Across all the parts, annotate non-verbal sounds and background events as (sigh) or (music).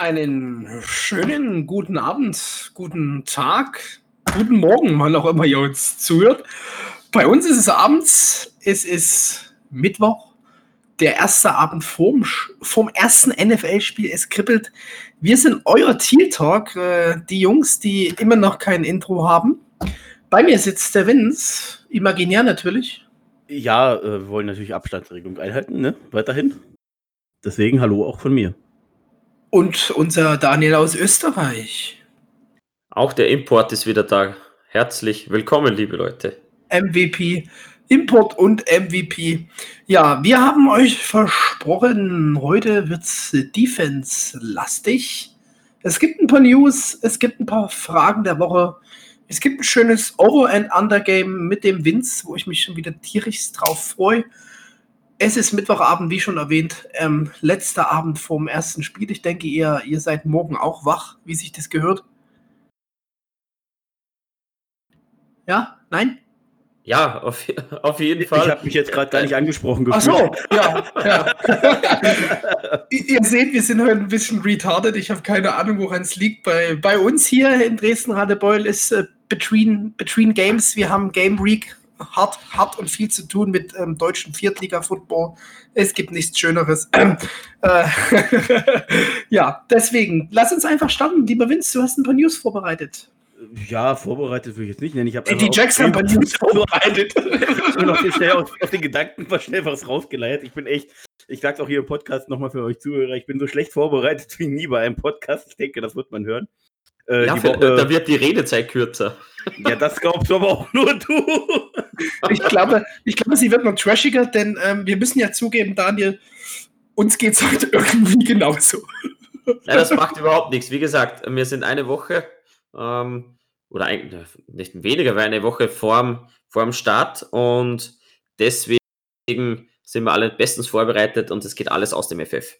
Einen schönen guten Abend, guten Tag, guten Morgen, wann auch immer ihr uns zuhört. Bei uns ist es abends, es ist Mittwoch, der erste Abend vorm, vorm ersten NFL-Spiel. Es kribbelt. Wir sind euer Teal Talk, äh, die Jungs, die immer noch kein Intro haben. Bei mir sitzt der Vince, imaginär natürlich. Ja, äh, wir wollen natürlich Abstandsregelung einhalten, ne? Weiterhin. Deswegen hallo auch von mir. Und unser Daniel aus Österreich. Auch der Import ist wieder da. Herzlich willkommen, liebe Leute. MVP, Import und MVP. Ja, wir haben euch versprochen, heute wird es Defense-lastig. Es gibt ein paar News, es gibt ein paar Fragen der Woche. Es gibt ein schönes Over- and Under-Game mit dem Vince, wo ich mich schon wieder tierisch drauf freue. Es ist Mittwochabend, wie schon erwähnt, ähm, letzter Abend vorm ersten Spiel. Ich denke, ihr, ihr seid morgen auch wach, wie sich das gehört. Ja? Nein? Ja, auf, auf jeden Fall. Ich habe mich jetzt gerade gar nicht angesprochen gefühlt. Ach so, ja. (laughs) ja. ihr seht, wir sind heute ein bisschen retarded. Ich habe keine Ahnung, woran es liegt. Bei, bei uns hier in Dresden-Radebeul ist äh, between, between Games. Wir haben Game Week hart, hart und viel zu tun mit ähm, deutschen Viertliga-Football. Es gibt nichts Schöneres. Ähm, (clears throat) äh, (laughs) ja, deswegen, lass uns einfach starten. Lieber Vince, du hast ein paar News vorbereitet. Ja, vorbereitet würde ich jetzt nicht nennen. Ich die die Jacks haben ein paar News (laughs) vorbereitet. ich bin auf, schnell auf, auf, den Gedanken mal schnell was rausgeleitet. Ich bin echt, ich sag's auch hier im Podcast nochmal für euch Zuhörer, ich bin so schlecht vorbereitet wie nie bei einem Podcast. Ich denke, das wird man hören. Äh, ja, Woche, da wird die Redezeit kürzer. (laughs) Ja, das glaubst du aber auch nur du. (laughs) Ich glaube, ich glaube sie wird noch trashiger, denn ähm, wir müssen ja zugeben, Daniel, uns geht es heute (laughs) irgendwie genauso. Ja, das macht überhaupt nichts. Wie gesagt, wir sind eine Woche ähm, oder eigentlich nicht weniger, weil eine Woche vorm, vorm Start und deswegen sind wir alle bestens vorbereitet und es geht alles aus dem FF.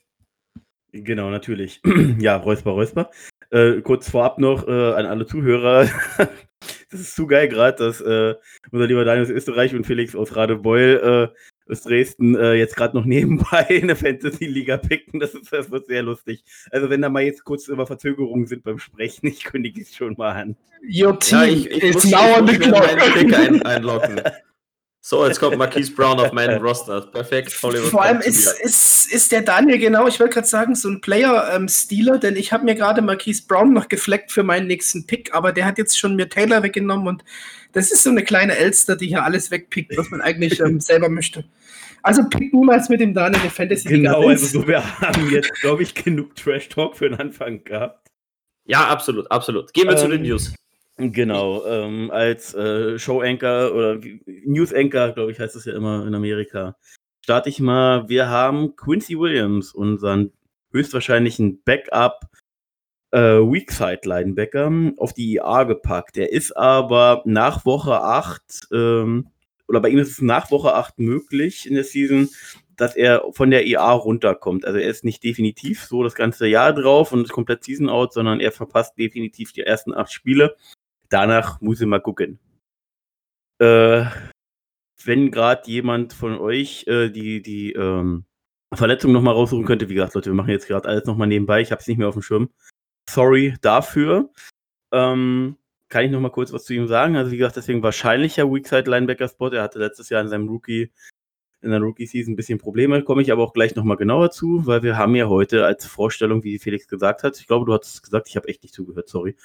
Genau, natürlich. (clears throat) ja, Räusper, Räusper. Äh, kurz vorab noch äh, an alle Zuhörer. (laughs) das ist zu geil gerade, dass äh, unser lieber Daniel aus Österreich und Felix aus Radebeul äh, aus Dresden äh, jetzt gerade noch (laughs) nebenbei eine Fantasy-Liga picken. Das, ist, das wird sehr lustig. Also wenn da mal jetzt kurz über Verzögerungen sind beim Sprechen, (laughs) ich kündige es schon mal an. Your team ja, ich, ich is now on the clock. Ein, einloggen. So, jetzt kommt Marquise Brown auf meinen (laughs) Roster. Perfekt. Hollywood Vor allem ist, ist, ist der Daniel genau, ich wollte gerade sagen, so ein Player-Stealer, ähm, denn ich habe mir gerade Marquise Brown noch gefleckt für meinen nächsten Pick, aber der hat jetzt schon mir Taylor weggenommen und das ist so eine kleine Elster, die hier alles wegpickt, was man eigentlich ähm, (laughs) selber möchte. Also pick niemals mit dem Daniel eine Fantasy. Genau, also so, wir haben jetzt, glaube ich, genug Trash Talk für den Anfang gehabt. Ja, absolut, absolut. Gehen wir ähm, zu den News. Genau, ähm, als äh, Show-Anchor oder News-Anchor, glaube ich, heißt es ja immer in Amerika. Starte ich mal. Wir haben Quincy Williams, unseren höchstwahrscheinlichen Backup äh, Weakside-Linebacker, auf die IA gepackt. Er ist aber nach Woche 8, ähm, oder bei ihm ist es nach Woche 8 möglich in der Season, dass er von der IA runterkommt. Also er ist nicht definitiv so das ganze Jahr drauf und ist komplett Season out, sondern er verpasst definitiv die ersten acht Spiele danach muss ich mal gucken. Äh, wenn gerade jemand von euch äh, die, die ähm, Verletzung nochmal raussuchen könnte, wie gesagt, Leute, wir machen jetzt gerade alles nochmal nebenbei, ich habe es nicht mehr auf dem Schirm. Sorry dafür. Ähm, kann ich nochmal kurz was zu ihm sagen? Also, wie gesagt, deswegen wahrscheinlicher Weakside Linebacker Spot. Er hatte letztes Jahr in seinem Rookie, in der Rookie-Season ein bisschen Probleme, komme ich aber auch gleich nochmal genauer zu, weil wir haben ja heute als Vorstellung, wie Felix gesagt hat, ich glaube, du hast es gesagt, ich habe echt nicht zugehört, sorry.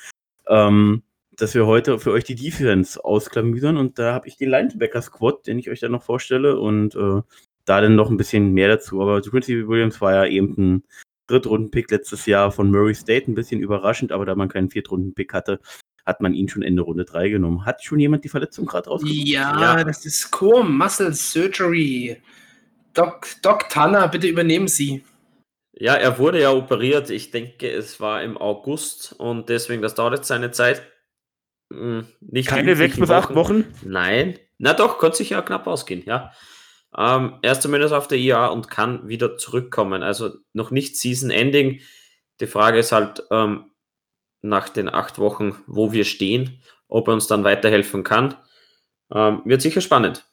Ähm, dass wir heute für euch die Defense ausklamüsern und da habe ich den Linebacker Squad, den ich euch dann noch vorstelle und äh, da dann noch ein bisschen mehr dazu. Aber Quincy Williams war ja eben ein Drittrunden-Pick letztes Jahr von Murray State, ein bisschen überraschend, aber da man keinen Viertrunden-Pick hatte, hat man ihn schon Ende Runde 3 genommen. Hat schon jemand die Verletzung gerade rausgefunden? Ja, ja, das ist Core Muscle Surgery. Doc, Doc Tanner, bitte übernehmen Sie. Ja, er wurde ja operiert. Ich denke, es war im August und deswegen, das dauert jetzt seine Zeit. Hm, nicht Keine sechs bis acht Wochen? Nein. Na doch, konnte sich ja knapp ausgehen, ja. Ähm, er ist zumindest auf der IA und kann wieder zurückkommen. Also noch nicht Season Ending. Die Frage ist halt ähm, nach den acht Wochen, wo wir stehen, ob er uns dann weiterhelfen kann. Ähm, wird sicher spannend.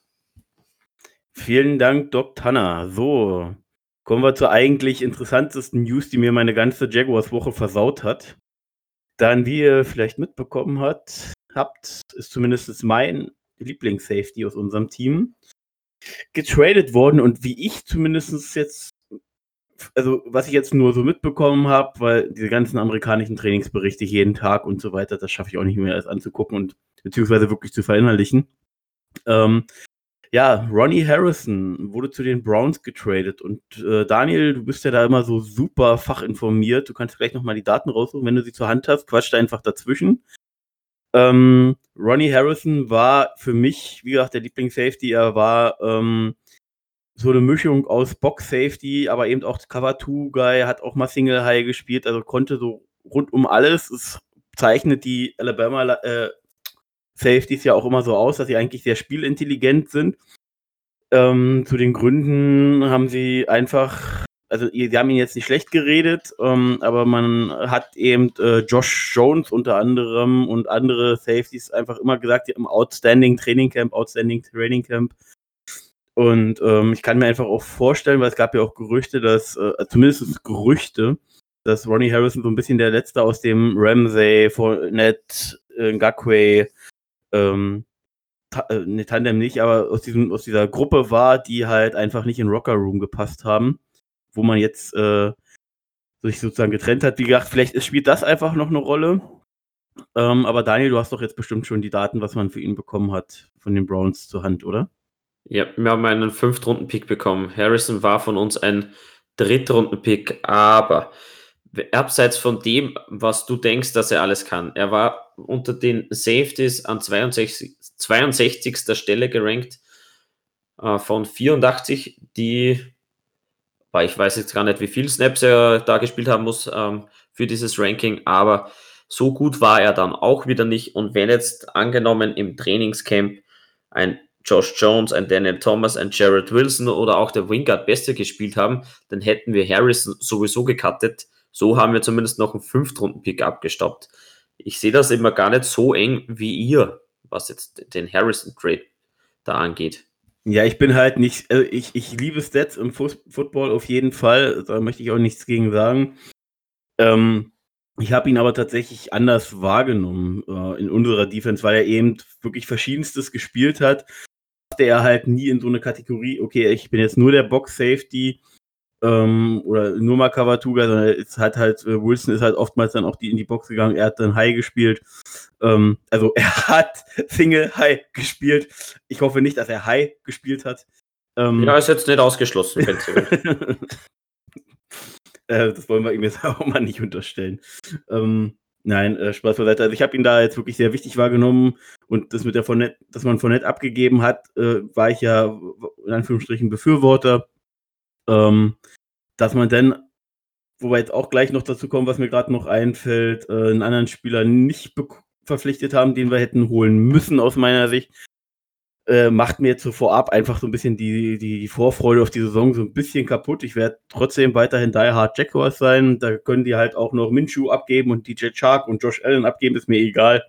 Vielen Dank, Doc Tanner. So, kommen wir zur eigentlich interessantesten News, die mir meine ganze Jaguars-Woche versaut hat. Dann, wie ihr vielleicht mitbekommen hat, habt, ist zumindest mein Lieblings-Safety aus unserem Team getradet worden und wie ich zumindest jetzt, also was ich jetzt nur so mitbekommen habe, weil diese ganzen amerikanischen Trainingsberichte jeden Tag und so weiter, das schaffe ich auch nicht mehr alles anzugucken und beziehungsweise wirklich zu verinnerlichen. Ähm, ja, Ronnie Harrison wurde zu den Browns getradet und äh, Daniel, du bist ja da immer so super fachinformiert. Du kannst gleich nochmal die Daten raussuchen, wenn du sie zur Hand hast. Quatsch da einfach dazwischen. Ähm, Ronnie Harrison war für mich, wie gesagt, der Lieblings-Safety. Er war ähm, so eine Mischung aus Box-Safety, aber eben auch Cover-2-Guy, hat auch mal Single High gespielt, also konnte so rund um alles. Es zeichnet die Alabama äh, Safeties ja auch immer so aus, dass sie eigentlich sehr spielintelligent sind. Ähm, zu den Gründen haben sie einfach, also sie haben ihn jetzt nicht schlecht geredet, ähm, aber man hat eben äh, Josh Jones unter anderem und andere Safeties einfach immer gesagt, die haben Outstanding Training Camp, Outstanding Training Camp. Und ähm, ich kann mir einfach auch vorstellen, weil es gab ja auch Gerüchte, dass, äh, zumindest Gerüchte, dass Ronnie Harrison so ein bisschen der Letzte aus dem Ramsey, Fournette, äh, Ngakwe, ähm, äh, ne, Tandem nicht, aber aus, diesem, aus dieser Gruppe war, die halt einfach nicht in Rocker Room gepasst haben, wo man jetzt äh, sich sozusagen getrennt hat. Wie gesagt, vielleicht spielt das einfach noch eine Rolle. Ähm, aber Daniel, du hast doch jetzt bestimmt schon die Daten, was man für ihn bekommen hat von den Browns zur Hand, oder? Ja, wir haben einen Fünftrunden-Pick bekommen. Harrison war von uns ein Drittrunden-Pick, aber abseits von dem, was du denkst, dass er alles kann, er war unter den Safeties an 62, 62. Stelle gerankt äh, von 84, die, ich weiß jetzt gar nicht, wie viel Snaps er da gespielt haben muss ähm, für dieses Ranking, aber so gut war er dann auch wieder nicht. Und wenn jetzt angenommen im Trainingscamp ein Josh Jones, ein Daniel Thomas, ein Jared Wilson oder auch der Wingard besser gespielt haben, dann hätten wir Harrison sowieso gecuttet. So haben wir zumindest noch einen Fünftrunden-Pick abgestoppt. Ich sehe das immer gar nicht so eng wie ihr, was jetzt den Harrison-Trade da angeht. Ja, ich bin halt nicht, also ich, ich liebe Stats im Football auf jeden Fall, da möchte ich auch nichts gegen sagen. Ähm, ich habe ihn aber tatsächlich anders wahrgenommen äh, in unserer Defense, weil er eben wirklich Verschiedenstes gespielt hat. Der halt nie in so eine Kategorie, okay, ich bin jetzt nur der Box-Safety ähm, oder nur mal Cover Tuga, sondern es hat halt, äh, Wilson ist halt oftmals dann auch die in die Box gegangen, er hat dann High gespielt. Ähm, also (laughs) er hat Single High gespielt. Ich hoffe nicht, dass er High gespielt hat. Ähm, ja, ist jetzt nicht ausgeschlossen, (laughs) äh, Das wollen wir ihm jetzt (laughs) auch mal nicht unterstellen. Ähm, Nein, äh, Spaß beiseite. Also ich habe ihn da jetzt wirklich sehr wichtig wahrgenommen und das mit der Fournette, dass man Fournette abgegeben hat, äh, war ich ja in Anführungsstrichen Befürworter. Ähm, dass man dann, wo wir jetzt auch gleich noch dazu kommen, was mir gerade noch einfällt, äh, einen anderen Spieler nicht verpflichtet haben, den wir hätten holen müssen aus meiner Sicht, äh, macht mir jetzt so vorab einfach so ein bisschen die, die Vorfreude auf die Saison so ein bisschen kaputt. Ich werde trotzdem weiterhin Die Hard Jaguars sein. Da können die halt auch noch Minshew abgeben und DJ Chark und Josh Allen abgeben, ist mir egal.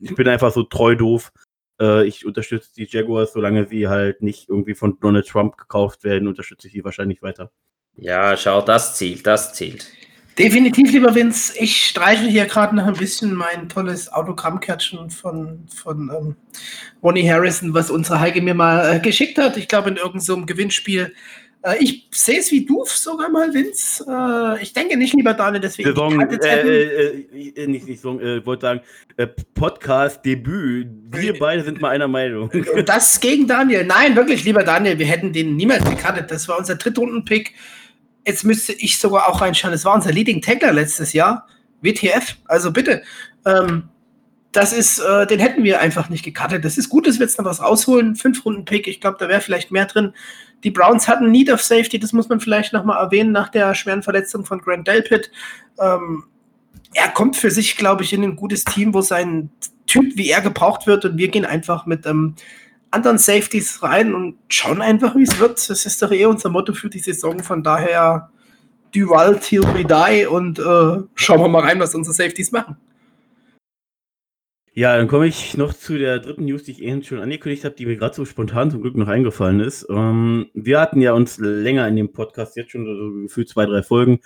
Ich bin einfach so treu doof. Äh, ich unterstütze die Jaguars, solange sie halt nicht irgendwie von Donald Trump gekauft werden, unterstütze ich sie wahrscheinlich weiter. Ja, schau, das zählt, das zählt. Definitiv, lieber Vince. Ich streiche hier gerade noch ein bisschen mein tolles Autogrammkärtchen von, von ähm, Ronnie Harrison, was unsere Heike mir mal äh, geschickt hat. Ich glaube, in irgendeinem so Gewinnspiel. Äh, ich sehe es wie du sogar mal, Vince. Äh, ich denke nicht, lieber Daniel, deswegen. Saison, äh, äh, äh, nicht, nicht so, äh, wollte sagen, äh, Podcast-Debüt. Wir beide sind mal einer Meinung. (laughs) Das gegen Daniel. Nein, wirklich, lieber Daniel, wir hätten den niemals gekartet. Das war unser Drittrunden-Pick jetzt müsste ich sogar auch reinschauen. Es war unser Leading Tackler letztes Jahr. WTF. Also bitte. Ähm, das ist, äh, den hätten wir einfach nicht gecuttet. Das ist gut, dass wir jetzt noch was rausholen. Fünf Runden Pick. Ich glaube, da wäre vielleicht mehr drin. Die Browns hatten Need of Safety. Das muss man vielleicht noch mal erwähnen nach der schweren Verletzung von Grant Delpit. Ähm, er kommt für sich, glaube ich, in ein gutes Team, wo sein Typ wie er gebraucht wird. Und wir gehen einfach mit ähm, anderen Safeties rein und schauen einfach, wie es wird. Das ist doch eh unser Motto für die Saison. Von daher Duval till we die und äh, schauen wir mal rein, was unsere Safeties machen. Ja, dann komme ich noch zu der dritten News, die ich eben schon angekündigt habe, die mir gerade so spontan zum Glück noch eingefallen ist. Ähm, wir hatten ja uns länger in dem Podcast, jetzt schon so gefühlt zwei, drei Folgen,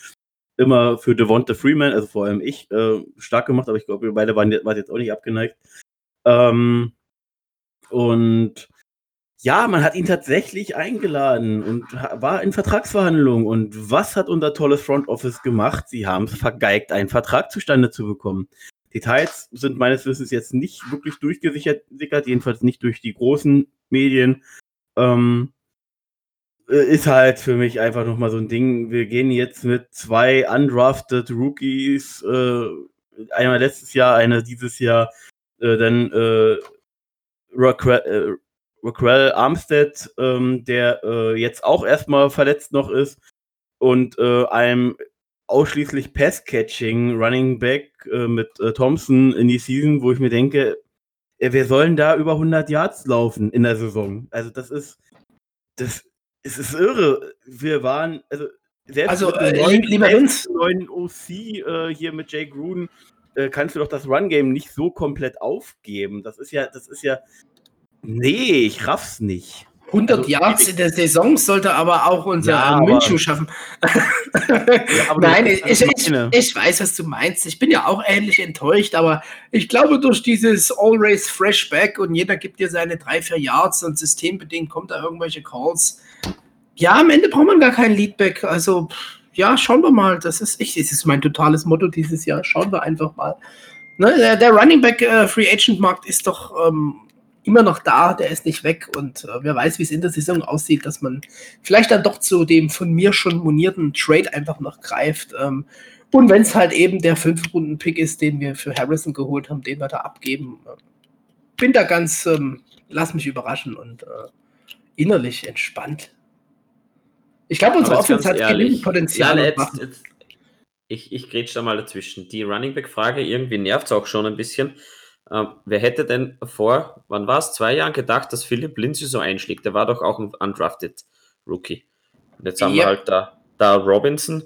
immer für Devonta Freeman, also vor allem ich, äh, stark gemacht, aber ich glaube, wir beide waren, waren jetzt auch nicht abgeneigt. Ähm, und ja, man hat ihn tatsächlich eingeladen und war in Vertragsverhandlungen. Und was hat unser tolles Front Office gemacht? Sie haben es vergeigt, einen Vertrag zustande zu bekommen. Details sind meines Wissens jetzt nicht wirklich durchgesichert, jedenfalls nicht durch die großen Medien. Ähm, äh, ist halt für mich einfach nochmal so ein Ding. Wir gehen jetzt mit zwei undrafted Rookies, äh, einmal letztes Jahr, einer dieses Jahr, äh, dann äh, Raquel, äh, Armstead, ähm, der äh, jetzt auch erstmal verletzt noch ist, und einem ausschließlich Pass-Catching Running Back äh, mit äh, Thompson in die Season, wo ich mir denke, äh, wir sollen da über 100 Yards laufen in der Saison. Also das ist, das, es ist irre. Wir waren, also selbst also, mit dem äh, neuen, lieber neuen OC äh, hier mit Jay Gruden äh, kannst du doch das Run-Game nicht so komplett aufgeben. Das ist ja, das ist ja, nee, ich raff's nicht. 100 also, Yards in der Saison sollte aber auch unser ja, München schaffen. ja, Nein, ich, ich, ich, weiß, was du meinst. Ich bin ja auch ähnlich enttäuscht, aber ich glaube, durch dieses Always Fresh Back und jeder gibt dir seine drei, vier Yards und systembedingt kommt da irgendwelche Calls. Ja, am Ende braucht man gar kein Leadback. Also, ja, schauen wir mal. Das ist ich, das ist mein totales Motto dieses Jahr. Schauen wir einfach mal. Ne, der, der Running Back äh, Free Agent Markt ist doch ähm, immer noch da, der ist nicht weg und äh, wer weiß, wie es in der Saison aussieht, dass man vielleicht dann doch zu dem von mir schon monierten Trade einfach noch greift. Ähm, und wenn es halt eben der Fünf-Runden-Pick ist, den wir für Harrison geholt haben, den wir da abgeben, äh, bin da ganz, ähm, lass mich überraschen und äh, innerlich entspannt. Ich glaube, unsere Offense hat genügend Potenzial. Ja, jetzt, jetzt, ich ich grätsch da mal dazwischen. Die Running Back-Frage irgendwie nervt es auch schon ein bisschen. Ähm, wer hätte denn vor, wann war es, zwei Jahren gedacht, dass Philipp Lindsay so einschlägt? Der war doch auch ein undrafted Rookie. Und jetzt haben ja. wir halt da, da Robinson.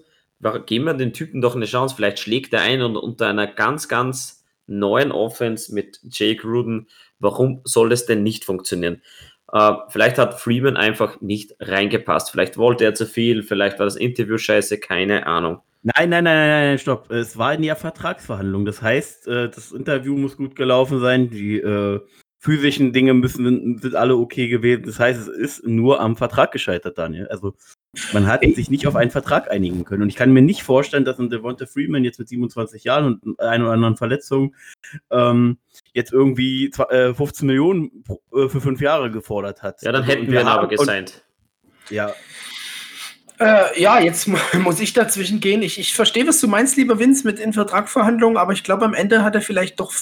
Geben wir den Typen doch eine Chance. Vielleicht schlägt er ein und unter einer ganz, ganz neuen Offense mit Jake Ruden. Warum soll es denn nicht funktionieren? Uh, vielleicht hat Freeman einfach nicht reingepasst. Vielleicht wollte er zu viel, vielleicht war das Interview scheiße, keine Ahnung. Nein, nein, nein, nein, nein, stopp. Es war in der Vertragsverhandlung. Das heißt, äh, das Interview muss gut gelaufen sein. Die äh, physischen Dinge müssen sind alle okay gewesen. Das heißt, es ist nur am Vertrag gescheitert, Daniel. Also man hat sich nicht auf einen Vertrag einigen können. Und ich kann mir nicht vorstellen, dass ein Devonta Freeman jetzt mit 27 Jahren und ein oder anderen Verletzungen ähm, jetzt irgendwie 15 äh, Millionen äh, für fünf Jahre gefordert hat. Ja, dann also, hätten wir ihn aber gesigned. Ja, äh, ja, jetzt (laughs) muss ich dazwischen gehen. Ich, ich verstehe, was du meinst, lieber Vince, mit in Vertragverhandlungen, aber ich glaube, am Ende hat er vielleicht doch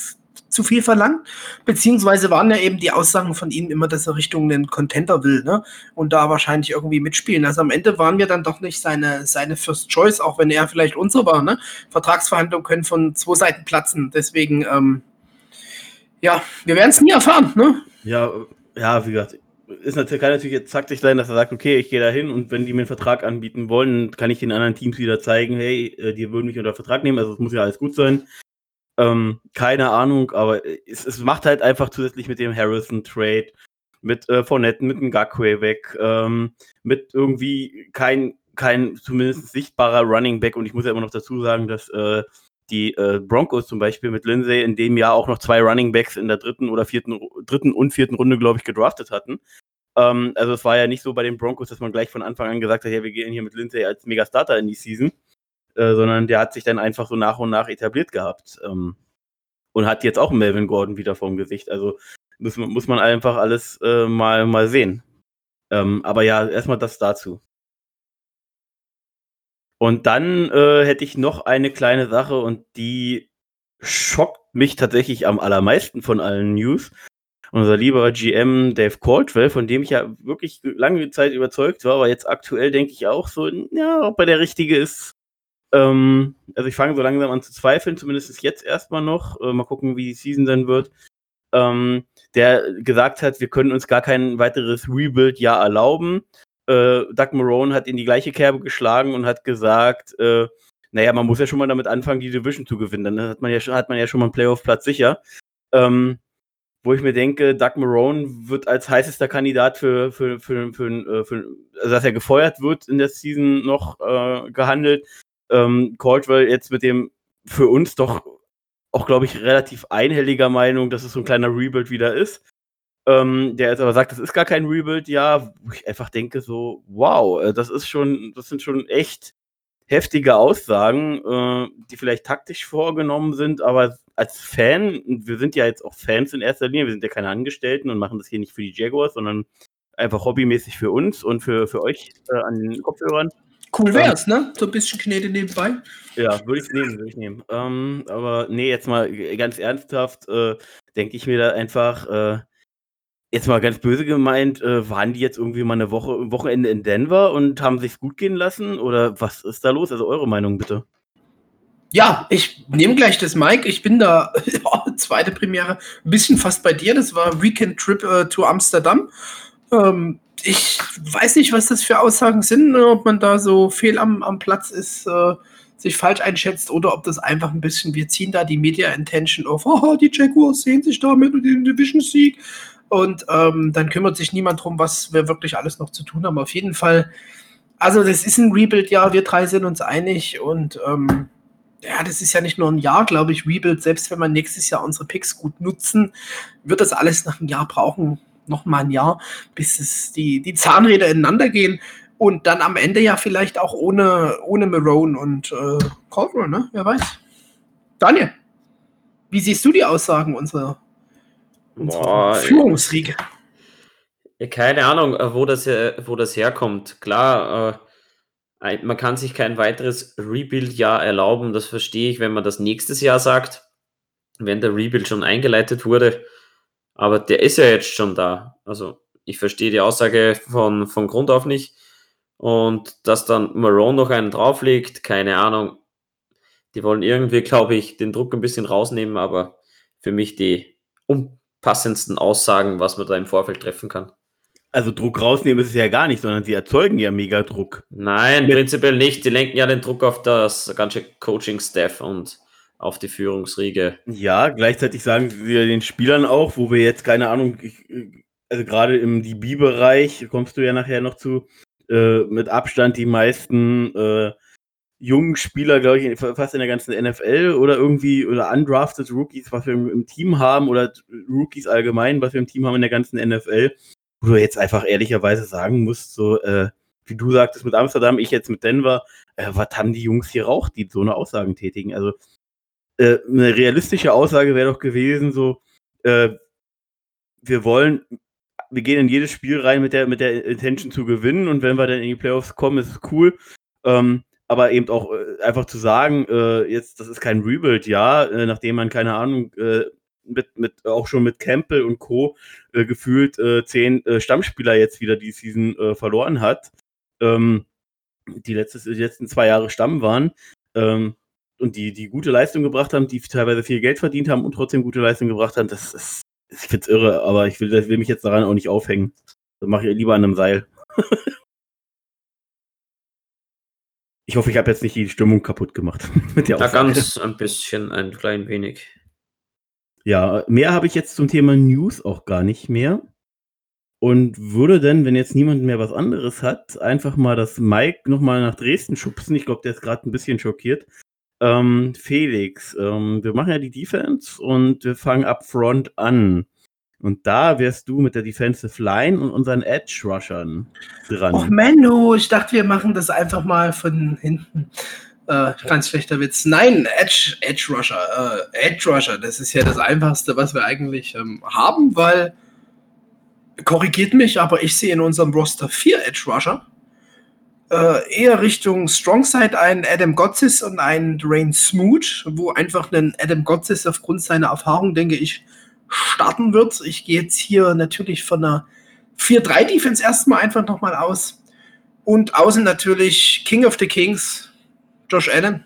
zu viel verlangt. Beziehungsweise waren ja eben die Aussagen von ihm immer, dass er Richtung einen Contender will, ne? Und da wahrscheinlich irgendwie mitspielen. Also am Ende waren wir dann doch nicht seine, seine First Choice, auch wenn er vielleicht unser war, ne? Vertragsverhandlungen können von zwei Seiten platzen. Deswegen, ähm, ja, wir werden es nie erfahren, ne? Ja, ja, wie gesagt, ist natürlich, kann natürlich jetzt taktisch sein, dass er sagt, okay, ich gehe da hin und wenn die mir einen Vertrag anbieten wollen, kann ich den anderen Teams wieder zeigen, hey, äh, die würden mich unter Vertrag nehmen, also es muss ja alles gut sein. Ähm, keine Ahnung, aber es, es, macht halt einfach zusätzlich mit dem Harrison-Trade, mit äh, Fournette, mit dem Gakwe weg, ähm, mit irgendwie kein, kein zumindest sichtbarer Running Back und ich muss ja immer noch dazu sagen, dass äh, die äh, Broncos zum Beispiel mit Lindsay in dem Jahr auch noch zwei Running Backs in der dritten oder vierten, dritten und vierten Runde, glaube ich, gedraftet hatten. Ähm, also es war ja nicht so bei den Broncos, dass man gleich von Anfang an gesagt hat, ja, wir gehen hier mit Lindsay als Mega-Starter in die Season, äh, sondern der hat sich dann einfach so nach und nach etabliert gehabt. Ähm, und hat jetzt auch Melvin Gordon wieder vorm Gesicht. Also muss, muss man einfach alles äh, mal, mal sehen. Ähm, aber ja, erstmal das dazu. Und dann äh, hätte ich noch eine kleine Sache und die schockt mich tatsächlich am allermeisten von allen News. Unser lieber GM Dave Caldwell, von dem ich ja wirklich lange Zeit überzeugt war, aber jetzt aktuell denke ich auch so, ja, ob er der Richtige ist. Ähm, also ich fange so langsam an zu zweifeln, zumindest jetzt erstmal noch. Äh, mal gucken, wie die Season dann wird. Ähm, der gesagt hat, wir können uns gar kein weiteres Rebuild-Jahr erlauben äh, Doug Marone hat in die gleiche Kerbe geschlagen und hat gesagt, äh, naja, man muss ja schon mal damit anfangen, die Division zu gewinnen. Dann hat man ja, hat man ja schon mal einen Playoff-Platz sicher. Ähm, wo ich mir denke, Doug Marone wird als heißester Kandidat für, für, für, für, äh, für, also dass er gefeuert wird in der Season noch äh, gehandelt. Ähm, Caldwell jetzt mit dem für uns doch auch, glaube ich, relativ einhelliger Meinung, dass es so ein kleiner Rebuild wieder ist. Ähm, der jetzt aber sagt, das ist gar kein Rebuild, ja, wo ich einfach denke so, wow, äh, das ist schon, das sind schon echt heftige Aussagen, äh, die vielleicht taktisch vorgenommen sind, aber als Fan, wir sind ja jetzt auch Fans in erster Linie, wir sind ja keine Angestellten und machen das hier nicht für die Jaguars, sondern einfach hobbymäßig für uns und für, für euch äh, an den Kopfhörern. Cool wär's, ne? So ein bisschen Knete nebenbei. Ja, würde ich nehmen, würde ich nehmen. Ähm, aber nee, jetzt mal ganz ernsthaft, äh, denke ich mir da einfach, äh, jetzt mal ganz böse gemeint, äh, waren die jetzt irgendwie mal eine Woche, Wochenende in Denver und haben sich's gut gehen lassen? Oder was ist da los? Also eure Meinung bitte. Ja, ich nehme gleich das Mike. Ich bin da, (laughs) ja, zweite Premiere, ein bisschen fast bei dir. Das war Weekend Trip äh, to Amsterdam. Ähm, ich weiß nicht, was das für Aussagen sind, ne, ob man da so fehl am, am Platz ist, äh, sich falsch einschätzt oder ob das einfach ein bisschen, wir ziehen da die Media Intention auf, (laughs) oh, die Jaguars sehen sich damit mit dem Division-Sieg und ähm, dann kümmert sich niemand drum, was wir wirklich alles noch zu tun haben. Auf jeden Fall, also das ist ein Rebuild, ja, wir drei sind uns einig und ähm, ja, das ist ja nicht nur ein Jahr, glaube ich, Rebuild. Selbst wenn wir nächstes Jahr unsere Picks gut nutzen, wird das alles nach einem Jahr brauchen, noch mal ein Jahr, bis es die, die Zahnräder ineinander gehen. Und dann am Ende ja vielleicht auch ohne, ohne Marone und äh, Caldwell, ne? Wer weiß. Daniel, wie siehst du die Aussagen unserer, unserer Führungsriege? Keine Ahnung, äh, wo das, wo das herkommt. Klar, äh, man kann sich kein weiteres Rebuild-Jahr erlauben. Das verstehe ich, wenn man das nächstes Jahr sagt, wenn der Rebuild schon eingeleitet wurde. Aber der ist ja jetzt schon da. Also ich verstehe die Aussage von, von Grund auf nicht. Und dass dann Marone noch einen drauflegt, keine Ahnung. Die wollen irgendwie, (laughs) glaube ich, den Druck ein bisschen rausnehmen, aber für mich die unpassendsten Aussagen, was man da im Vorfeld treffen kann. Also Druck rausnehmen ist es ja gar nicht, sondern sie erzeugen ja mega Druck. Nein, prinzipiell nicht. Die lenken ja den Druck auf das ganze Coaching-Staff und auf die Führungsriege. Ja, gleichzeitig sagen wir den Spielern auch, wo wir jetzt keine Ahnung, ich, also gerade im DB-Bereich kommst du ja nachher noch zu, äh, mit Abstand die meisten äh, jungen Spieler, glaube ich, fast in der ganzen NFL oder irgendwie oder undrafted Rookies, was wir im, im, Team haben oder Rookies allgemein, was wir im Team haben in der ganzen NFL, wo du jetzt einfach ehrlicherweise sagen musst, so äh, wie du sagtest mit Amsterdam, ich jetzt mit Denver, äh, was haben die Jungs hier raucht, die so eine Aussagen tätigen? Also äh, eine realistische Aussage wäre doch gewesen, so, äh, wir wollen, wir gehen in jedes Spiel rein mit der, mit der Intention zu gewinnen und wenn wir dann in die Playoffs kommen, ist es cool. Ähm, aber eben auch äh, einfach zu sagen, äh, jetzt, das ist kein Rebuild, ja, äh, nachdem man, keine Ahnung, äh, mit, mit, auch schon mit Campbell und Co. gefühlt zehn Stammspieler jetzt wieder die Season verloren hat, ähm, die, letztes, die letzten zwei Jahre Stamm waren. Ähm, und die, die gute Leistung gebracht haben, die teilweise viel Geld verdient haben und trotzdem gute Leistung gebracht haben, das ist, ich find's irre, aber ich will, will mich jetzt daran auch nicht aufhängen. Das mache ich lieber an einem Seil. (laughs) ich hoffe, ich habe jetzt nicht die Stimmung kaputt gemacht. (laughs) mit der ja, ganz ein bisschen, ein klein wenig. Ja, mehr habe ich jetzt zum Thema News auch gar nicht mehr. Und würde denn, wenn jetzt niemand mehr was anderes hat, einfach mal das Mike nochmal nach Dresden schubsen. Ich glaube, der ist gerade ein bisschen schockiert. Ähm, Felix, ähm, wir machen ja die Defense und wir fangen up front an. Und da wärst du mit der Defensive Line und unseren Edge Rushern dran. Och Menno, ich dachte, wir machen das einfach mal von hinten. Äh, ganz schlechter Witz. Nein, Edge, Edge Rusher. Äh, Edge Rusher, das ist ja das Einfachste, was wir eigentlich ähm, haben, weil korrigiert mich, aber ich sehe in unserem Roster vier Edge Rusher äh, eher Richtung Strongside einen Adam Gotsis und einen Dwayne Smoot, wo einfach ein Adam Gotsis aufgrund seiner Erfahrung, denke ich, starten wird. Ich gehe jetzt hier natürlich von einer 4-3-Defense erstmal einfach nochmal aus. Und außen natürlich King of the Kings, Josh Allen.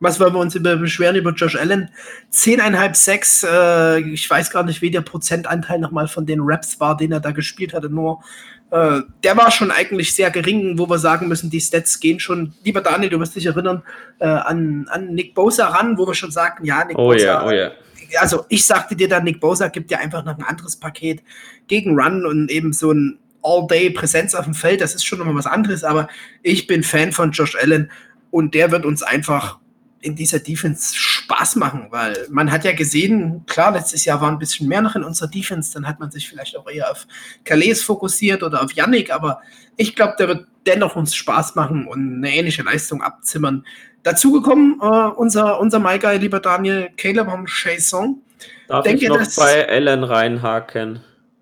Was wollen wir uns über beschweren über Josh Allen? 10,5, 6. Äh, ich weiß gar nicht, wie der Prozentanteil nochmal von den Raps war, den er da gespielt hatte. Nur äh, der war schon eigentlich sehr gering, wo wir sagen müssen, die Stats gehen schon, lieber Daniel, du wirst dich erinnern, äh, an, an Nick Bosa ran, wo wir schon sagten, ja, Nick oh Bosa yeah, oh yeah. also ich sagte dir dann, Nick Bosa gibt dir einfach noch ein anderes Paket gegen Run und eben so ein All-Day-Präsenz auf dem Feld, das ist schon nochmal was anderes, aber ich bin Fan von Josh Allen und der wird uns einfach in dieser Defense Spaß machen, weil man hat ja gesehen, klar, letztes Jahr war ein bisschen mehr noch in unserer Defense, dann hat man sich vielleicht auch eher auf Calais fokussiert oder auf Yannick, aber ich glaube, der wird dennoch uns Spaß machen und eine ähnliche Leistung abzimmern. Dazu gekommen, äh, unser, unser My Guy, lieber Daniel, Caleb und Chasson. Darf Denke, ich noch bei Allen reinhaken?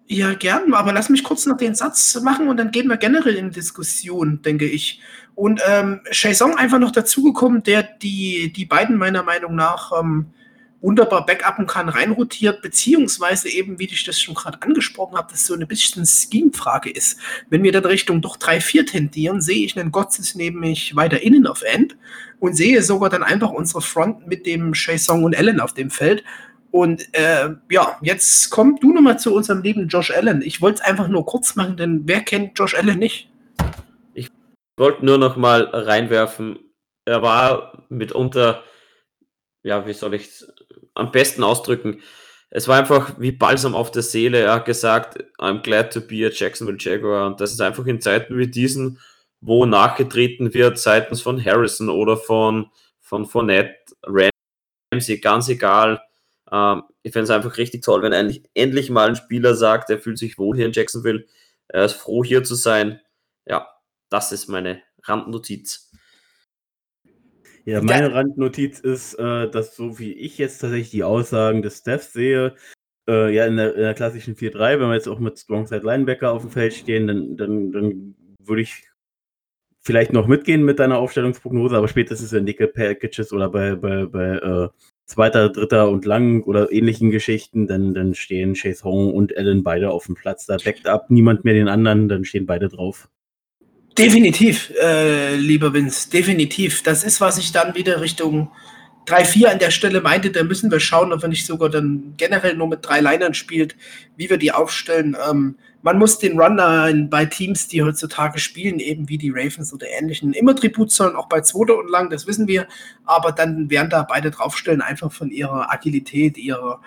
Ja, gern, aber lass mich kurz noch den Satz machen und dann gehen wir generell in Diskussion, denke ich. Und ähm, Chaison einfach noch dazugekommen, der die, die beiden meiner Meinung nach ähm, wunderbar backuppen kann, reinrotiert, beziehungsweise eben, wie ich das schon gerade angesprochen habe, dass so eine bisschen Scheme-Frage ist. Wenn wir dann Richtung doch 3-4 tendieren, sehe ich einen Gotzes nämlich weiter innen auf End und sehe sogar dann einfach unsere Front mit dem Chaison und Allen auf dem Feld. Und äh, ja, jetzt komm du nochmal zu unserem lieben Josh Allen. Ich wollte es einfach nur kurz machen, denn wer kennt Josh Allen nicht? Ich wollte nur noch mal reinwerfen. Er war mitunter, ja, wie soll ich es am besten ausdrücken? Es war einfach wie Balsam auf der Seele. Er hat gesagt, I'm glad to be a Jacksonville Jaguar. Und das ist einfach in Zeiten wie diesen, wo nachgetreten wird seitens von Harrison oder von, von Fournette, Ramsey, ganz egal ähm, ich fände es einfach richtig toll, wenn endlich, endlich mal ein Spieler sagt, er fühlt sich wohl hier in Jacksonville, er ist froh hier zu sein. Ja, das ist meine Randnotiz. Ja, meine Randnotiz ist, äh, dass so wie ich jetzt tatsächlich die Aussagen des Staffs sehe, äh, ja, in der, in der klassischen 4-3, wenn wir jetzt auch mit Strongside Linebacker auf dem Feld stehen, dann, dann, dann würde ich vielleicht noch mitgehen mit deiner Aufstellungsprognose, aber spätestens in Nickel Packages oder bei, bei, bei äh, zweiter, dritter und lang oder ähnlichen Geschichten, dann, dann stehen Chase Hong und Allen beide auf dem Platz. Da backt ab niemand mehr den anderen, dann stehen beide drauf. Definitiv, äh, lieber Vince, definitiv. Das ist, was ich dann wieder Richtung 3-4 an der Stelle meinte. Da müssen wir schauen, ob wir nicht sogar dann generell nur mit drei Linern spielt, wie wir die aufstellen. Ähm, man muss den Runner bei Teams, die heutzutage spielen, eben wie die Ravens oder ähnlichen, immer Tribut zollen, auch bei zweiter und lang, das wissen wir. Aber dann werden da beide draufstellen, einfach von ihrer Agilität, ihrer,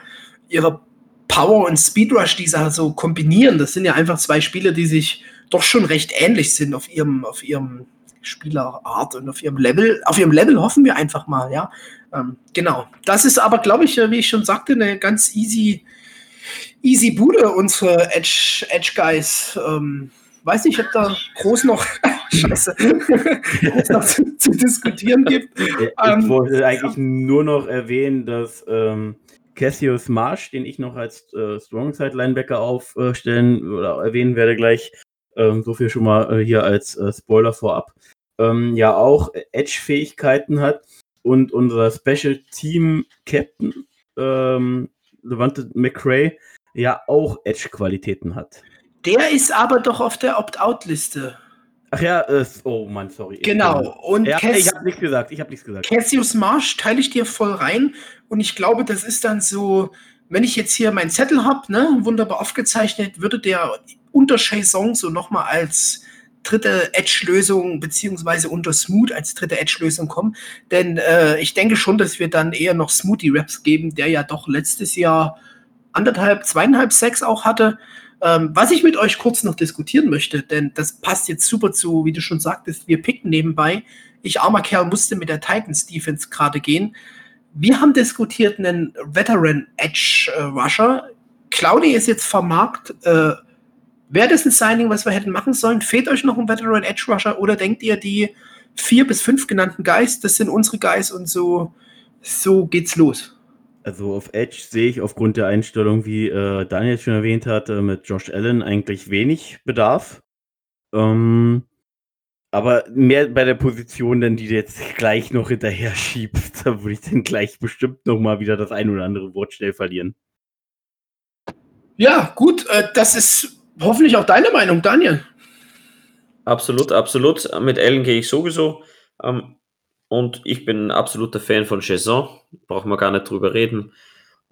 ihrer Power und Speed Rush, die sie so kombinieren. Das sind ja einfach zwei Spieler, die sich doch schon recht ähnlich sind auf ihrem, auf ihrem Spielerart und auf ihrem Level. Auf ihrem Level hoffen wir einfach mal, ja. Ähm, genau. Das ist aber, glaube ich, wie ich schon sagte, eine ganz easy easy Bude, unsere Edge, Edge Guys. Ähm, weiß nicht, ob da groß noch, (laughs) Scheiße, groß noch zu, zu, diskutieren gibt. Ich ähm, wollte eigentlich nur noch erwähnen, dass ähm, Cassius Marsh, den ich noch als äh, Strongside Linebacker aufstellen oder erwähnen werde gleich, ähm, so viel schon mal äh, hier als äh, Spoiler vorab, ähm, ja auch Edge-Fähigkeiten hat und unser Special Team Captain ähm, Levante McRae ja auch Edge-Qualitäten hat. Der ist aber doch auf der Opt-out-Liste. Ach ja, äh, oh Mann, sorry. Genau. Und ja, Cass ich habe nichts gesagt. Ich habe nichts gesagt. Cassius Marsh teile ich dir voll rein. Und ich glaube, das ist dann so, wenn ich jetzt hier meinen Zettel habe, ne, wunderbar aufgezeichnet, würde der unter Chaison so nochmal als dritte Edge-Lösung beziehungsweise unter Smooth als dritte Edge-Lösung kommen. Denn äh, ich denke schon, dass wir dann eher noch Smoothie-Raps geben, der ja doch letztes Jahr anderthalb, zweieinhalb Sex auch hatte. Ähm, was ich mit euch kurz noch diskutieren möchte, denn das passt jetzt super zu, wie du schon sagtest, wir picken nebenbei. Ich, armer Kerl, musste mit der Titans Defense gerade gehen. Wir haben diskutiert einen Veteran Edge äh, Rusher. Claudia ist jetzt vermarkt. Äh, Wäre das ein Signing, was wir hätten machen sollen? Fehlt euch noch ein Veteran Edge Rusher oder denkt ihr, die vier bis fünf genannten Guys, das sind unsere Guys und so, so geht's los? Also auf Edge sehe ich aufgrund der Einstellung, wie äh, Daniel schon erwähnt hatte, mit Josh Allen eigentlich wenig Bedarf. Ähm, aber mehr bei der Position, denn die du jetzt gleich noch hinterher schiebst, (laughs) da würde ich dann gleich bestimmt noch mal wieder das ein oder andere Wort schnell verlieren. Ja, gut, äh, das ist hoffentlich auch deine Meinung, Daniel. Absolut, absolut. Mit Allen gehe ich sowieso. Ähm, und ich bin ein absoluter Fan von Chazon. Brauchen wir gar nicht drüber reden.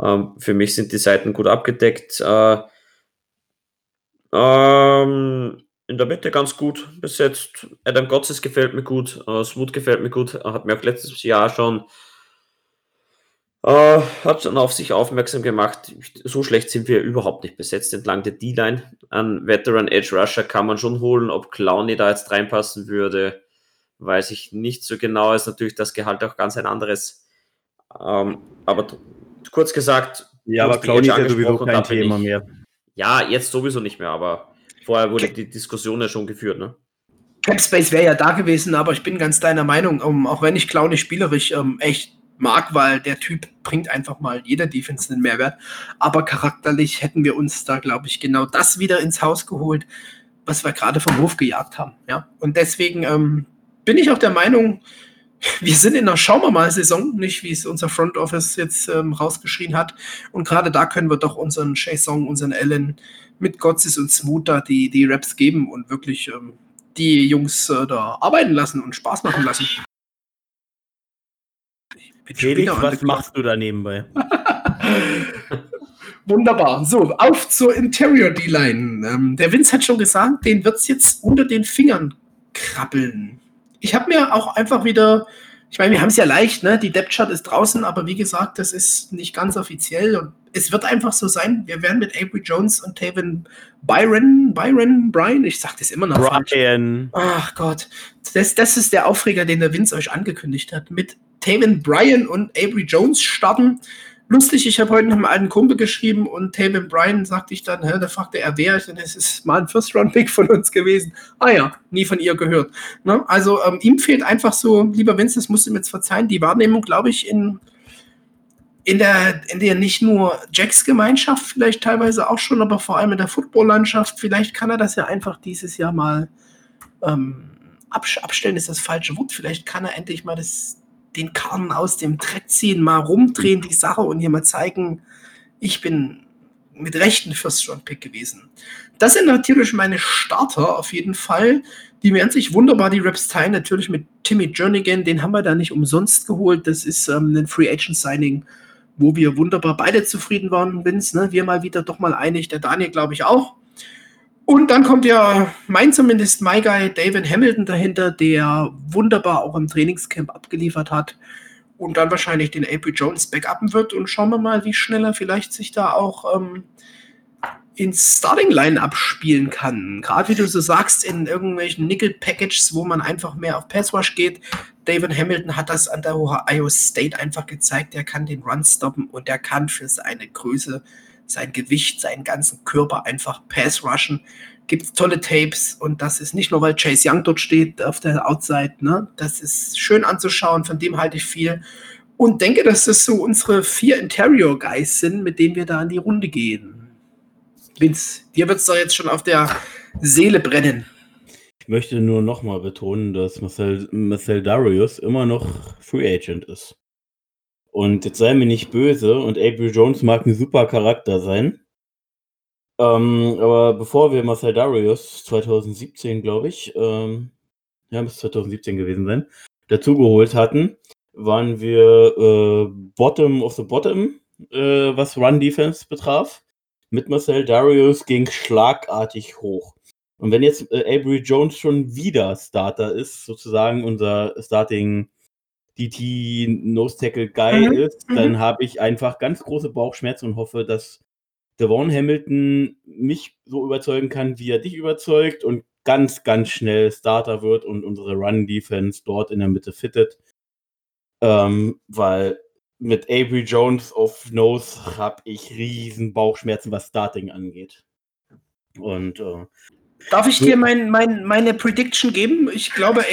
Ähm, für mich sind die Seiten gut abgedeckt. Äh, ähm, in der Mitte ganz gut bis jetzt. Adam Gotzes gefällt mir gut. Äh, Smooth gefällt mir gut. Hat mir auch letztes Jahr schon Äh, hat dann auf sich aufmerksam gemacht. So schlecht sind wir überhaupt nicht besetzt entlang der D-Line. An Veteran Edge Rusher kann man schon holen. Ob Clowney da jetzt reinpassen würde, weiß ich nicht so genau. Ist natürlich das Gehalt auch ganz ein anderes. Ähm, aber kurz gesagt. Ja, aber Clowney ist ja sowieso kein Thema ich, mehr. Ja, jetzt sowieso nicht mehr, aber vorher wurde die Diskussion ja schon geführt, ne? Capspace wäre ja da gewesen, aber ich bin ganz deiner Meinung, um, auch wenn ich Clowney spielerisch ähm, echt mag, weil der Typ bringt einfach mal jeder Defense einen Mehrwert. Aber charakterlich hätten wir uns da, glaube ich, genau das wieder ins Haus geholt, was wir gerade vom Hof gejagt haben. Ja? Und deswegen ähm, bin ich auch der Meinung, wir sind in einer Schauen wir mal Saison, nicht wie es unser Front Office jetzt ähm, rausgeschrien hat. Und gerade da können wir doch unseren Song, unseren Allen mit Gotzis und Smoother die, die Raps geben und wirklich ähm, die Jungs äh, da arbeiten lassen und Spaß machen lassen. Felix, was machst du da nebenbei? (laughs) Wunderbar. So, auf zur Interior D-Line. Ähm, der Vince hat schon gesagt, den wird es jetzt unter den Fingern krabbeln. Ich habe mir auch einfach wieder, ich meine, wir haben es ja leicht, ne? Die Depth Chart ist draußen, aber wie gesagt, das ist nicht ganz offiziell und es wird einfach so sein, wir werden mit Avery Jones und Taven Byron, Byron, Brian, ich sag das immer noch Brian. Falsch. Ach Gott, das, das ist der Aufreger, den der Vince euch angekündigt hat. Mit Taven Bryan und Avery Jones starten. Lustig, ich habe heute noch einen alten Kumpel geschrieben und Taven Bryan sagte ich dann, da fragte er, wer, denn es ist mal ein First-Round-Pick von uns gewesen. Ah ja, nie von ihr gehört. Ne? Also ähm, ihm fehlt einfach so, lieber Vince, das musst du mir jetzt verzeihen, die Wahrnehmung, glaube ich, in, in der, in der nicht nur Jacks Gemeinschaft vielleicht teilweise auch schon, aber vor allem in der Football-Landschaft, vielleicht kann er das ja einfach dieses Jahr mal ähm, abstellen, ist das falsche Wort. Vielleicht kann er endlich mal das, den Karren aus dem Dreck ziehen, mal rumdrehen die Sache und hier mal zeigen, ich bin mit Rechten First-Round-Pick gewesen. Das sind natürlich meine Starter auf jeden Fall. Die werden sich wunderbar die Raps teilen. Natürlich mit Timmy Jernigan, den haben wir da nicht umsonst geholt. Das ist ähm, ein Free Agent Signing, wo wir wunderbar beide zufrieden waren, Vince. Ne? Wir mal wieder doch mal einig, der Daniel glaube ich auch. Und dann kommt ja mein zumindest My Guy David Hamilton dahinter, der wunderbar auch im Trainingscamp abgeliefert hat und dann wahrscheinlich den AP Jones backuppen wird und schauen wir mal, wie schnell er vielleicht sich da auch ähm, ins Starting Line abspielen kann. Gerade wie du so sagst, in irgendwelchen Nickel Packages, wo man einfach mehr auf Pass Rush geht. David Hamilton hat das an der Ohio State einfach gezeigt. Er kann den Run stoppen und er kann für seine Größe sein Gewicht, seinen ganzen Körper einfach pass rushen. Gibt tolle Tapes und das ist nicht nur, weil Chase Young dort steht auf der Outside, ne? Das ist schön anzuschauen, von dem halte ich viel. Und denke, dass das so unsere vier Interior Guys sind, mit denen wir da in die Runde gehen. Vince, dir wird es doch jetzt schon auf der Seele brennen. Ich möchte nur nochmal betonen, dass Marcel, Marcel Darius immer noch Free Agent ist. Und jetzt sei mir nicht böse und Avery Jones mag ein super Charakter sein. Ähm, aber bevor wir Marcel Darius 2017, glaube ich, ähm, ja, muss 2017 gewesen sein, dazugeholt hatten, waren wir äh, Bottom of the Bottom, äh, was Run Defense betraf. Mit Marcel Darius ging schlagartig hoch. Und wenn jetzt äh, Avery Jones schon wieder Starter ist, sozusagen unser Starting DT Nose Tackle Guy mhm. ist, dann mhm. habe ich einfach ganz große Bauchschmerzen und hoffe, dass Devon Hamilton mich so überzeugen kann, wie er dich überzeugt und ganz, ganz schnell Starter wird und unsere Run-Defense dort in der Mitte fittet. Ähm, weil mit Avery Jones auf Nose habe ich riesen Bauchschmerzen, was Starting angeht. Und äh, Darf ich dir mein, mein, meine Prediction geben? Ich glaube,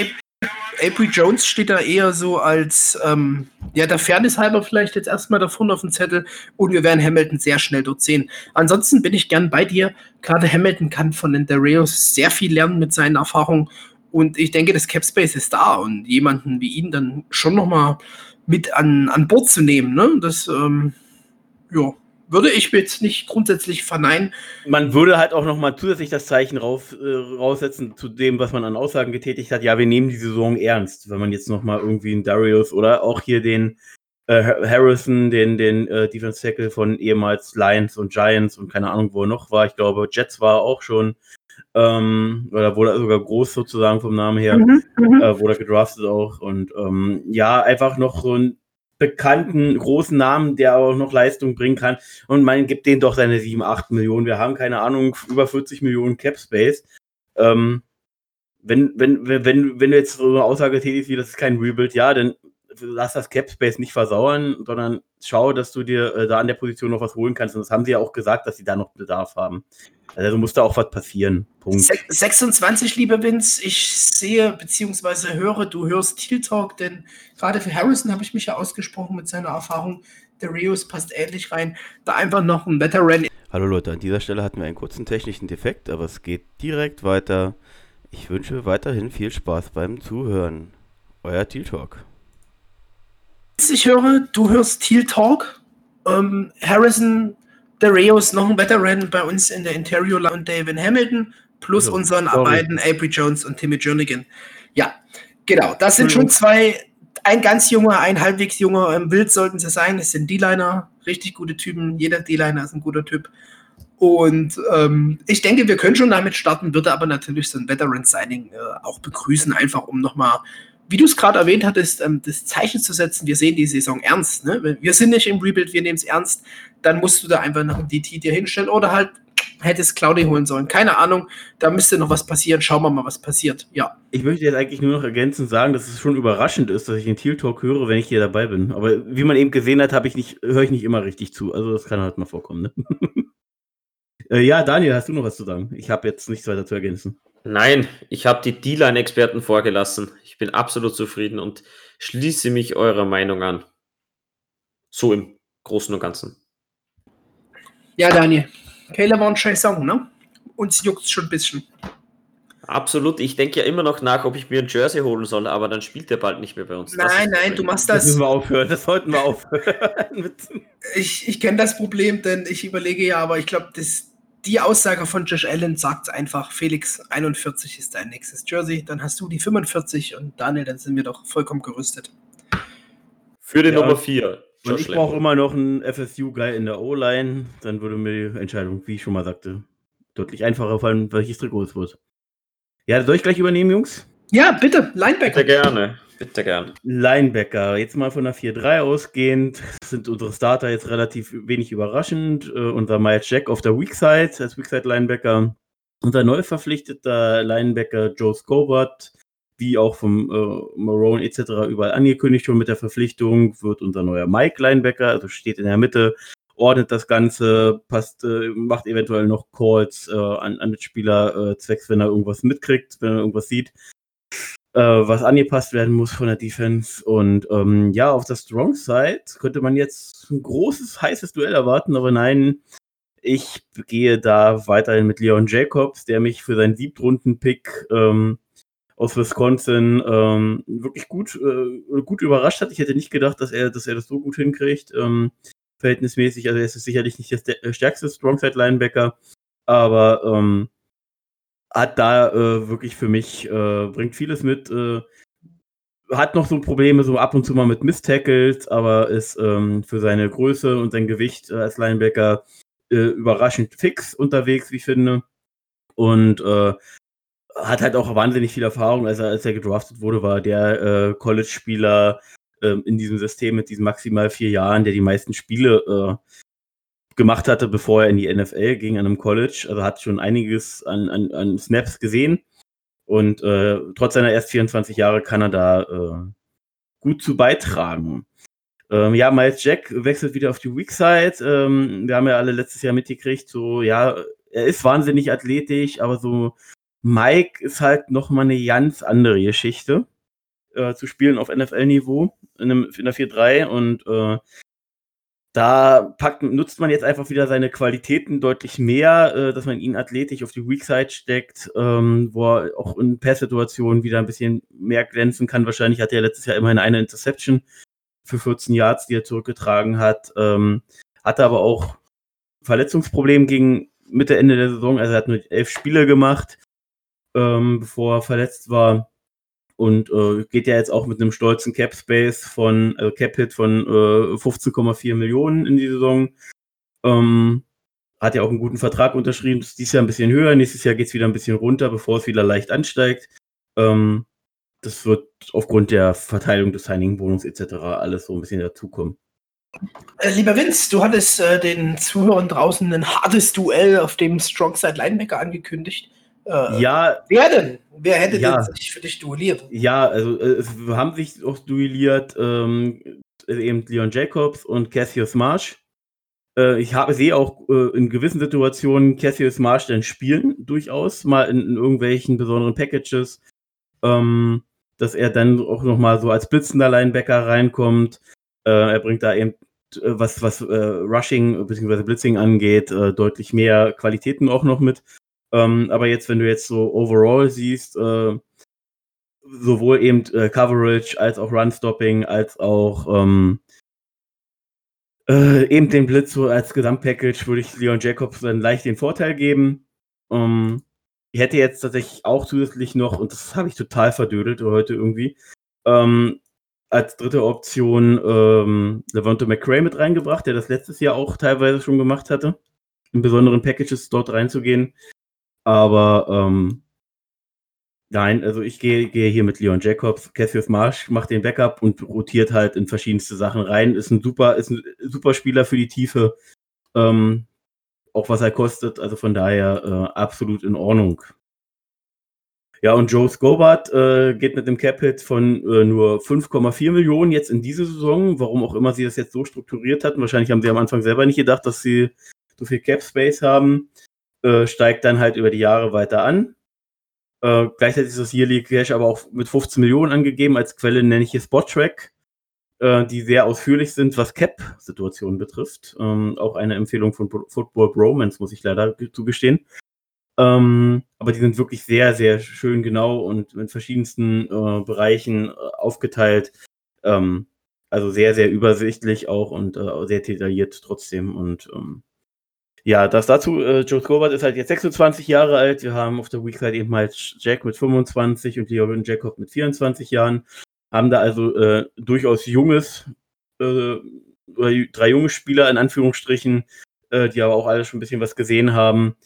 Avery Jones steht da eher so als, ähm, ja, der Fairness halber vielleicht jetzt erstmal da vorne auf dem Zettel und wir werden Hamilton sehr schnell dort sehen. Ansonsten bin ich gern bei dir. Gerade Hamilton kann von den Darius sehr viel lernen mit seinen Erfahrungen und ich denke, das Cap Space ist da und jemanden wie ihn dann schon nochmal mit an, an Bord zu nehmen, ne? Das, ähm, ja, würde ich jetzt nicht grundsätzlich verneinen. Man würde halt auch nochmal zusätzlich das Zeichen rauf, äh, raussetzen zu dem, was man an Aussagen getätigt hat. Ja, wir nehmen die Saison ernst. Wenn man jetzt nochmal irgendwie einen Darius oder auch hier den äh, Harrison, den, den äh, Defense Tackle von ehemals Lions und Giants und keine Ahnung, wo er noch war. Ich glaube, Jets war auch schon. Ähm, oder wurde sogar groß sozusagen vom Namen her, mhm, mhm. äh, wurde gedraftet auch. Und ähm, ja, einfach noch so ein bekannten, großen Namen, der auch noch Leistung bringen kann. Und man gibt denen doch seine 7, 8 Millionen. Wir haben keine Ahnung, über 40 Millionen Cap Space. Ähm, wenn, wenn, wenn, wenn du jetzt so eine Aussage tätigst, wie das ist kein Rebuild, ja, dann lass das Cap Space nicht versauern, sondern schau, dass du dir äh, da an der Position noch was holen kannst. Und das haben sie ja auch gesagt, dass sie da noch Bedarf haben. Also muss da auch was passieren. Punkt. 26, lieber Vince, ich sehe bzw. höre, du hörst Teal Talk, denn gerade für Harrison habe ich mich ja ausgesprochen mit seiner Erfahrung. Der Rios passt ähnlich rein. Da einfach noch ein Veteran. Hallo Leute, an dieser Stelle hatten wir einen kurzen technischen Defekt, aber es geht direkt weiter. Ich wünsche weiterhin viel Spaß beim Zuhören. Euer Teal Talk. Ich höre, du hörst Teal Talk. Ähm, Harrison der Reos noch ein Veteran bei uns in der Interior und David Hamilton plus also, unseren sorry. beiden Avery Jones und Timmy Jernigan. Ja, genau. Das sind schon zwei, ein ganz junger, ein halbwegs junger. Im Wild sollten sie sein. Das sind D-Liner, richtig gute Typen. Jeder D-Liner ist ein guter Typ. Und ähm, ich denke, wir können schon damit starten, würde aber natürlich so ein Veteran-Signing äh, auch begrüßen, einfach um nochmal wie du es gerade erwähnt hattest, ähm, das Zeichen zu setzen, wir sehen die Saison ernst. Ne? Wir sind nicht im Rebuild, wir nehmen es ernst. Dann musst du da einfach noch ein DT dir hinstellen oder halt hättest Claudia holen sollen. Keine Ahnung, da müsste noch was passieren. Schauen wir mal, was passiert. Ja. Ich möchte jetzt eigentlich nur noch ergänzend sagen, dass es schon überraschend ist, dass ich den Teal Talk höre, wenn ich hier dabei bin. Aber wie man eben gesehen hat, ich nicht, höre ich nicht immer richtig zu. Also das kann halt mal vorkommen. Ne? (laughs) äh, ja, Daniel, hast du noch was zu sagen? Ich habe jetzt nichts weiter zu ergänzen. Nein, ich habe die D-Line-Experten vorgelassen. Ich bin absolut zufrieden und schließe mich eurer Meinung an. So im Großen und Ganzen. Ja, Daniel. Caleb und Chase Song, ne? Uns juckt es schon ein bisschen. Absolut. Ich denke ja immer noch nach, ob ich mir ein Jersey holen soll, aber dann spielt der bald nicht mehr bei uns. Nein, nein, du machst das. Das müssen wir aufhören. Das sollten wir (laughs) aufhören. ich ich kenne das Problem, denn ich überlege ja, aber ich glaube, das die Aussage von Josh Allen sagt einfach, Felix, 41 ist dein nächstes Jersey, dann hast du die 45 und Daniel, dann sind wir doch vollkommen gerüstet. Für den ja, Nummer 4. Und ich brauche immer noch einen FSU-Guy in der O-Line, dann würde mir die Entscheidung, wie ich schon mal sagte, deutlich einfacher fallen, welches Trikot es wird. Ja, soll ich gleich übernehmen, Jungs? Ja, bitte, Linebacker. Bitte gerne. Bitte gern. Linebacker, jetzt mal von der 4-3 ausgehend, sind unsere Starter jetzt relativ wenig überraschend. Uh, unser Miles Jack auf der Weak Side als Weak Side Linebacker. Unser neu verpflichteter Linebacker Joe Scobart, wie auch vom uh, Marone etc. überall angekündigt schon mit der Verpflichtung, wird unser neuer Mike Linebacker, also steht in der Mitte, ordnet das Ganze, passt, äh, macht eventuell noch Calls äh, an, an Mitspieler, äh, zwecks, wenn er irgendwas mitkriegt, wenn er irgendwas sieht äh, was angepasst werden muss von der Defense. Und ähm, ja, auf der Strong Side könnte man jetzt ein großes, heißes Duell erwarten, aber nein, ich gehe da weiterhin mit Leon Jacobs, der mich für seinen Siebtrunden-Pick ähm, aus Wisconsin ähm, wirklich gut, äh, gut überrascht hat. Ich hätte nicht gedacht, dass er, dass er das so gut hinkriegt. Ähm, verhältnismäßig, also er ist sicherlich nicht der stärkste Strongside-Linebacker, aber ähm, hat da äh, wirklich für mich, äh, bringt vieles mit. Äh, hat noch so Probleme, so ab und zu mal mit Miss-Tackles, aber ist ähm, für seine Größe und sein Gewicht äh, als Linebacker äh, überraschend fix unterwegs, wie ich finde. Und äh, hat halt auch wahnsinnig viel Erfahrung. Als er, als er gedraftet wurde, war der College-Spieler ähm, in diesem System mit diesen maximal vier Jahren, der die meisten Spiele gemacht hatte, bevor er in die NFL ging an einem College. Also hat schon einiges an, an, an Snaps gesehen. Und äh, trotz seiner erst 24 Jahre kann er da äh, gut zu beitragen. Ähm, ja, Miles Jack wechselt wieder auf die Weak Side. Ähm, wir haben ja alle letztes Jahr mitgekriegt, so, ja, er ist wahnsinnig athletisch, aber so Mike ist halt nochmal eine ganz andere Geschichte äh, zu spielen auf NFL-Niveau in, in der 4-3 und äh, da packt, nutzt man jetzt einfach wieder seine Qualitäten deutlich mehr, äh, dass man ihn athletisch auf die Weak Side steckt, ähm, wo er auch in Pass-Situationen wieder ein bisschen mehr glänzen kann. Wahrscheinlich hat er letztes Jahr immerhin eine Interception für 14 Yards, die er zurückgetragen hat. Ähm, hatte aber auch Verletzungsprobleme gegen Mitte, Ende der Saison. Also er hat nur elf Spiele gemacht, ähm, bevor er verletzt war und äh, geht ja jetzt auch mit einem stolzen Cap Space von also Cap Hit von äh, 15,4 Millionen in die Saison. Ähm, hat ja auch einen guten Vertrag unterschrieben. Ist dieses Jahr ein bisschen höher, nächstes Jahr geht es wieder ein bisschen runter, bevor es wieder leicht ansteigt. Ähm, das wird aufgrund der Verteilung des Signing-Bonus etc. alles so ein bisschen dazukommen. Äh, lieber Vince, du hattest äh, den Zuhörern draußen ein hartes Duell auf dem Strongside Linebacker angekündigt. Äh, ja. Wer denn? Wer hätte ja, denn sich für dich duelliert? Ja, also äh, es haben sich auch duelliert ähm, eben Leon Jacobs und Cassius Marsh. Äh, ich habe, sehe auch äh, in gewissen Situationen Cassius Marsh dann spielen, durchaus, mal in, in irgendwelchen besonderen Packages, ähm, dass er dann auch nochmal so als blitzender Linebacker reinkommt. Äh, er bringt da eben äh, was, was äh, Rushing bzw. Blitzing angeht, äh, deutlich mehr Qualitäten auch noch mit. Ähm, aber jetzt, wenn du jetzt so overall siehst, äh, sowohl eben äh, Coverage als auch Run-Stopping, als auch ähm, äh, eben den Blitz so als Gesamtpackage würde ich Leon Jacobs dann leicht den Vorteil geben. Ähm, ich hätte jetzt tatsächlich auch zusätzlich noch, und das habe ich total verdödelt heute irgendwie, ähm, als dritte Option ähm, Levante McRae mit reingebracht, der das letztes Jahr auch teilweise schon gemacht hatte, in besonderen Packages dort reinzugehen. Aber ähm, nein, also ich gehe, gehe hier mit Leon Jacobs. Cassius Marsh macht den Backup und rotiert halt in verschiedenste Sachen rein. Ist ein super, ist ein super Spieler für die Tiefe. Ähm, auch was er kostet. Also von daher äh, absolut in Ordnung. Ja, und Joe Scobart äh, geht mit einem Cap-Hit von äh, nur 5,4 Millionen jetzt in diese Saison. Warum auch immer sie das jetzt so strukturiert hatten. Wahrscheinlich haben sie am Anfang selber nicht gedacht, dass sie so viel Cap-Space haben. Äh, steigt dann halt über die Jahre weiter an. Äh, gleichzeitig ist das Yearly Cash aber auch mit 15 Millionen angegeben. Als Quelle nenne ich hier Spot-Track, äh, die sehr ausführlich sind, was Cap-Situationen betrifft. Ähm, auch eine Empfehlung von Football Bromance, muss ich leider zugestehen. Ähm, aber die sind wirklich sehr, sehr schön genau und in verschiedensten äh, Bereichen äh, aufgeteilt. Ähm, also sehr, sehr übersichtlich auch und äh, sehr detailliert trotzdem. Und ähm, ja, das dazu, äh, Joe Scobart ist halt jetzt 26 Jahre alt. Wir haben auf der Weekside eben halt Jack mit 25 und Leon Jacob mit 24 Jahren. Haben da also äh, durchaus junges, äh, drei junge Spieler in Anführungsstrichen, äh, die aber auch alle schon ein bisschen was gesehen haben.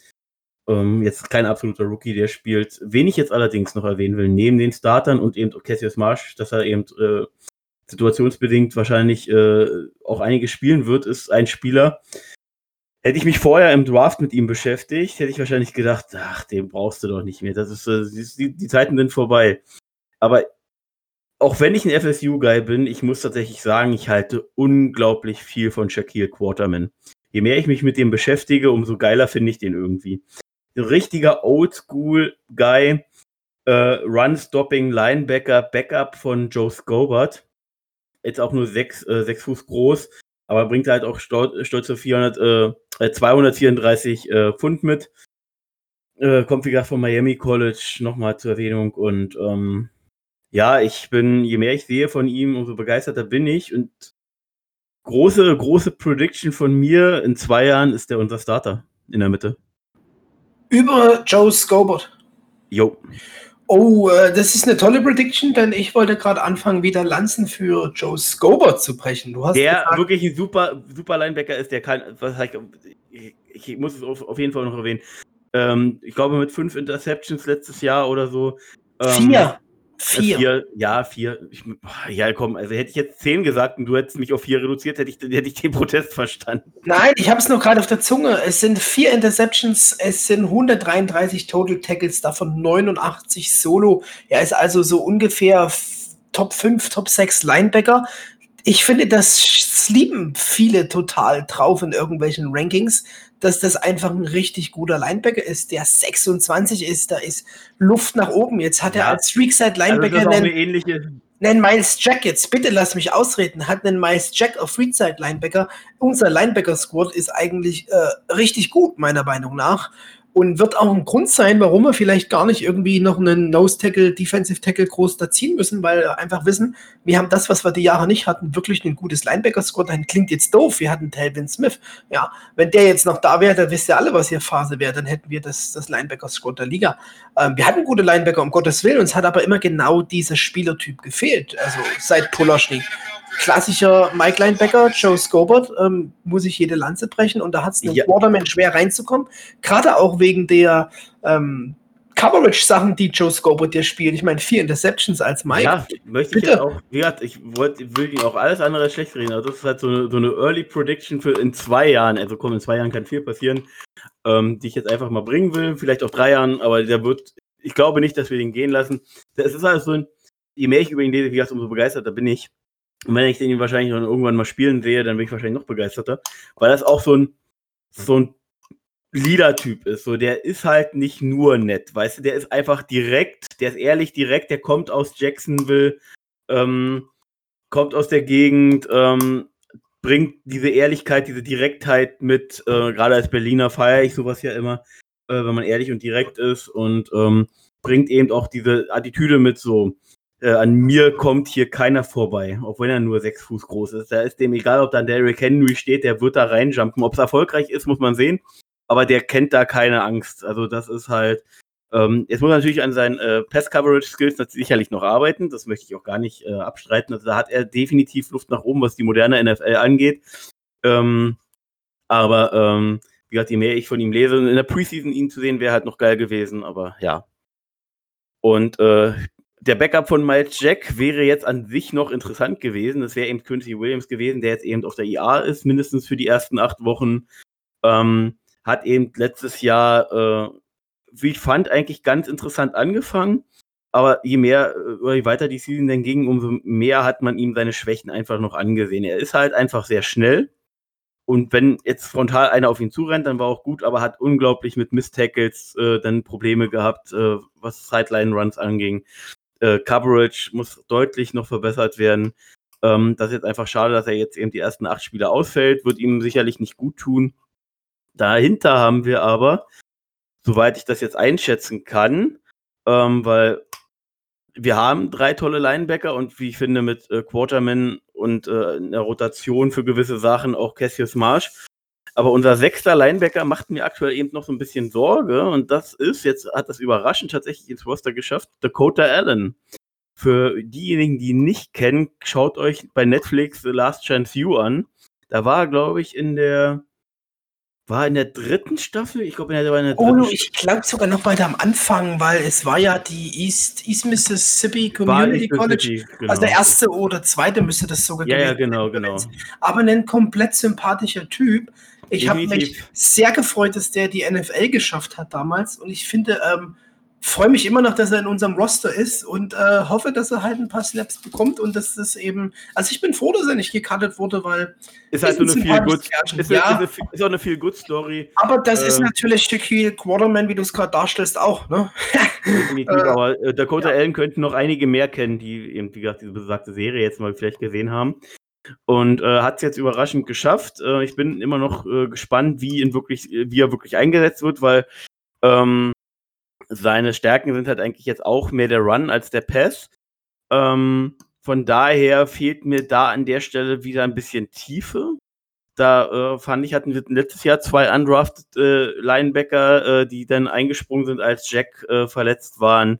Ähm, jetzt kein absoluter Rookie, der spielt. Wen ich jetzt allerdings noch erwähnen will, neben den Startern und eben Cassius Marsh, dass er eben äh, situationsbedingt wahrscheinlich äh, auch einige spielen wird, ist ein Spieler, Hätte ich mich vorher im Draft mit ihm beschäftigt, hätte ich wahrscheinlich gedacht, ach, den brauchst du doch nicht mehr. Das ist, äh, die, die Zeiten sind vorbei. Aber auch wenn ich ein FSU-Guy bin, ich muss tatsächlich sagen, ich halte unglaublich viel von Shaquille Quarterman. Je mehr ich mich mit dem beschäftige, umso geiler finde ich den irgendwie. Ein richtiger Oldschool-Guy, äh, Run-Stopping, Linebacker, Backup von Joe Scobart. Jetzt auch nur sechs, äh, sechs Fuß groß, aber bringt halt auch stolze 400, äh, 234 äh, Pfund mit. Äh, kommt wie gesagt von Miami College nochmal zur Erwähnung und ähm, ja, ich bin, je mehr ich sehe von ihm, umso begeisterter bin ich und große, große Prediction von mir, in zwei Jahren ist der unser Starter in der Mitte. Über Joe Scobart. Jo. Oh, äh, das ist eine tolle Prediction, denn ich wollte gerade anfangen, wieder Lanzen für Joe Scobert zu brechen. Du hast der gesagt, wirklich ein super, super Linebacker ist, der kann, was heißt, ich, ich muss es auf, auf, jeden Fall noch erwähnen. Ähm, ich glaube mit fünf Interceptions letztes Jahr oder so. Ähm, Vier. Vier. vier. Ja, vier. Ich, ja, komm, also hätte ich jetzt zehn gesagt und du hättest mich auf vier reduziert, hätte ich, hätte ich den Protest verstanden. Nein, ich habe es noch gerade auf der Zunge. Es sind vier Interceptions, es sind 133 Total Tackles, davon 89 Solo. Er ist also so ungefähr Top 5, Top 6 Linebacker. Ich finde, das lieben viele total drauf in irgendwelchen Rankings dass das einfach ein richtig guter Linebacker ist, der 26 ist, da ist Luft nach oben. Jetzt hat ja, er als Freakside Linebacker also einen, ähnliche einen Miles Jack, jetzt bitte lass mich ausreden, hat einen Miles Jack auf Freakside Linebacker. Unser Linebacker Squad ist eigentlich äh, richtig gut, meiner Meinung nach und wird auch ein Grund sein, warum wir vielleicht gar nicht irgendwie noch einen Nose-Tackle, Defensive-Tackle groß da ziehen müssen, weil wir einfach wissen, wir haben das, was wir die Jahre nicht hatten, wirklich ein gutes Linebacker-Squad. Dann klingt jetzt doof, wir hatten Talvin Smith. Ja, wenn der jetzt noch da wäre, dann wisst ihr alle, was hier Phase wäre, dann hätten wir das, das Linebacker-Squad der Liga. Ähm, wir hatten gute Linebacker, um Gottes Willen, uns hat aber immer genau dieser Spielertyp gefehlt, also seit Polaschnik klassischer Mike Linebacker, Joe Scobert, ähm, muss ich jede Lanze brechen und da hat es einem ja. Quarterman schwer reinzukommen. Gerade auch wegen der ähm, Coverage-Sachen, die Joe Scopo dir spielt. Ich meine, vier Interceptions als Mike. Ja, möchte ich Bitte. jetzt auch, wie gesagt, ich wollte, will ihn auch alles andere schlecht reden. Also, das ist halt so eine, so eine Early Prediction für in zwei Jahren. Also, komm, in zwei Jahren kann viel passieren, ähm, die ich jetzt einfach mal bringen will. Vielleicht auch drei Jahren, aber der wird, ich glaube nicht, dass wir den gehen lassen. Das ist halt so ein, je mehr ich über ihn lese, wie gesagt, umso begeisterter bin ich. Und wenn ich den wahrscheinlich noch irgendwann mal spielen sehe, dann bin ich wahrscheinlich noch begeisterter, weil das auch so ein, so ein Leader-Typ ist. So, der ist halt nicht nur nett, weißt du, der ist einfach direkt, der ist ehrlich direkt, der kommt aus Jacksonville, ähm, kommt aus der Gegend, ähm, bringt diese Ehrlichkeit, diese Direktheit mit, äh, gerade als Berliner feiere ich sowas ja immer, äh, wenn man ehrlich und direkt ist und ähm, bringt eben auch diese Attitüde mit so, äh, an mir kommt hier keiner vorbei, auch wenn er nur sechs Fuß groß ist. Da ist dem egal, ob da Derrick Henry steht, der wird da reinjumpen. Ob es erfolgreich ist, muss man sehen aber der kennt da keine Angst. Also das ist halt, ähm, jetzt muss er natürlich an seinen äh, Pass-Coverage-Skills sicherlich noch arbeiten, das möchte ich auch gar nicht äh, abstreiten. Also da hat er definitiv Luft nach oben, was die moderne NFL angeht. Ähm, aber ähm, wie gesagt, je mehr ich von ihm lese, in der Preseason ihn zu sehen, wäre halt noch geil gewesen, aber ja. Und äh, der Backup von Miles Jack wäre jetzt an sich noch interessant gewesen. Das wäre eben Quincy Williams gewesen, der jetzt eben auf der IA ist, mindestens für die ersten acht Wochen. Ähm, hat eben letztes Jahr, äh, wie ich fand, eigentlich ganz interessant angefangen. Aber je mehr, äh, je weiter die Season dann ging, umso mehr hat man ihm seine Schwächen einfach noch angesehen. Er ist halt einfach sehr schnell. Und wenn jetzt frontal einer auf ihn zurennt, dann war auch gut, aber hat unglaublich mit Miss-Tackles äh, dann Probleme gehabt, äh, was Sideline-Runs anging. Äh, Coverage muss deutlich noch verbessert werden. Ähm, das ist jetzt einfach schade, dass er jetzt eben die ersten acht Spiele ausfällt. Wird ihm sicherlich nicht gut tun. Dahinter haben wir aber, soweit ich das jetzt einschätzen kann, ähm, weil wir haben drei tolle Linebacker und wie ich finde mit äh, Quarterman und äh, einer Rotation für gewisse Sachen auch Cassius Marsh. Aber unser sechster Linebacker macht mir aktuell eben noch so ein bisschen Sorge und das ist, jetzt hat das überraschend tatsächlich ins Roster geschafft, Dakota Allen. Für diejenigen, die ihn nicht kennen, schaut euch bei Netflix The Last Chance You an. Da war, glaube ich, in der war in der dritten Staffel? Ich glaube, er war in der dritten Oh, ich glaube sogar noch weiter am Anfang, weil es war ja die East, East Mississippi Community College. Genau. Also der erste oder zweite müsste das sogar ja, Ja, genau, genau. Aber ein komplett sympathischer Typ. Ich habe mich sehr gefreut, dass der die NFL geschafft hat damals. Und ich finde, ähm, freue mich immer noch, dass er in unserem Roster ist und äh, hoffe, dass er halt ein paar Snaps bekommt und dass das eben. Also ich bin froh, dass er nicht gekartet wurde, weil. Ist halt so eine viel gut, ist, ja. ist, ist, auch eine viel good Story. Aber das äh, ist natürlich Shaquille Quarterman, wie du es gerade darstellst, auch, ne? Definitiv, (laughs) aber äh, Dakota ja. Allen könnten noch einige mehr kennen, die eben, wie gesagt, diese besagte Serie jetzt mal vielleicht gesehen haben. Und äh, hat es jetzt überraschend geschafft. Äh, ich bin immer noch äh, gespannt, wie, ihn wirklich, wie er wirklich eingesetzt wird, weil ähm, seine Stärken sind halt eigentlich jetzt auch mehr der Run als der Pass. Ähm, von daher fehlt mir da an der Stelle wieder ein bisschen Tiefe. Da äh, fand ich, hatten wir letztes Jahr zwei undrafted äh, Linebacker, äh, die dann eingesprungen sind, als Jack äh, verletzt waren.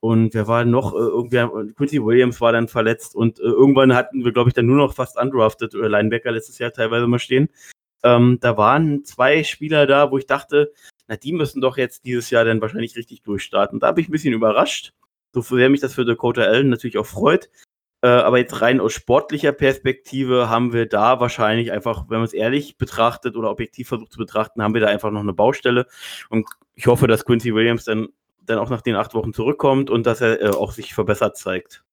Und wer war noch? Äh, irgendwer, Quincy Williams war dann verletzt und äh, irgendwann hatten wir, glaube ich, dann nur noch fast undrafted Linebacker letztes Jahr teilweise mal stehen. Ähm, da waren zwei Spieler da, wo ich dachte, na, die müssen doch jetzt dieses Jahr dann wahrscheinlich richtig durchstarten. Da bin ich ein bisschen überrascht, so sehr mich das für Dakota Allen natürlich auch freut. Äh, aber jetzt rein aus sportlicher Perspektive haben wir da wahrscheinlich einfach, wenn man es ehrlich betrachtet oder objektiv versucht zu betrachten, haben wir da einfach noch eine Baustelle. Und ich hoffe, dass Quincy Williams dann, dann auch nach den acht Wochen zurückkommt und dass er äh, auch sich verbessert zeigt.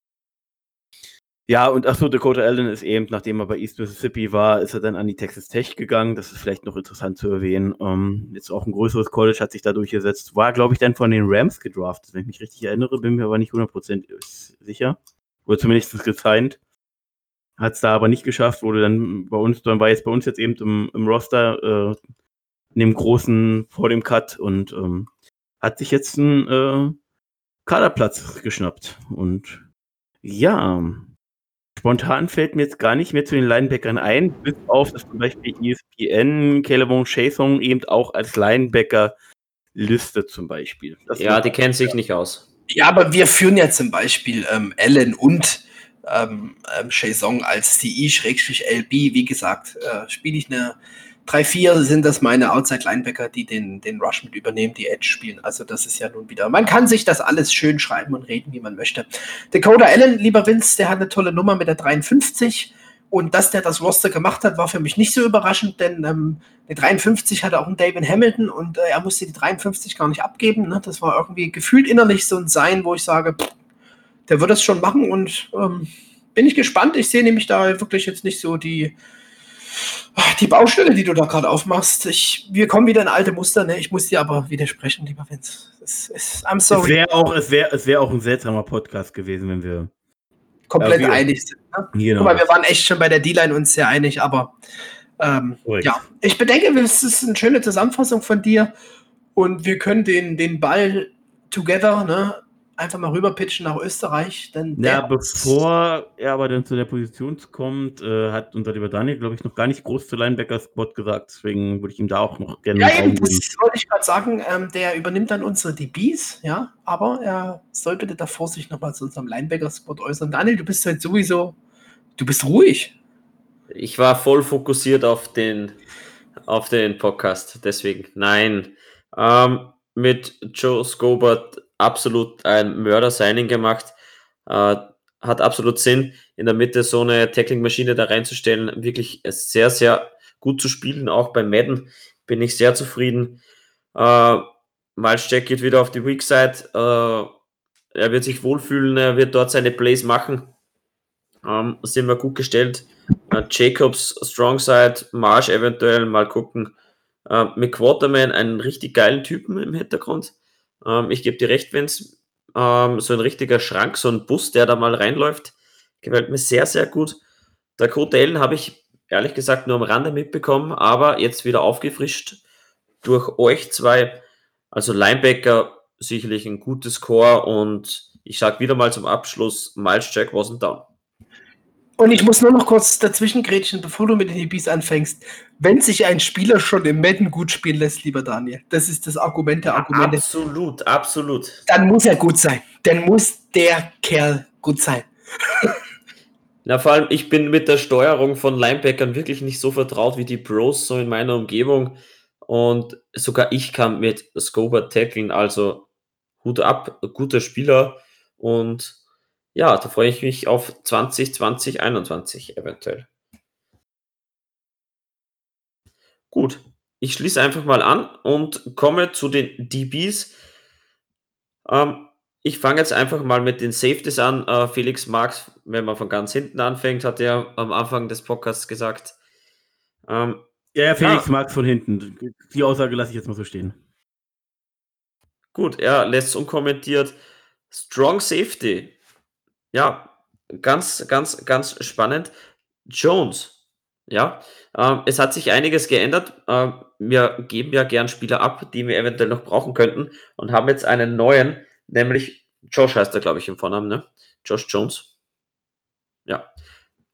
Ja, und achso, Dakota Allen ist eben, nachdem er bei East Mississippi war, ist er dann an die Texas Tech gegangen. Das ist vielleicht noch interessant zu erwähnen. Ähm, jetzt auch ein größeres College hat sich da durchgesetzt. War, glaube ich, dann von den Rams gedraftet, wenn ich mich richtig erinnere, bin mir aber nicht 100% sicher. Oder zumindest gesigned. Hat es da aber nicht geschafft, wurde dann bei uns, dann war jetzt bei uns jetzt eben im, im Roster, äh, in dem großen, vor dem Cut und ähm, hat sich jetzt einen äh, Kaderplatz geschnappt. Und ja, Spontan fällt mir jetzt gar nicht mehr zu den Linebackern ein, bis auf, dass zum Beispiel ESPN Calebon Chason eben auch als Linebacker listet zum Beispiel. Das ja, die kennt sich nicht aus. Ja, aber wir führen ja zum Beispiel ähm, Allen und ähm, ähm, Chason als CI-LB. Wie gesagt, äh, spiele ich eine 3, 4 sind das meine Outside-Linebacker, die den, den Rush mit übernehmen, die Edge spielen. Also das ist ja nun wieder, man kann sich das alles schön schreiben und reden, wie man möchte. Dakota Allen, lieber Vince, der hat eine tolle Nummer mit der 53. Und dass der das Roster gemacht hat, war für mich nicht so überraschend, denn ähm, die 53 hatte auch ein David Hamilton und äh, er musste die 53 gar nicht abgeben. Ne? Das war irgendwie gefühlt innerlich so ein Sein, wo ich sage, pff, der wird das schon machen und ähm, bin ich gespannt. Ich sehe nämlich da wirklich jetzt nicht so die, die Baustelle, die du da gerade aufmachst. Ich, wir kommen wieder in alte Muster, ne? Ich muss dir aber widersprechen, lieber Vince. Es, es, I'm sorry. Es wäre auch, es wär, es wär auch ein seltsamer Podcast gewesen, wenn wir komplett ja, einig sind. Ne? Genau. Guck mal, wir waren echt schon bei der D-Line uns sehr einig, aber ähm, ja, ich bedenke, es ist eine schöne Zusammenfassung von dir und wir können den, den Ball together, ne, einfach mal rüberpitchen nach Österreich. Denn ja, bevor er aber dann zu der Position kommt, äh, hat unser lieber Daniel, glaube ich, noch gar nicht groß zu Linebacker-Spot gesagt. Deswegen würde ich ihm da auch noch gerne. Ja, eben, das wollte ich gerade sagen. Ähm, der übernimmt dann unsere DBs, ja, aber er soll bitte davor sich nochmal zu unserem Linebacker-Spot äußern. Daniel, du bist halt sowieso, du bist ruhig. Ich war voll fokussiert auf den, auf den Podcast, deswegen nein. Ähm, mit Joe Scobart absolut ein Mörder-Signing gemacht. Äh, hat absolut Sinn, in der Mitte so eine Tackling-Maschine da reinzustellen. Wirklich sehr, sehr gut zu spielen. Auch bei Madden bin ich sehr zufrieden. Äh, Miles Jack geht wieder auf die Weak Side. Äh, er wird sich wohlfühlen, er wird dort seine Plays machen. Ähm, sind wir gut gestellt. Äh, Jacobs Strong Side, Marsh eventuell mal gucken. Äh, mit Quarterman einen richtig geilen Typen im Hintergrund. Ähm, ich gebe dir recht, wenn es ähm, so ein richtiger Schrank, so ein Bus, der da mal reinläuft, gefällt mir sehr, sehr gut. Der Code Allen habe ich ehrlich gesagt nur am Rande mitbekommen, aber jetzt wieder aufgefrischt durch euch zwei. Also Linebacker sicherlich ein gutes Score und ich sage wieder mal zum Abschluss, Miles Jack wasn't down. Und ich muss nur noch kurz dazwischen grätschen, bevor du mit den Hippies anfängst. Wenn sich ein Spieler schon im Madden gut spielen lässt, lieber Daniel, das ist das Argument der Argumente. Absolut, absolut. Dann muss er gut sein. Dann muss der Kerl gut sein. (laughs) Na, vor allem, ich bin mit der Steuerung von Linebackern wirklich nicht so vertraut wie die Pros so in meiner Umgebung. Und sogar ich kann mit Scober tackeln, also Hut ab, guter Spieler. Und ja, da freue ich mich auf 2020, 2021 eventuell. Gut, ich schließe einfach mal an und komme zu den DBs. Ähm, ich fange jetzt einfach mal mit den Safeties an. Äh, Felix Marx, wenn man von ganz hinten anfängt, hat er am Anfang des Podcasts gesagt. Ähm, ja, Felix ja. Marx von hinten. Die Aussage lasse ich jetzt mal so stehen. Gut, er lässt es unkommentiert. Strong Safety. Ja, ganz, ganz, ganz spannend. Jones. Ja, ähm, es hat sich einiges geändert. Ähm, wir geben ja gern Spieler ab, die wir eventuell noch brauchen könnten und haben jetzt einen neuen, nämlich Josh heißt er, glaube ich, im Vornamen, ne? Josh Jones. Ja.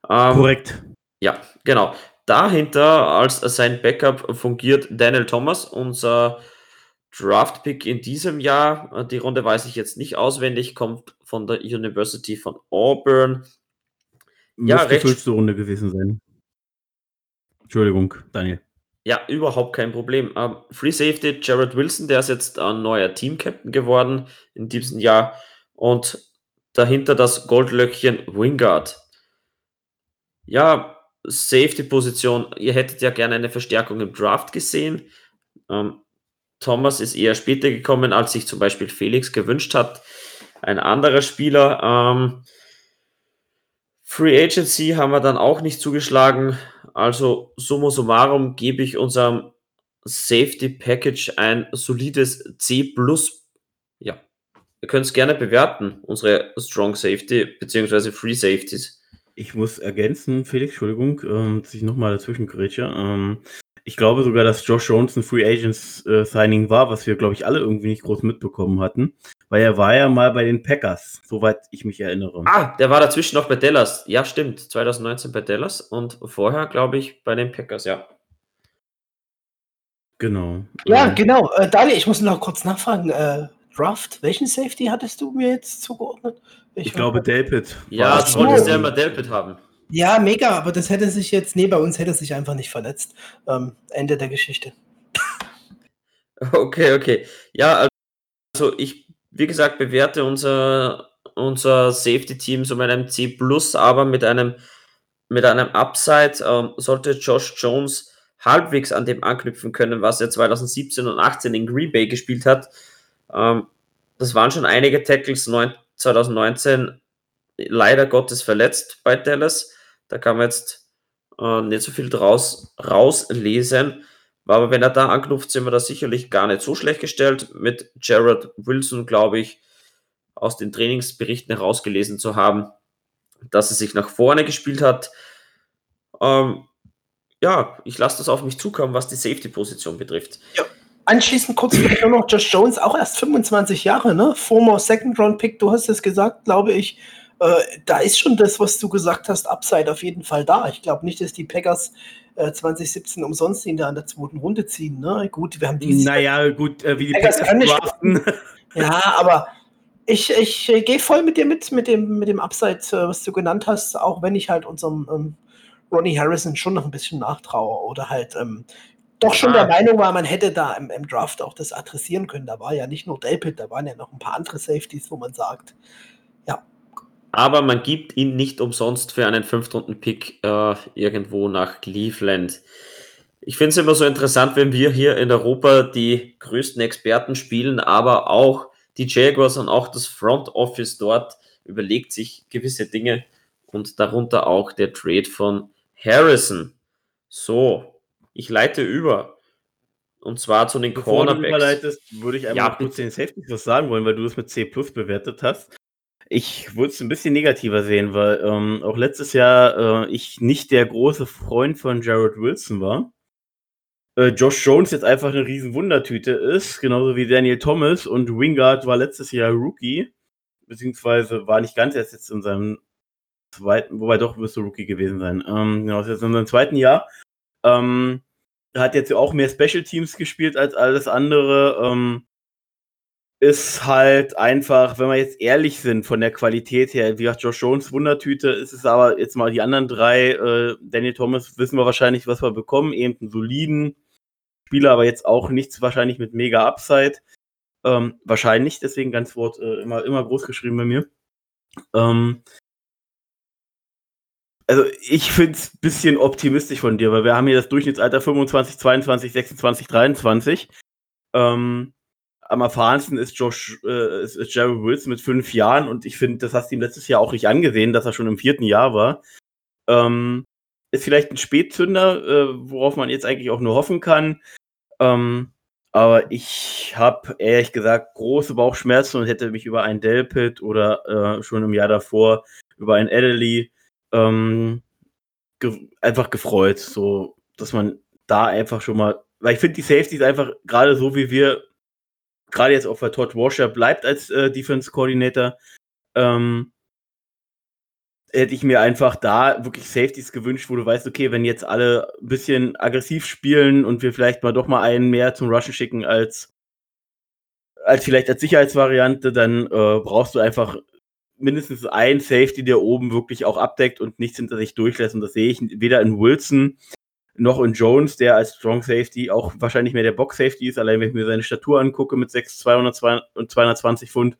Ähm, Korrekt. Ja, genau. Dahinter als sein Backup fungiert Daniel Thomas, unser Draft-Pick in diesem Jahr. Äh, die Runde weiß ich jetzt nicht auswendig, kommt von der University von Auburn. Ja, Müsste recht. fünfte Runde gewesen sein. Entschuldigung, Daniel. Ja, überhaupt kein Problem. Um, ähm, Free Safety, Jared Wilson, der ist jetzt ein neuer Team-Captain geworden in diesem Jahr. Und dahinter das Goldlöckchen Wingard. Ja, Safety-Position. Ihr hättet ja gerne eine Verstärkung im Draft gesehen. Ähm, Thomas ist eher später gekommen, als sich zum Beispiel Felix gewünscht hat. Ein anderer Spieler. Ähm, Free Agency haben wir dann auch nicht zugeschlagen. Also summa summarum gebe ich unserem Safety Package ein solides C+. Ja, ihr könnt es gerne bewerten, unsere Strong Safety bzw. Free Safeties. Ich muss ergänzen, Felix, Entschuldigung, ähm, dass nochmal dazwischen grätsche. Ähm, ich glaube sogar, dass Josh Jones ein Free Agents äh, Signing war, was wir, glaube ich, alle irgendwie nicht groß mitbekommen hatten. Weil er war ja mal bei den Packers, soweit ich mich erinnere. Ah, der war dazwischen noch bei Dallas. Ja, stimmt. 2019 bei Dallas und vorher, glaube ich, bei den Packers, ja. Genau. Ja, äh, genau. Äh, Daniel, ich muss noch kurz nachfragen. Äh, Draft, welchen Safety hattest du mir jetzt zugeordnet? Ich, ich glaube Delpit. Ja, du wolltest ja immer Delpit haben. Ja, mega, aber das hätte sich jetzt, nee, bei uns hätte sich einfach nicht verletzt. Ähm, Ende der Geschichte. (laughs) Okay, okay. Ja, also ich, wie gesagt, bewerte unser, unser Safety-Team so mit einem C, aber mit einem, mit einem Upside. Ähm, sollte Josh Jones halbwegs an dem anknüpfen können, was er 2017 und 18 in Green Bay gespielt hat. Ähm, das waren schon einige Tackles 2019 leider Gottes verletzt bei Dallas. Da kann man jetzt äh, nicht so viel draus rauslesen. Aber wenn er da anknüpft, sind wir da sicherlich gar nicht so schlecht gestellt. Mit Jared Wilson, glaube ich, aus den Trainingsberichten herausgelesen zu haben, dass er sich nach vorne gespielt hat. Ähm, ja, ich lasse das auf mich zukommen, was die Safety-Position betrifft. Ja. Anschließend kurz vielleicht noch Josh Jones, auch erst 25 Jahre, ne? Former Second-Round-Pick, du hast es gesagt, glaube ich. Äh, da ist schon das, was du gesagt hast, Upside auf jeden Fall da. Ich glaube nicht, dass die Packers äh, 2017 umsonst ihn da in der zweiten Runde ziehen. Ne? Gut, wir haben dieses. Naja, gut, äh, wie die Packers, draften. (laughs) Ja, aber ich, ich äh, gehe voll mit dir mit, mit dem, mit dem Upside, äh, was du genannt hast, auch wenn ich halt unserem ähm, Ronnie Harrison schon noch ein bisschen nachtraue oder halt ähm, doch schon der Meinung war, man hätte da im, im, Draft auch das adressieren können. Da war ja nicht nur Delpit, da waren ja noch ein paar andere Safeties, wo man sagt, ja. Aber man gibt ihn nicht umsonst für einen Fünftrunden-Pick äh, irgendwo nach Cleveland. Ich finde es immer so interessant, wenn wir hier in Europa die größten Experten spielen, aber auch die Jaguars und auch das Front Office dort überlegt sich gewisse Dinge und darunter auch der Trade von Harrison. So, ich leite über. Und zwar zu den Bevor Cornerbacks. Du überleitest, würde ich einmal ja, kurz den Safety was sagen wollen, weil du es mit C Plus bewertet hast. Ich würde es ein bisschen negativer sehen, weil ähm, auch letztes Jahr äh, ich nicht der große Freund von Jared Wilson war. Äh, Josh Jones jetzt einfach eine riesen Wundertüte ist, genauso wie Daniel Thomas und Wingard war letztes Jahr Rookie, beziehungsweise war nicht ganz erst jetzt in seinem zweiten, wobei doch müsste Rookie gewesen sein. Ähm, genau, ist jetzt in seinem zweiten Jahr. Ähm, hat jetzt auch mehr Special Teams gespielt als alles andere. Ähm, ist halt einfach, wenn wir jetzt ehrlich sind von der Qualität her, wie gesagt, Josh Jones Wundertüte, ist es aber jetzt mal die anderen drei, äh, Daniel Thomas, wissen wir wahrscheinlich, was wir bekommen, eben einen soliden Spieler, aber jetzt auch nichts wahrscheinlich mit mega Upside. Ähm, wahrscheinlich, deswegen ganz Wort äh, immer, immer groß geschrieben bei mir. Ähm, also ich finde es ein bisschen optimistisch von dir, weil wir haben hier das Durchschnittsalter 25, 22, 26, 23. Ähm, am erfahrensten ist Josh, äh, ist, ist Jerry Wilson mit fünf Jahren und ich finde, das hast du ihm letztes Jahr auch nicht angesehen, dass er schon im vierten Jahr war. Ähm, ist vielleicht ein Spätzünder, äh, worauf man jetzt eigentlich auch nur hoffen kann. Ähm, aber ich habe ehrlich gesagt große Bauchschmerzen und hätte mich über einen Delpit oder äh, schon im Jahr davor über einen Adderley ähm, ge einfach gefreut, so dass man da einfach schon mal, weil ich finde die Safeties einfach gerade so wie wir, gerade jetzt auch bei Todd Washer bleibt als äh, Defense Coordinator, ähm, hätte ich mir einfach da wirklich Safeties gewünscht, wo du weißt, okay, wenn jetzt alle ein bisschen aggressiv spielen und wir vielleicht mal doch mal einen mehr zum Rushen schicken als als vielleicht als Sicherheitsvariante, dann äh, brauchst du einfach mindestens ein Safety, der oben wirklich auch abdeckt und nichts hinter sich durchlässt. Und das sehe ich weder in Wilson noch in Jones, der als Strong Safety auch wahrscheinlich mehr der Box Safety ist. Allein wenn ich mir seine Statur angucke mit 6, 200 und 220 Pfund,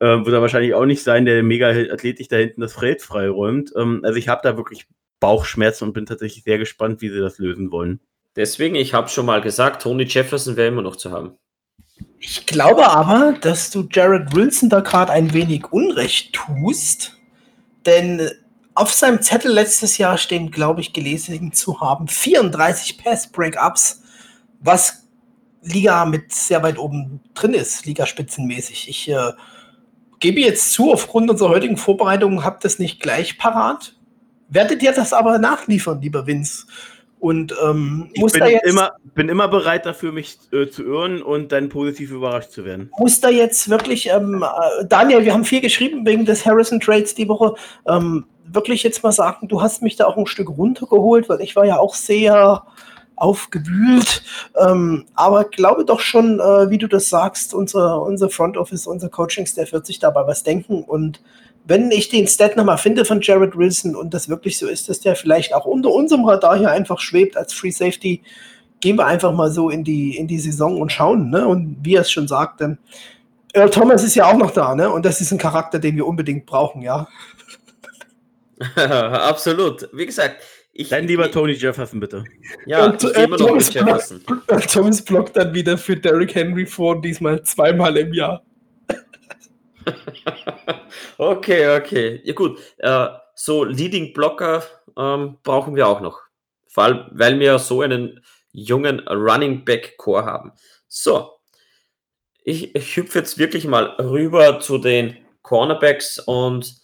äh, wird er wahrscheinlich auch nicht sein, der mega athletisch da hinten das Feld freiräumt. Ähm, also ich habe da wirklich Bauchschmerzen und bin tatsächlich sehr gespannt, wie sie das lösen wollen. Deswegen, ich habe schon mal gesagt, Tony Jefferson wäre immer noch zu haben. Ich glaube aber, dass du Jared Wilson da gerade ein wenig Unrecht tust, denn auf seinem Zettel letztes Jahr stehen, glaube ich, gelesen zu haben 34 Pass-Breakups, was Liga mit sehr weit oben drin ist, Ligaspitzenmäßig. Ich äh, gebe jetzt zu, aufgrund unserer heutigen Vorbereitung habt das nicht gleich parat. Werdet ihr das aber nachliefern, lieber Vince? Und ähm, ich bin, immer, bin immer bereit dafür, mich äh, zu irren und dann positiv überrascht zu werden. Muss da jetzt wirklich, ähm, äh, Daniel, wir haben viel geschrieben wegen des Harrison Trades die Woche. Ähm, wirklich jetzt mal sagen, du hast mich da auch ein Stück runtergeholt, weil ich war ja auch sehr aufgewühlt. Ähm, aber glaube doch schon, äh, wie du das sagst, unser, unser Front Office, unser Coaching-Staff wird sich dabei was denken und wenn ich den Stat nochmal finde von Jared Wilson und das wirklich so ist, dass der vielleicht auch unter unserem Radar hier einfach schwebt als Free Safety, gehen wir einfach mal so in die, in die Saison und schauen. Ne? Und wie er es schon sagte, Earl Thomas ist ja auch noch da, ne? Und das ist ein Charakter, den wir unbedingt brauchen, ja. (laughs) Absolut. Wie gesagt, ich. Dann lieber Tony Jefferson, bitte. Ja, und, äh, immer noch Jefferson. Blockt, Thomas (laughs) blockt dann wieder für Derrick Henry vor, diesmal zweimal im Jahr. (laughs) okay, okay. Ja, gut. Äh, so Leading Blocker ähm, brauchen wir auch noch. Vor allem, weil wir so einen jungen Running Back Core haben. So. Ich, ich hüpfe jetzt wirklich mal rüber zu den Cornerbacks und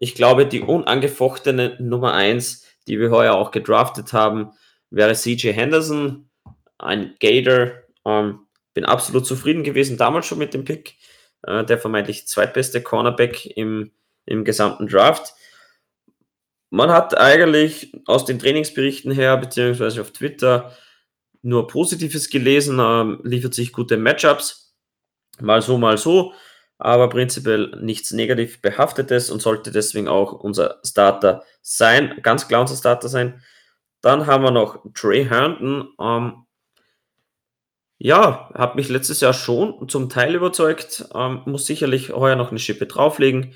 ich glaube, die unangefochtene Nummer 1, die wir heuer auch gedraftet haben, wäre CJ Henderson, ein Gator. Ähm, bin absolut zufrieden gewesen, damals schon mit dem Pick. Äh, der vermeintlich zweitbeste Cornerback im, im gesamten Draft. Man hat eigentlich aus den Trainingsberichten her, beziehungsweise auf Twitter, nur Positives gelesen, äh, liefert sich gute Matchups. Mal so, mal so aber prinzipiell nichts negativ behaftetes und sollte deswegen auch unser Starter sein, ganz klar unser Starter sein. Dann haben wir noch Trey Herndon. Ähm, ja, hat mich letztes Jahr schon zum Teil überzeugt, ähm, muss sicherlich heuer noch eine Schippe drauflegen.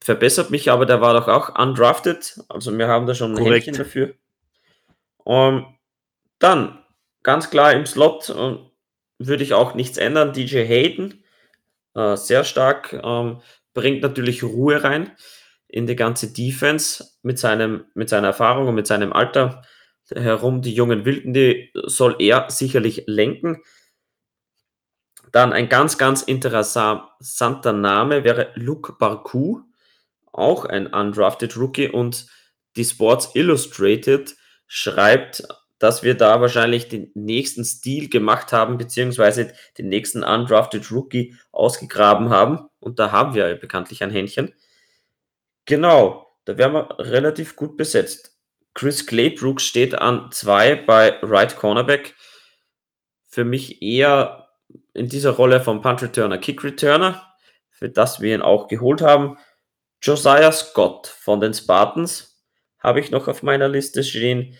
Verbessert mich aber, der war doch auch undrafted, also wir haben da schon ein Korrekt. Händchen dafür. Ähm, dann, ganz klar im Slot äh, würde ich auch nichts ändern, DJ Hayden äh, sehr stark, ähm, bringt natürlich Ruhe rein in die ganze Defense mit, seinem, mit seiner Erfahrung und mit seinem Alter herum. Die jungen Wilden, die soll er sicherlich lenken. Dann ein ganz, ganz interessanter Name wäre Luke Barku, auch ein undrafted Rookie und die Sports Illustrated schreibt dass wir da wahrscheinlich den nächsten Stil gemacht haben, beziehungsweise den nächsten Undrafted Rookie ausgegraben haben. Und da haben wir bekanntlich ein Händchen. Genau, da wären wir relativ gut besetzt. Chris Claybrooks steht an zwei bei Right Cornerback. Für mich eher in dieser Rolle vom Punt Returner, Kick Returner, für das wir ihn auch geholt haben. Josiah Scott von den Spartans habe ich noch auf meiner Liste stehen.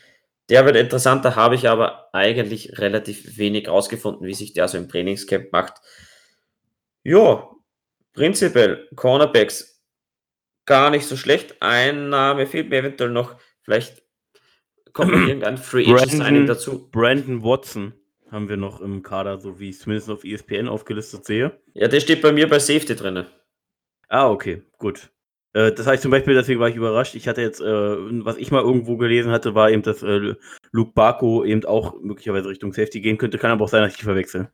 Der wird interessanter, habe ich aber eigentlich relativ wenig rausgefunden, wie sich der so im Trainingscamp macht. Ja, prinzipiell Cornerbacks gar nicht so schlecht. Ein Name fehlt mir eventuell noch. Vielleicht kommt noch (clears throat) irgendein Free Agent Signing dazu. Brandon Watson haben wir noch im Kader, so wie ich es zumindest auf ESPN aufgelistet sehe. Ja, der steht bei mir bei Safety drin. Ah, okay, gut. Äh, das heißt zum Beispiel, deswegen war ich überrascht. Ich hatte jetzt, äh, was ich mal irgendwo gelesen hatte, war eben, dass äh, Luke Barco eben auch möglicherweise Richtung Safety gehen könnte. Kann aber auch sein, dass ich die verwechsel.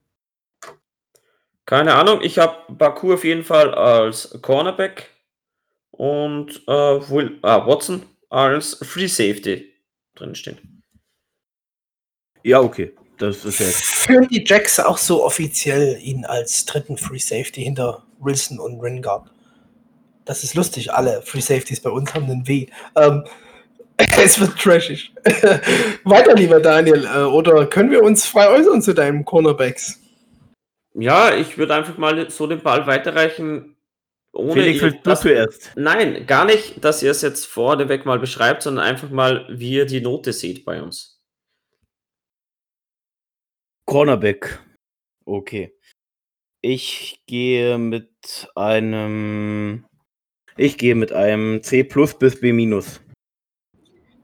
Keine Ahnung. Ich habe Baku auf jeden Fall als Cornerback und äh, Will, ah, Watson als Free Safety drinstehen. Ja, okay. Das ist jetzt. Führen die Jacks auch so offiziell ihn als dritten Free Safety hinter Wilson und Ringard? Das ist lustig, alle Free Safeties bei uns haben einen W. Ähm, (laughs) es wird trashig. (laughs) Weiter, lieber Daniel, äh, oder können wir uns frei äußern zu deinem Cornerbacks? Ja, ich würde einfach mal so den Ball weiterreichen. Ohne Felix, ihr, du zuerst. Nein, gar nicht, dass ihr es jetzt vorneweg mal beschreibt, sondern einfach mal, wie ihr die Note seht bei uns. Cornerback. Okay. Ich gehe mit einem ich gehe mit einem C plus bis B minus.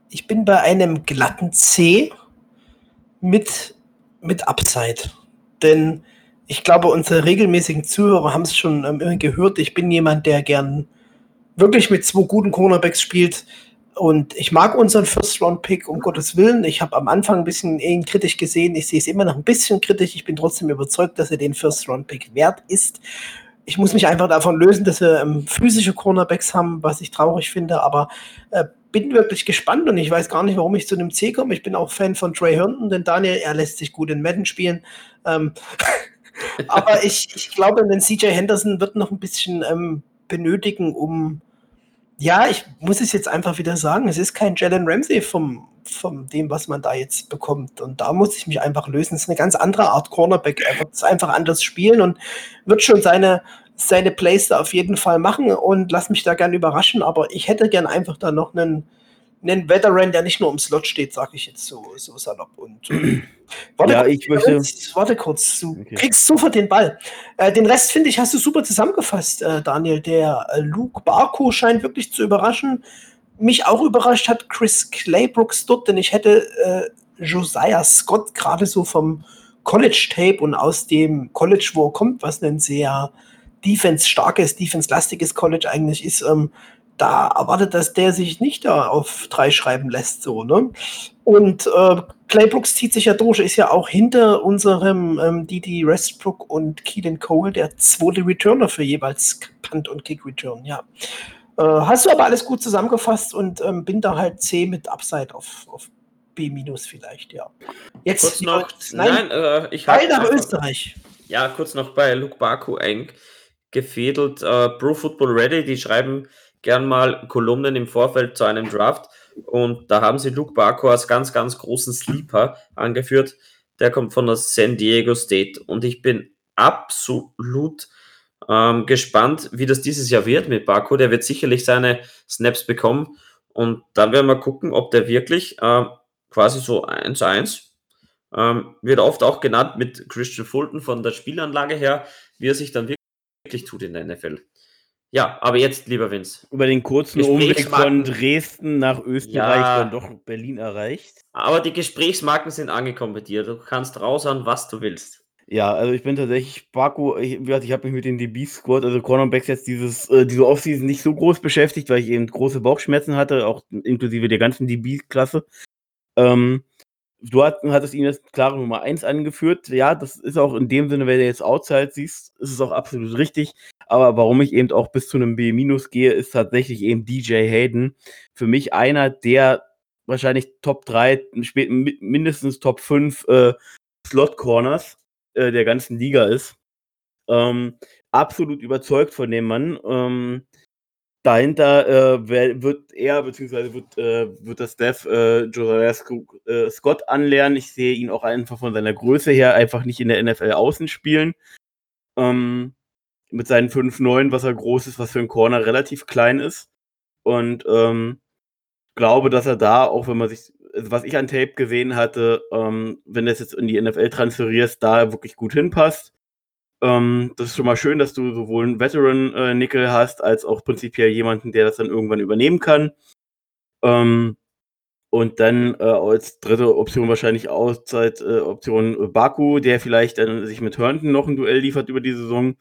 Ich bin bei einem glatten C mit, mit Upside. Denn ich glaube, unsere regelmäßigen Zuhörer haben es schon ähm, gehört. Ich bin jemand, der gern wirklich mit zwei guten Cornerbacks spielt. Und ich mag unseren First-Round-Pick, um Gottes Willen. Ich habe am Anfang ein bisschen ihn kritisch gesehen. Ich sehe es immer noch ein bisschen kritisch. Ich bin trotzdem überzeugt, dass er den First-Round-Pick wert ist ich muss mich einfach davon lösen, dass wir ähm, physische Cornerbacks haben, was ich traurig finde, aber äh, bin wirklich gespannt und ich weiß gar nicht, warum ich zu einem C komme. Ich bin auch Fan von Trey Herndon, denn Daniel, er lässt sich gut in Madden spielen. Ähm, (laughs) aber ich, ich glaube, den CJ Henderson wird noch ein bisschen ähm, benötigen, um ja, ich muss es jetzt einfach wieder sagen, es ist kein Jalen Ramsey vom, von dem, was man da jetzt bekommt. Und da muss ich mich einfach lösen. Es ist eine ganz andere Art Cornerback. Er wird es einfach anders spielen und wird schon seine seine Plays da auf jeden Fall machen und lass mich da gern überraschen, aber ich hätte gern einfach da noch einen, einen Veteran, der nicht nur im Slot steht, sage ich jetzt so, so salopp. Und, äh, (clears throat) warte, Ja, kurz, ich möchte- warte kurz, du Okay. kriegst sofort den Ball. Äh, den Rest, finde ich, hast du super zusammengefasst, äh, Daniel. Der äh, Luke Barco scheint wirklich zu überraschen. Mich auch überrascht hat Chris Claybrooks dort, denn ich hätte äh, Josiah Scott gerade so vom College-Tape und aus dem College, wo er kommt, was ein sehr defense-starkes, defense-lastiges College eigentlich ist, ähm, da erwartet, dass der sich nicht da auf drei schreiben lässt, so, ne? Und äh, Claybrooks zieht sich ja durch, ist ja auch hinter unserem ähm, Didi Westbrook und Keelan Cole der zweite Returner für jeweils Punt und Kick Return, ja. Äh, hast du aber alles gut zusammengefasst und ähm, bin da halt C mit Upside auf, auf B minus vielleicht, ja. Jetzt Kurz noch, nein, nein, äh, ich Teil nach Österreich. Ja, kurz noch bei Luke Baku eingefädelt. Äh, Pro Football Ready, die schreiben gern mal Kolumnen im Vorfeld zu einem Draft. Und da haben sie Luke Baku als ganz, ganz großen Sleeper angeführt. Der kommt von der San Diego State. Und ich bin absolut ähm, gespannt, wie das dieses Jahr wird mit Baku. Der wird sicherlich seine Snaps bekommen. Und dann werden wir gucken, ob der wirklich äh, quasi so 1 zu 1 ähm, wird oft auch genannt mit Christian Fulton von der Spielanlage her, wie er sich dann wirklich tut in der NFL. Ja, aber jetzt, lieber Vince, Über den kurzen Umweg von. Dresden nach Österreich Ja. dann doch Berlin erreicht. aber die Gesprächsmarken sind angekommen bei dir. Du kannst raushauen, was du willst. Ja, also ich bin tatsächlich Baku, ich, ich habe mich mit den DB-Squad, also Cornerbacks jetzt dieses, äh, diese Offseason nicht so groß beschäftigt, weil ich eben große Bauchschmerzen hatte, auch inklusive der ganzen DB-Klasse. Ähm, du hat, hattest ihn als klare Nummer 1 angeführt. Ja, das ist auch in dem Sinne, wenn du jetzt Outside siehst, ist es auch absolut richtig. Aber warum ich eben auch bis zu einem B- gehe, ist tatsächlich eben DJ Hayden. Für mich einer der wahrscheinlich Top 3, spät- mi- mindestens Top 5 äh, Slot-Corners äh, der ganzen Liga ist. Ähm, absolut überzeugt von dem Mann. Ähm, dahinter äh, wird er, beziehungsweise wird, äh, wird das Dev äh, Josiah äh, Scott anlernen. Ich sehe ihn auch einfach von seiner Größe her einfach nicht in der NFL außen spielen. Ähm, mit seinen 5'9, was er groß ist, was für ein Corner relativ klein ist. Und ähm, glaube, dass er da, auch wenn man sich, also was ich an Tape gesehen hatte, ähm, wenn du es jetzt in die NFL transferierst, da wirklich gut hinpasst. Ähm, das ist schon mal schön, dass du sowohl einen Veteran-Nickel hast, als auch prinzipiell jemanden, der das dann irgendwann übernehmen kann. Ähm, und dann äh, als dritte Option wahrscheinlich Outside-Option äh, Baku, der vielleicht dann sich mit Herndon noch ein Duell liefert über die Saison.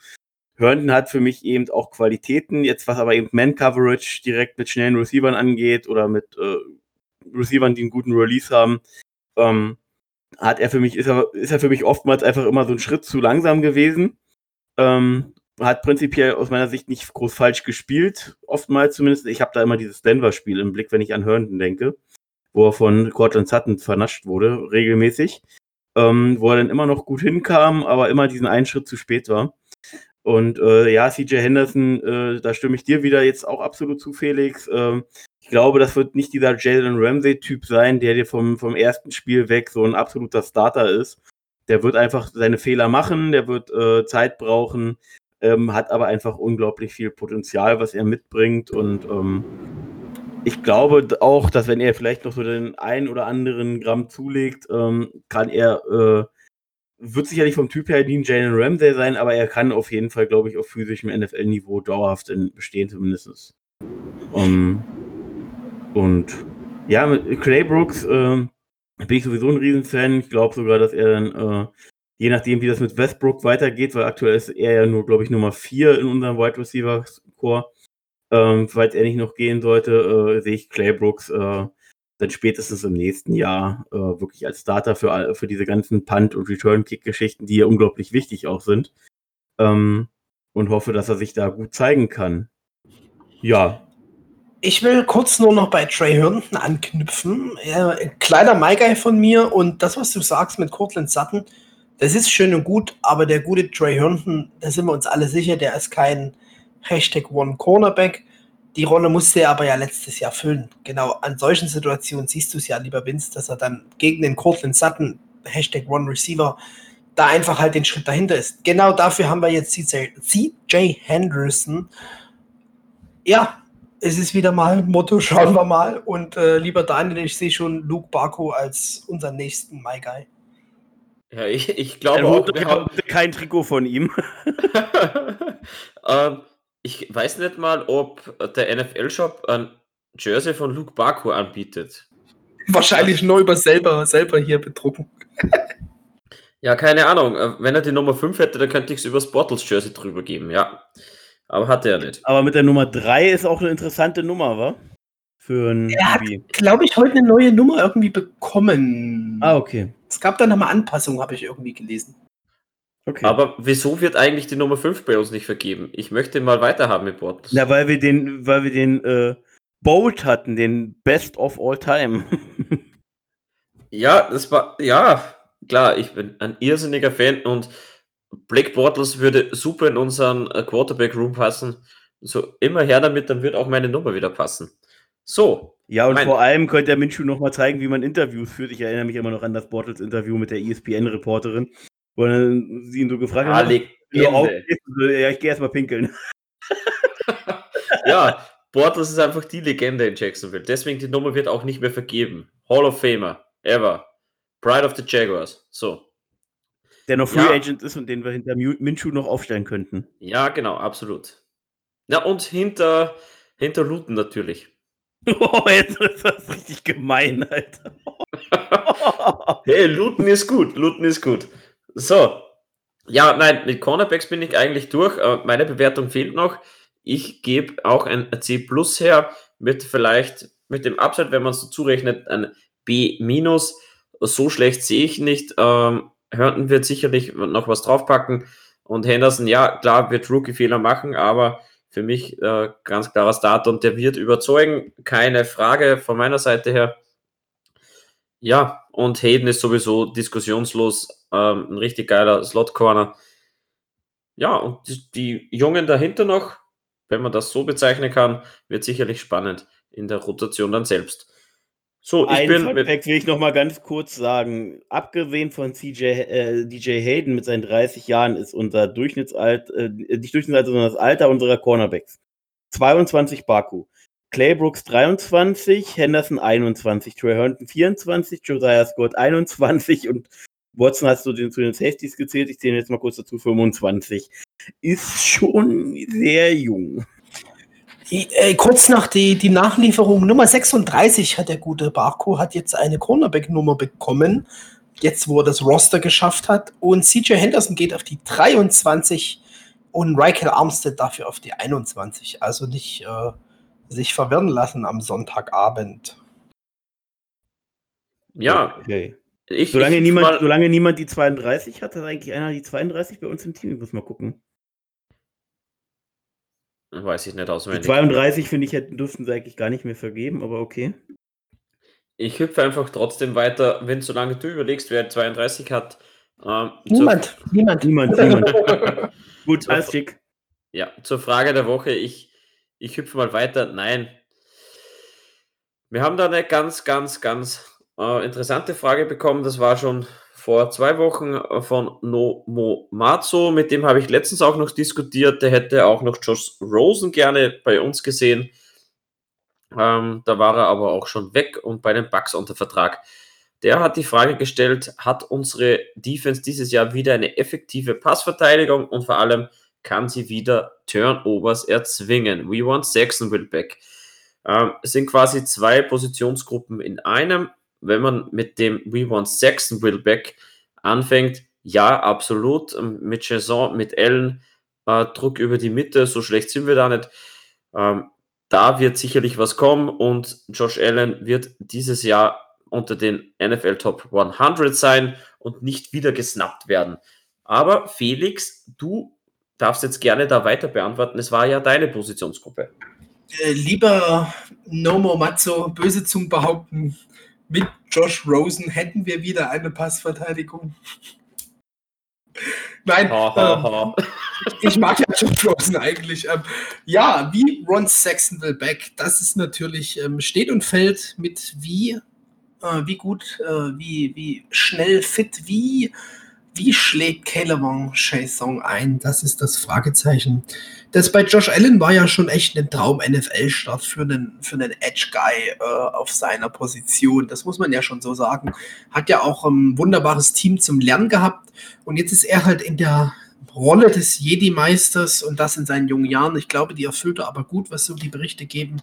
Herndon hat für mich eben auch Qualitäten, jetzt was aber eben Man-Coverage direkt mit schnellen Receivern angeht oder mit äh, Receivern, die einen guten Release haben, ähm, hat er für mich, ist er, ist er für mich oftmals einfach immer so einen Schritt zu langsam gewesen. Ähm, hat prinzipiell aus meiner Sicht nicht groß falsch gespielt, oftmals zumindest. Ich habe da immer dieses Denver-Spiel im Blick, wenn ich an Herndon denke, wo er von Cortland Sutton vernascht wurde, regelmäßig. Ähm, wo er dann immer noch gut hinkam, aber immer diesen einen Schritt zu spät war. Und äh, ja, CJ Henderson, äh, da stimme ich dir wieder jetzt auch absolut zu, Felix. Ähm, ich glaube, das wird nicht dieser Jalen Ramsey-Typ sein, der dir vom, vom ersten Spiel weg so ein absoluter Starter ist. Der wird einfach seine Fehler machen, der wird äh, Zeit brauchen, ähm, hat aber einfach unglaublich viel Potenzial, was er mitbringt. Und ähm, ich glaube auch, dass wenn er vielleicht noch so den ein oder anderen Gramm zulegt, ähm, kann er, äh, wird sicherlich vom Typ her nie ein Jalen Ramsey sein, aber er kann auf jeden Fall, glaube ich, auf physischem NFL-Niveau dauerhaft bestehen, zumindest. Um, und ja, mit Clay Brooks ähm, bin ich sowieso ein Riesenfan. Ich glaube sogar, dass er dann, äh, je nachdem, wie das mit Westbrook weitergeht, weil aktuell ist er ja nur, glaube ich, Nummer 4 in unserem Wide Receiver Core. Ähm, falls er nicht noch gehen sollte, äh, sehe ich Clay Brooks äh, dann spätestens im nächsten Jahr äh, wirklich als Starter für, für diese ganzen Punt- und Return-Kick-Geschichten, die ja unglaublich wichtig auch sind. Ähm, und hoffe, dass er sich da gut zeigen kann. Ja, Ich will kurz nur noch bei Trey Herndon anknüpfen. Ein kleiner MyGuy von mir und das, was du sagst mit Cortland Sutton, das ist schön und gut, aber der gute Trey Herndon, da sind wir uns alle sicher, der ist kein Hashtag One Cornerback. Die Rolle musste er aber ja letztes Jahr füllen. Genau an solchen Situationen siehst du es ja, lieber Vince, dass er dann gegen den Cortland Sutton, Hashtag One Receiver, da einfach halt den Schritt dahinter ist. Genau dafür haben wir jetzt CJ, CJ Henderson. Ja, es ist wieder mal Motto, schauen wir mal. Und äh, lieber Daniel, ich sehe schon Luke Barco als unseren nächsten My Guy. Ja, ich, ich glaube auch, wir haben, kein Trikot von ihm. (laughs) ähm, ich weiß nicht mal, ob der NFL-Shop ein Jersey von Luke Baku anbietet. Wahrscheinlich nur über selber, selber hier bedrucken. (laughs) Ja, keine Ahnung. Äh, Wenn er die Nummer 5 hätte, dann könnte ich es übers Bortles Jersey drüber geben, ja. Aber hat er nicht. Aber mit der Nummer 3 ist auch eine interessante Nummer, wa? Für ein Er hat, glaube ich, heute eine neue Nummer irgendwie bekommen. Ah, okay. Es gab da nochmal Anpassungen, habe ich irgendwie gelesen. Okay. Aber wieso wird eigentlich die Nummer 5 bei uns nicht vergeben? Ich möchte mal weiterhaben mit Bortles. Na, weil wir den, weil wir den äh, Bolt hatten, den Best of All Time. (laughs) Ja, das war, ja, klar, ich bin ein irrsinniger Fan und Blake Bortles würde super in unseren äh, Quarterback-Room passen. So, immer her damit, dann wird auch meine Nummer wieder passen. So, ja, und Mein- vor allem könnte der Minshew noch mal zeigen, wie man Interviews führt. Ich erinnere mich immer noch an das Bortles-Interview mit der ESPN-Reporterin, wo dann sie ihn so gefragt ah, hat, ja, ich gehe erstmal pinkeln. (laughs) Ja, Bortles ist einfach die Legende in Jacksonville. Deswegen die Nummer wird auch nicht mehr vergeben. Hall of Famer, ever. Pride of the Jaguars. So, Der noch Free Ja. Agent ist und den wir hinter Minshew noch aufstellen könnten. ja, genau, absolut. Ja, und hinter, hinter Luton natürlich. (laughs) Oh, jetzt ist das richtig gemein, Alter. Hey, Luton ist gut, Luton ist gut. So. Ja, nein, mit Cornerbacks bin ich eigentlich durch. Äh, Meine Bewertung fehlt noch. Ich gebe auch ein C Plus her, mit vielleicht mit dem Upside, wenn man es so zurechnet, ein B minus. So schlecht sehe ich nicht. Ähm, Hörnten wird sicherlich noch was draufpacken. Und Henderson, ja, klar, wird Rookie-Fehler machen, aber für mich äh, ganz klarer Start und der wird überzeugen. Keine Frage von meiner Seite her. Ja, und Hayden ist sowieso diskussionslos ähm, ein richtig geiler Slot-Corner. Ja, und die, die Jungen dahinter noch, wenn man das so bezeichnen kann, wird sicherlich spannend in der Rotation dann selbst. So, ich Ein bin Fact will ich noch mal ganz kurz sagen. Abgesehen von CJ, äh, DJ Hayden mit seinen 30 Jahren ist unser Durchschnittsalter, äh, nicht Durchschnittsalter, sondern das Alter unserer Cornerbacks. 22 Baku. Clay Brooks 23, Henderson 21, Trey Herndon 24, Josiah Scott 21 und Watson hast du den, zu den Safeties gezählt. Ich zähle jetzt mal kurz dazu 25. Ist schon sehr jung. Äh, kurz nach die, die Nachlieferung Nummer 36 hat der gute Barco hat jetzt eine Cornerback-Nummer bekommen, jetzt wo er das Roster geschafft hat. Und CJ Henderson geht auf die 23 und Michael Armstead dafür auf die 21. Also nicht äh, sich verwirren lassen am Sonntagabend. ja, Okay. ich, Solange, ich niemand, mal, solange niemand die 32 hat, hat eigentlich einer die 32 bei uns im Team. Ich muss mal gucken. weiß ich nicht Die auswendig. 32, finde ich, hätten, dürften sie eigentlich gar nicht mehr vergeben, aber okay. Ich hüpfe einfach trotzdem weiter, wenn solange du überlegst, wer 32 hat. Ähm, Niemand, niemand. Niemand, niemand. (laughs) Gut, So. alles schick. Ja, zur Frage der Woche. Ich, ich hüpfe mal weiter. Nein. Wir haben da eine ganz, ganz, ganz äh, interessante Frage bekommen. Das war schon vor zwei Wochen äh, von Nomo Matzo. Mit dem habe ich letztens auch noch diskutiert. Der hätte auch noch Josh Rosen gerne bei uns gesehen. Ähm, da war er aber auch schon weg und bei den Bucks unter Vertrag. Der hat die Frage gestellt, hat unsere Defense dieses Jahr wieder eine effektive Passverteidigung und vor allem kann sie wieder Turnovers erzwingen. We want Jacksonville back. Ähm, es sind quasi zwei Positionsgruppen in einem. Wenn man mit dem We want Jacksonville back anfängt, ja, absolut. Ähm, Mit Jason, mit Allen, äh, Druck über die Mitte, so schlecht sind wir da nicht. Ähm, da wird sicherlich was kommen und Josh Allen wird dieses Jahr unter den NFL Top 100 sein und nicht wieder gesnappt werden. Aber Felix, du darfst jetzt gerne da weiter beantworten. Es war ja deine Positionsgruppe. Äh, lieber Nomo Matzo, böse Zungen behaupten, mit Josh Rosen hätten wir wieder eine Passverteidigung. (laughs) Nein, Ha, ha, ähm, ha. ich mag ja Josh Rosen eigentlich. Ähm, ja, wie Ron Saxonville back, das ist natürlich, ähm, steht und fällt mit wie, äh, wie gut, äh, wie, wie schnell fit, wie, wie schlägt Caleb Song ein? Das ist das Fragezeichen. Das bei Josh Allen war ja schon echt ein Traum-NFL-Start für einen, für einen Edge-Guy äh, auf seiner Position. Das muss man ja schon so sagen. Hat ja auch ein wunderbares Team zum Lernen gehabt. Und jetzt ist er halt in der Rolle des Jedi-Meisters und das in seinen jungen Jahren. Ich glaube, die erfüllt er aber gut, was so die Berichte geben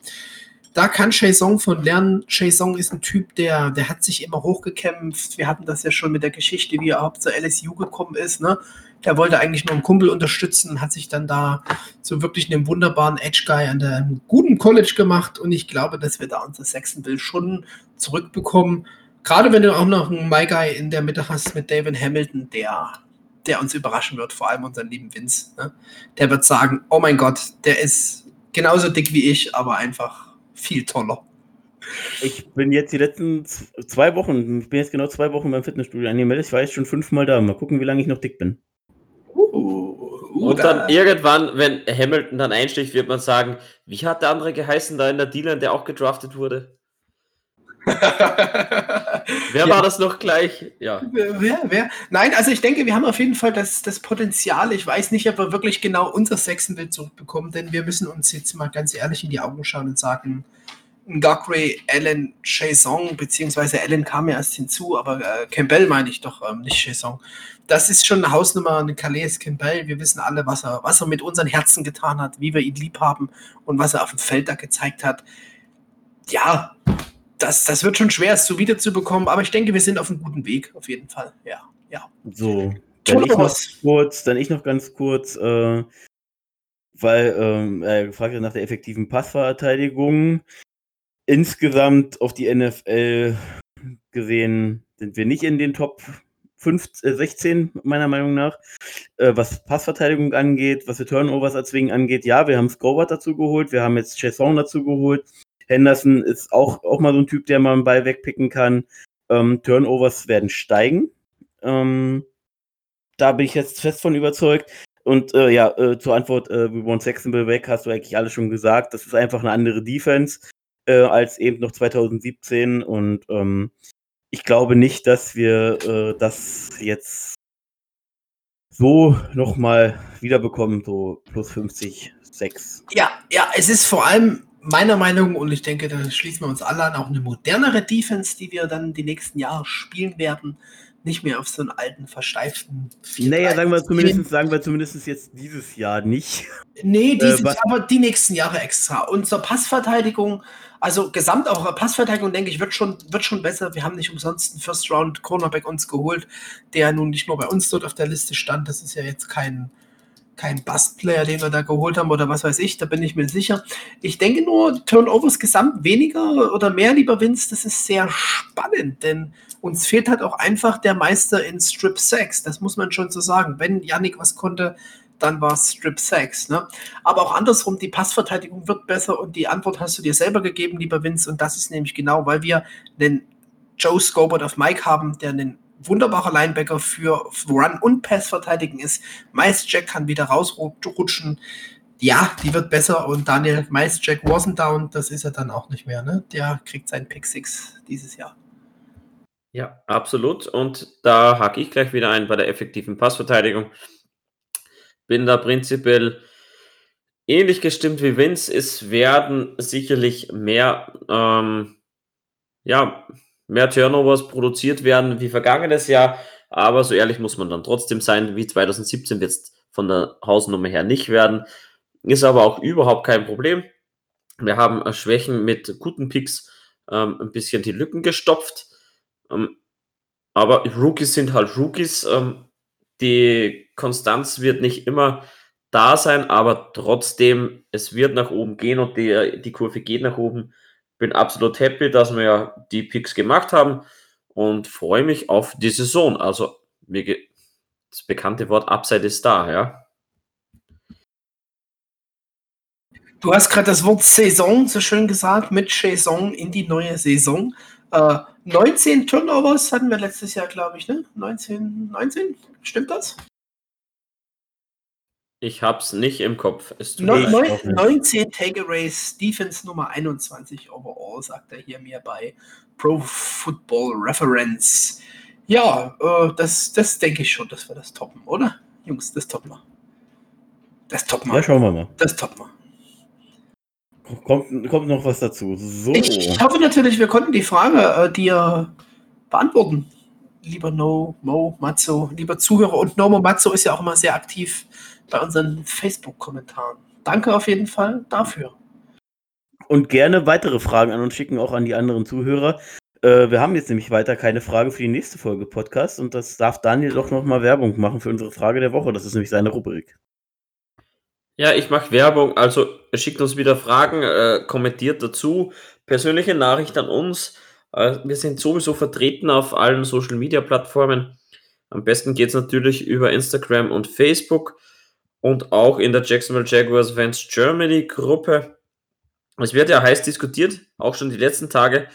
da kann Song von lernen. Song ist ein Typ, der, der hat sich immer hochgekämpft. Wir hatten das ja schon mit der Geschichte, wie er überhaupt zur LSU gekommen ist. Ne? Der wollte eigentlich nur einen Kumpel unterstützen, hat sich dann da so wirklich einen wunderbaren Edge-Guy an einem guten College gemacht. Und ich glaube, dass wir da unser Saxonville schon zurückbekommen. Gerade wenn du auch noch einen My Guy in der Mitte hast mit David Hamilton, der, der uns überraschen wird, vor allem unseren lieben Vince. Ne? Der wird sagen, oh mein Gott, der ist genauso dick wie ich, aber einfach viel toller. Ich bin jetzt die letzten zwei Wochen, ich bin jetzt genau zwei Wochen beim Fitnessstudio angemeldet. Ich war jetzt schon fünfmal da. Mal gucken, wie lange ich noch dick bin. Uh, und dann irgendwann, wenn Hamilton dann einsticht, wird man sagen, wie hat der andere geheißen da in der Dealer, der auch gedraftet wurde? (laughs) wer ja. war das noch gleich? Ja. Wer, wer? Nein, also ich denke, wir haben auf jeden Fall das, das Potenzial. Ich weiß nicht, ob wir wirklich genau unser Sechsenbild zurückbekommen, denn wir müssen uns jetzt mal ganz ehrlich in die Augen schauen und sagen, Ngakwe, Allen, Chaison, beziehungsweise Allen kam ja erst hinzu, aber äh, Campbell meine ich doch, ähm, nicht Chaison. Das ist schon eine Hausnummer, eine Calais Campbell. Wir wissen alle, was er, was er mit unseren Herzen getan hat, wie wir ihn lieb haben und was er auf dem Feld da gezeigt hat. Ja, das, das wird schon schwer, es so wiederzubekommen, aber ich denke, wir sind auf einem guten Weg, auf jeden Fall. Ja, ja. So, dann ich noch kurz, dann ich noch ganz kurz, äh, weil ähm, er gefragt hat nach der effektiven Passverteidigung. Insgesamt auf die NFL gesehen sind wir nicht in den Top 5, äh, 16, meiner Meinung nach. Äh, was Passverteidigung angeht, was für Turnovers erzwingen angeht, ja, wir haben Scobart dazu geholt, wir haben jetzt Chesson dazu geholt. Henderson ist auch, auch mal so ein Typ, der mal einen Ball wegpicken kann. Ähm, Turnovers werden steigen. Ähm, da bin ich jetzt fest von überzeugt. Und äh, ja, äh, zur Antwort, äh, we want Saxonville weg, hast du eigentlich alles schon gesagt. Das ist einfach eine andere Defense äh, als eben noch 2017. Und ähm, ich glaube nicht, dass wir äh, das jetzt so nochmal wiederbekommen, so plus 50, 6. Ja, ja, es ist vor allem meiner Meinung, und ich denke, da schließen wir uns alle an, auch eine modernere Defense, die wir dann die nächsten Jahre spielen werden. Nicht mehr auf so einen alten, versteiften. Naja, sagen wir, zumindest, sagen wir zumindest jetzt dieses Jahr nicht. Nee, dieses äh, Jahr, aber die nächsten Jahre extra. Und zur Passverteidigung, also gesamt auch Passverteidigung, denke ich, wird schon, wird schon besser. Wir haben nicht umsonst einen First Round Cornerback uns geholt, der nun nicht nur bei uns dort auf der Liste stand. Das ist ja jetzt kein, kein Bust-Player, den wir da geholt haben oder was weiß ich, da bin ich mir sicher. Ich denke nur, Turnovers gesamt weniger oder mehr, lieber Vince, das ist sehr spannend, denn uns fehlt halt auch einfach der Meister in Strip Sex, das muss man schon so sagen. Wenn Yannick was konnte, dann war es Strip Sex. Ne? Aber auch andersrum, die Passverteidigung wird besser und die Antwort hast du dir selber gegeben, lieber Vince, und das ist nämlich genau, weil wir den Joe Scobert auf Mike haben, der einen wunderbarer Linebacker für Run und Pass verteidigen ist. Miles Jack kann wieder rausrutschen. Ja, die wird besser und Daniel Miles Jack wasn't down, das ist er dann auch nicht mehr. Ne? Der kriegt seinen Pick 6 dieses Jahr. Ja, absolut. Und da hake ich gleich wieder ein bei der effektiven Passverteidigung. Bin da prinzipiell ähnlich gestimmt wie Vince. Es werden sicherlich mehr, ähm, ja, mehr Turnovers produziert werden wie vergangenes Jahr. Aber so ehrlich muss man dann trotzdem sein, wie 2017 wird es von der Hausnummer her nicht werden. Ist aber auch überhaupt kein Problem. Wir haben äh, Schwächen mit guten Picks ähm, ein bisschen die Lücken gestopft. Ähm, aber Rookies sind halt Rookies. Ähm, die Konstanz wird nicht immer da sein, aber trotzdem, es wird nach oben gehen und die, die Kurve geht nach oben bin absolut happy, dass wir ja die Picks gemacht haben und freue mich auf die Saison. Also, das bekannte Wort Upside ist da, ja. Du hast gerade das Wort Saison so schön gesagt, mit Saison in die neue Saison. Äh, 19 Turnovers hatten wir letztes Jahr, glaube ich, ne? 19, 19? Stimmt das? Ich hab's nicht im Kopf. Es no, 19 Takeaways, Defense Nummer 21 overall, sagt er hier mir bei Pro Football Reference. Ja, äh, das, das denke ich schon, dass wir das toppen, oder? Jungs, das toppen wir. Das toppen wir. Ja, schauen wir mal. Das toppen wir. Kommt, kommt noch was dazu. So. Ich hoffe natürlich, wir konnten die Frage äh, dir beantworten. Lieber No, Mo, Matzo, lieber Zuhörer. Und Nomo Matzo ist ja auch immer sehr aktiv bei unseren Facebook-Kommentaren. Danke auf jeden Fall dafür. Und gerne weitere Fragen an uns schicken, auch an die anderen Zuhörer. Äh, wir haben jetzt nämlich weiter keine Frage für die nächste Folge Podcast und das darf Daniel doch nochmal Werbung machen für unsere Frage der Woche. Das ist nämlich seine Rubrik. Ja, ich mache Werbung. Also schickt uns wieder Fragen, äh, kommentiert dazu. Persönliche Nachricht an uns. Wir sind sowieso vertreten auf allen Social Media Plattformen. Am besten geht es natürlich über Instagram und Facebook und auch in der Jacksonville Jaguars Fans Germany Gruppe. Es wird ja heiß diskutiert, auch schon die letzten Tage.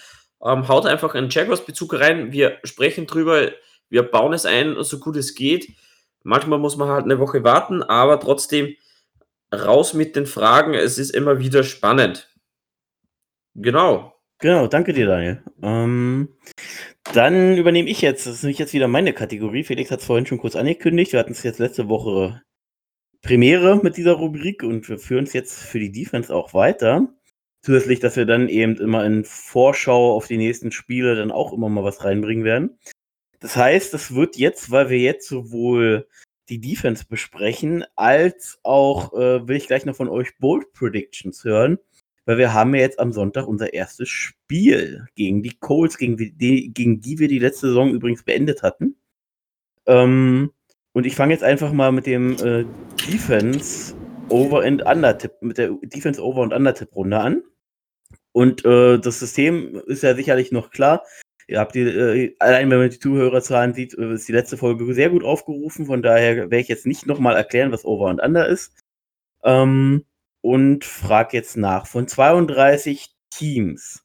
Ähm, haut einfach einen Jaguars-Bezug rein. Wir sprechen drüber, wir bauen es ein, so gut es geht. Manchmal muss man halt eine Woche warten, aber trotzdem raus mit den Fragen. Es ist immer wieder spannend. Genau. Genau, danke dir, Daniel. Ähm, dann übernehme ich jetzt, das ist nämlich jetzt wieder meine Kategorie. Felix hat es vorhin schon kurz angekündigt. Wir hatten es jetzt letzte Woche Premiere mit dieser Rubrik und wir führen es jetzt für die Defense auch weiter. Zusätzlich, dass wir dann eben immer in Vorschau auf die nächsten Spiele dann auch immer mal was reinbringen werden. Das heißt, das wird jetzt, weil wir jetzt sowohl die Defense besprechen, als auch äh, will ich gleich noch von euch Bold Predictions hören, weil wir haben ja jetzt am Sonntag unser erstes Spiel gegen die Colts, gegen die, gegen die wir die letzte Saison übrigens beendet hatten. Ähm, und ich fange jetzt einfach mal mit dem äh, Defense Over and Under Tipp, mit der Defense Over und Under Tipp Runde an. Und äh, das System ist ja sicherlich noch klar. Ihr habt die, äh, allein wenn man die Zuhörerzahlen sieht, äh, ist die letzte Folge sehr gut aufgerufen. Von daher werde ich jetzt nicht nochmal erklären, was Over und Under ist. Ähm, und frage jetzt nach. Von 32 Teams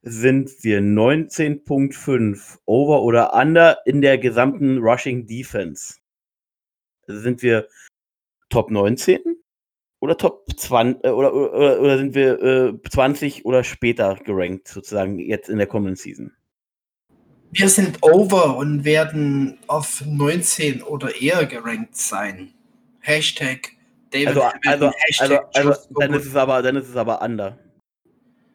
sind wir 19.5 Over oder Under in der gesamten Rushing Defense. Sind wir Top 19 oder Top 20 äh, oder, oder, oder sind wir äh, 20 oder später gerankt, sozusagen jetzt in der kommenden Season? Wir sind over und werden auf 19 oder eher gerankt sein. Hashtag David also, also, also, also dann ist es aber dann ist es aber under.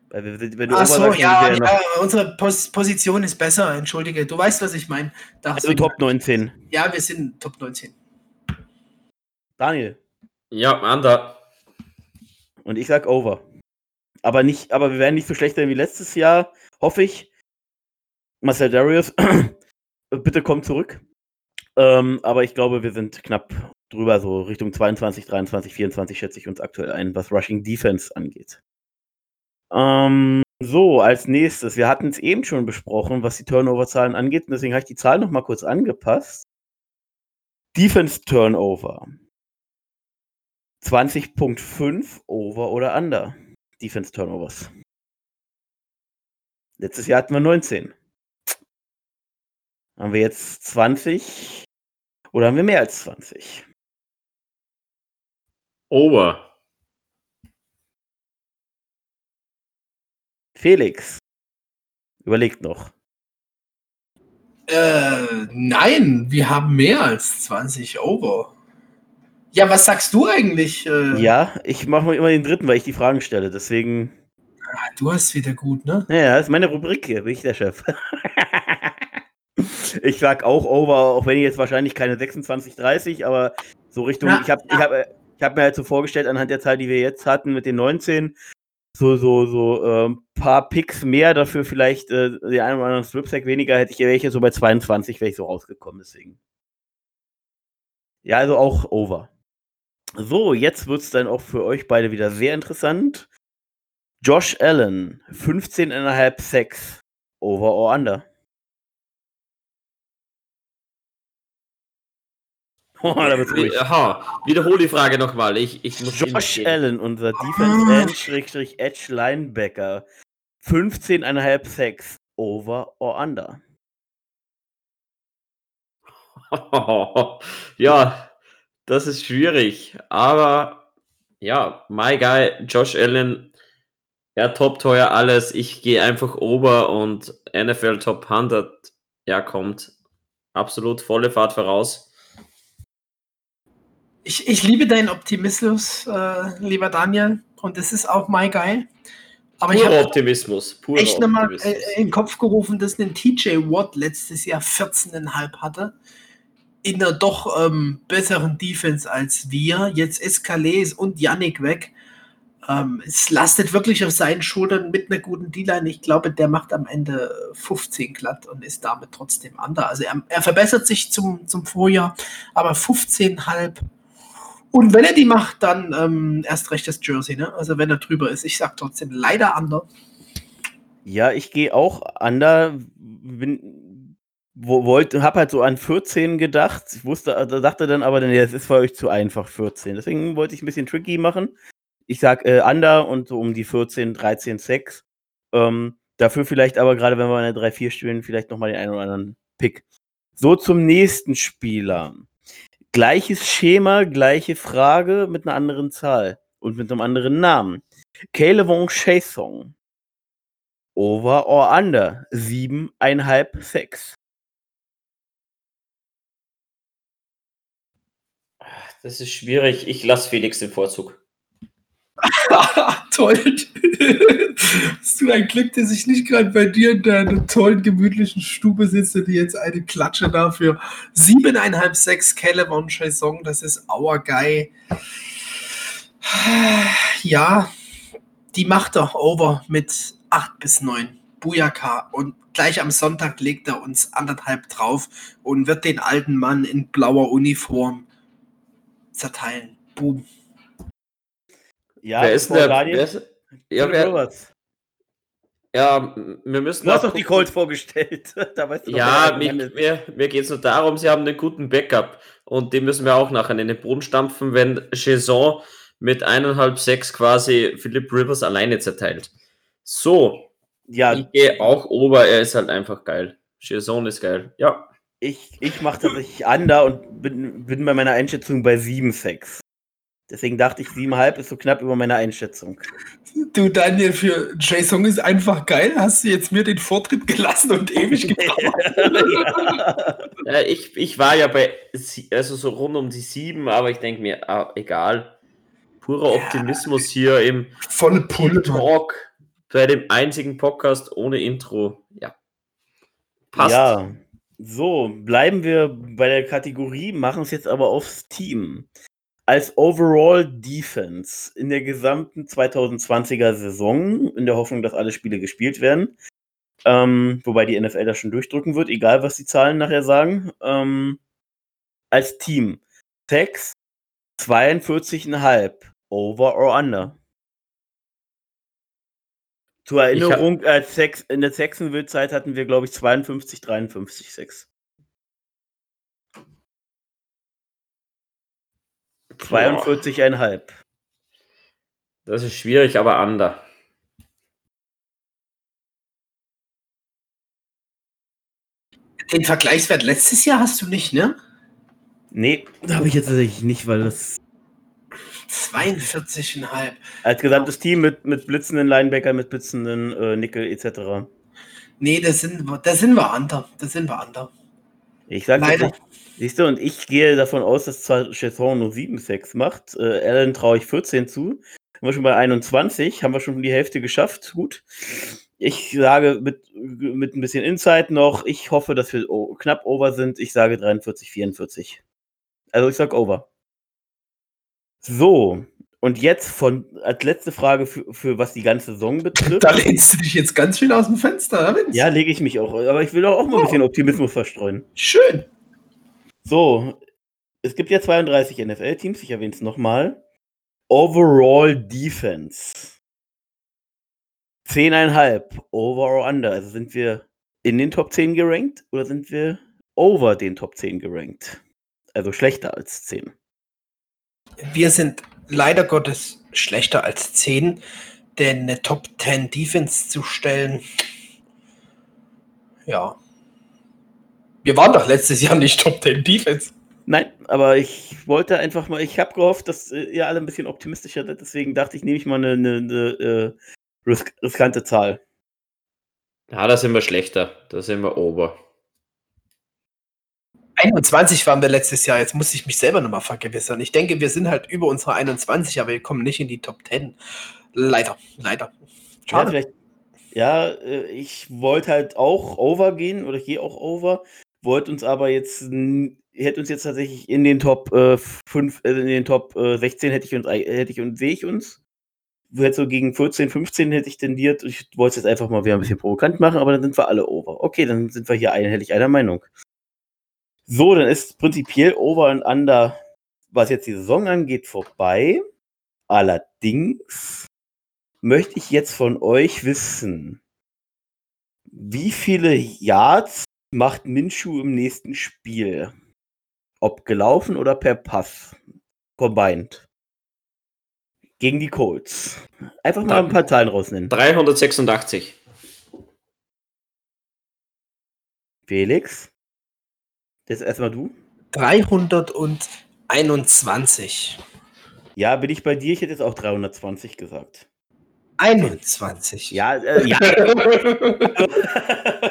Weil wir, wenn du Ach so, ja, ja, unsere Pos Position ist besser, entschuldige. Du weißt, was ich meine. Also Top 19. Ja, wir sind Top 19. Daniel. Ja, under. Und ich sag over. Aber nicht, aber wir werden nicht so schlechter wie letztes Jahr, hoffe ich. Marcel Darius, (clears throat) bitte komm zurück. Ähm, aber ich glaube, wir sind knapp drüber, so Richtung 22, 23, 24 schätze ich uns aktuell ein, was Rushing Defense angeht. Ähm, so, als nächstes, wir hatten es eben schon besprochen, was die Turnover-Zahlen angeht, und deswegen habe ich die Zahl nochmal kurz angepasst. Defense Turnover. 20.5 over oder under. Defense Turnovers. Letztes Jahr hatten wir 19. Haben wir jetzt 20 oder haben wir mehr als 20? Over. Felix, überlegt noch. Äh, nein, wir haben mehr als 20 Over. Ja, was sagst du eigentlich? Äh, ja, ich mache mal immer den dritten, weil ich die Fragen stelle, deswegen. Ah, du hast wieder gut, ne? Ja, das ist meine Rubrik hier, bin ich der Chef. (laughs) Ich sag auch over, auch wenn ich jetzt wahrscheinlich keine 26, 30, aber so Richtung, ja, ich habe ich hab, ich hab mir halt so vorgestellt, anhand der Zahl, die wir jetzt hatten mit den 19, so, so, so ein ähm, paar Picks mehr, dafür vielleicht äh, den einen oder anderen Strip-Sack weniger, hätte ich welche so bei 22 wäre ich so rausgekommen, deswegen. Ja, also auch over. So, jetzt wird es dann auch für euch beide wieder sehr interessant. Josh Allen, 15,5 Sacks, over or under? (laughs) Oh. Aha, wiederhole die Frage nochmal. Ich, ich muss Josh Allen, unser Defense End, Edge Linebacker. 15,5 Sacks. Over or under? (laughs) ja, das ist schwierig. Aber ja, my guy, Josh Allen, er top teuer alles. Ich gehe einfach ober und NFL Top 100, er kommt absolut volle Fahrt voraus. Ich, ich liebe deinen Optimismus, äh, lieber Daniel, und das ist auch mal geil. Aber ich Purer habe Optimismus. Purer echt nochmal äh, in den Kopf gerufen, dass ein TJ Watt letztes Jahr 14,5 hatte. In einer doch ähm, besseren Defense als wir. Jetzt ist Calais und Yannick weg. Ähm, es lastet wirklich auf seinen Schultern mit einer guten D-Line. Ich glaube, der macht am Ende 15 glatt und ist damit trotzdem under. Also er, er verbessert sich zum, zum Vorjahr, aber 15,5. Und wenn er die macht, dann ähm, erst recht das Jersey, ne? Also wenn er drüber ist. Ich sag trotzdem leider under. Ja, ich gehe auch under. Bin, wo, wollte, hab halt so an 14 gedacht. Ich wusste, also dachte dann aber, nee, das ist für euch zu einfach, 14. Deswegen wollte ich ein bisschen tricky machen. Ich sag äh, under und so um die 14, 13, 6. Ähm, dafür vielleicht aber gerade, wenn wir in der 3-4 spielen, vielleicht nochmal den einen oder anderen Pick. So zum nächsten Spieler. Gleiches Schema, gleiche Frage mit einer anderen Zahl und mit einem anderen Namen. Calebon Chasong. Over or under? Siebeneinhalb, sechs. Das ist schwierig. Ich lasse Felix den Vorzug. (laughs) Toll. Hast du ein Glück, dass ich nicht gerade bei dir in deiner tollen, gemütlichen Stube sitze, die jetzt eine Klatsche dafür. Siebeneinhalb, sechs Calebon Chaison, das ist our guy. Ja, die macht doch over mit acht bis neun. Bujaka. Und gleich am Sonntag legt er uns anderthalb drauf und wird den alten Mann in blauer Uniform zerteilen. Boom. Ja, wer ist der? Wer ist, ja, wer, ja, wir müssen. Du hast doch die. Colts vorgestellt. (laughs) da weißt du doch, Ja, mir, mir, mir geht es nur darum, sie haben einen guten Backup und den müssen wir auch nachher in den Boden stampfen, wenn Jason mit eineinhalb, sechs quasi Philip Rivers alleine zerteilt. So, ja ich gehe auch ober, er ist halt einfach geil. Jason ist geil. Ja, ich, ich mache tatsächlich under und bin, bin bei meiner Einschätzung bei 7,6. Deswegen dachte ich, 7,5 ist so knapp über meine Einschätzung. Du, Daniel, für Jason ist einfach geil. Hast du jetzt mir den Vortritt gelassen und ewig (laughs) gebraucht? ja. ich, ich war ja bei, sie- also so rund um die sieben, aber ich denke mir, ah, egal. Purer Optimismus hier im. Mann. Talk bei dem einzigen Podcast ohne Intro. Ja. Passt. Ja, so, bleiben wir bei der Kategorie, machen es jetzt aber aufs Team. Als Overall Defense in der gesamten 2020er Saison, in der Hoffnung, dass alle Spiele gespielt werden, ähm, wobei die NFL das schon durchdrücken wird, egal was die Zahlen nachher sagen, ähm, als Team. Sex 42,5, over or under. Zur Erinnerung, als Sex, in der Sexenwild-Zeit hatten wir, glaube ich, 52, 53, 6. 42,5. Das ist schwierig, aber ander. Den Vergleichswert letztes Jahr hast du nicht, ne? Nee, habe ich jetzt tatsächlich nicht, weil das 42,5. als gesamtes Team mit, mit blitzenden Linebacker, mit blitzenden äh, Nickel etc. Nee, da sind, wir- da sind wir under. Da sind wir under. Ich sage. Siehst du, und ich gehe davon aus, dass zwar Chesson nur 7,6 macht. Äh, Allen traue ich 14 zu. Sind wir schon bei 21, haben wir schon die Hälfte geschafft. Gut. Ich sage mit, mit ein bisschen Insight noch, ich hoffe, dass wir knapp over sind. Ich sage 43, 44. Also ich sag over. So, und jetzt von als letzte Frage für, für was die ganze Saison betrifft. (laughs) Da lehnst du dich jetzt ganz schön aus dem Fenster, Vince? Ja, lege ich mich auch. Aber ich will auch mal ein bisschen Optimismus verstreuen. Schön. So, es gibt ja 32 NFL-Teams, ich erwähne es nochmal. Overall Defense. 10,5. Over or under. Also sind wir in den Top 10 gerankt oder sind wir over den Top 10 gerankt? Also schlechter als 10. Wir sind leider Gottes schlechter als 10, denn eine Top 10 Defense zu stellen, ja. Wir waren doch letztes Jahr nicht Top 10 Defense. Nein, aber ich wollte einfach mal, ich habe gehofft, dass äh, ihr alle ein bisschen optimistischer seid, deswegen dachte ich, nehme ich mal eine, eine, eine äh, risk riskante Zahl. Ja, da sind wir schlechter. Da sind wir ober. 21 waren wir letztes Jahr, jetzt muss ich mich selber nochmal vergewissern. Ich denke, wir sind halt über unsere 21, aber wir kommen nicht in die Top 10. Leider, leider. Ja, vielleicht, ja, äh, ich wollte halt auch over gehen oder gehe auch over, wollte uns aber jetzt, hätte uns jetzt tatsächlich in den Top äh, 5, äh, in den Top äh, 16 hätte ich uns, hätte ich und sehe ich uns. Hätte so gegen 14, 15 hätte ich tendiert. Ich wollte es jetzt einfach mal wieder ein bisschen provokant machen, aber dann sind wir alle over. Okay, dann sind wir hier einhellig einer Meinung. So, dann ist prinzipiell Over und Under, was jetzt die Saison angeht, vorbei. Allerdings möchte ich jetzt von euch wissen, wie viele Yards macht Minshu im nächsten Spiel? Ob gelaufen oder per Pass? Combined. Gegen die Colts. Einfach mal ein paar Zahlen rausnehmen. 386. Felix? Das ist erstmal du. 321. Ja, bin ich bei dir? Ich hätte jetzt auch 320 gesagt. 21. Ja, äh, ja. (laughs)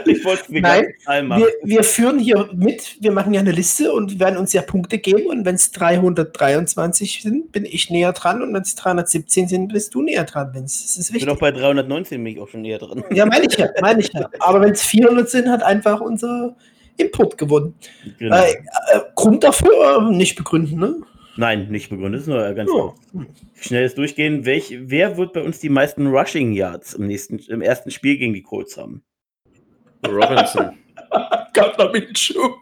ich wollte es Nein, wir, wir führen hier mit, wir machen ja eine Liste und werden uns ja Punkte geben und wenn es 323 sind, bin ich näher dran und wenn es 317 sind, bist du näher dran. Wenn's, das ist wichtig. Ich bin auch bei 319 bin ich auch schon näher dran. Ja, meine ich ja, meine ich ja. Aber wenn es 400 sind, hat einfach unser Input gewonnen. Genau. Äh, äh, Grund dafür nicht begründen, ne? Nein, nicht begründet, ist nur ganz oh. schnelles Durchgehen. Welch, wer wird bei uns die meisten Rushing Yards im, nächsten, im ersten Spiel gegen die Colts haben? Robinson. (laughs) Gardner Minshew. (laughs)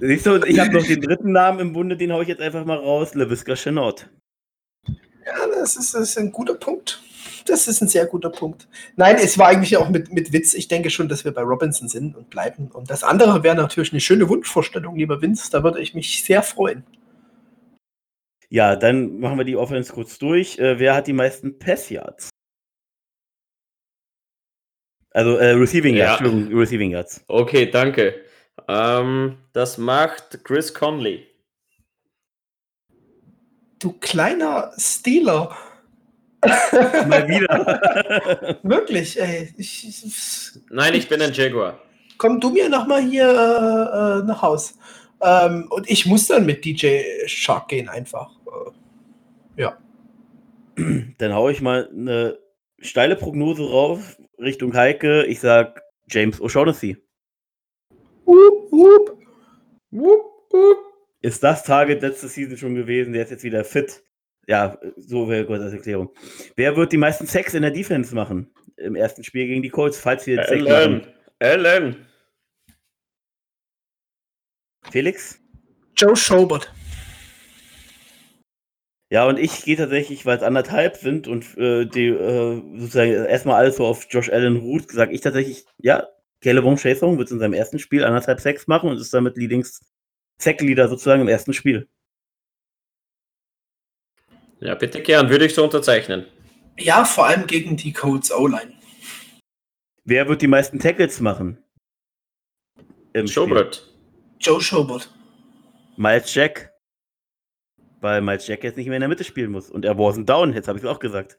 Siehst du, ich habe noch den dritten Namen im Bunde, den haue ich jetzt einfach mal raus. LeVisca Chenault. Ja, das ist, das ist ein guter Punkt. Das ist ein sehr guter Punkt. Nein, es war eigentlich auch mit, mit Witz. Ich denke schon, dass wir bei Robinson sind und bleiben. Und das andere wäre natürlich eine schöne Wunschvorstellung, lieber Vince. Da würde ich mich sehr freuen. Ja, dann machen wir die Offense kurz durch. Äh, wer hat die meisten Pass Yards? Also äh, Receiving Yards. Ja. Receiving Yards. Okay, danke. Ähm, das macht Chris Conley. Du kleiner Stealer. Mal (laughs) wieder. Wirklich, ey. Ich, ich, Nein, ich bin ein Jaguar. Komm du mir nochmal hier äh, nach Haus. Ähm, und ich muss dann mit DJ Shark gehen, einfach. Äh, ja. Dann hau ich mal eine steile Prognose rauf Richtung Heike. Ich sag James O'Shaughnessy. Wup, wup. Wup, wup. Ist das Target letzte Season schon gewesen? Der ist jetzt wieder fit. Ja, so wäre kurz als Erklärung. Wer wird die meisten Sex in der Defense machen im ersten Spiel gegen die Colts, falls wir jetzt Allen. Allen. Felix? Joe Schobert. Ja, und ich gehe tatsächlich, weil es anderthalb sind und äh, die äh, sozusagen erstmal alles so auf Josh Allen ruht, sage ich tatsächlich, ja, Calebon Chason wird in seinem ersten Spiel anderthalb Sex machen und ist damit Leadings Sack-Leader sozusagen im ersten Spiel. Ja, bitte gern, würde ich so unterzeichnen. Ja, vor allem gegen die Colts O-Line. Wer wird die meisten Tackles machen? Schobert. Joe Schobert. Miles Jack. Weil Miles Jack jetzt nicht mehr in der Mitte spielen muss. Und er wasn't down, jetzt habe ich es auch gesagt.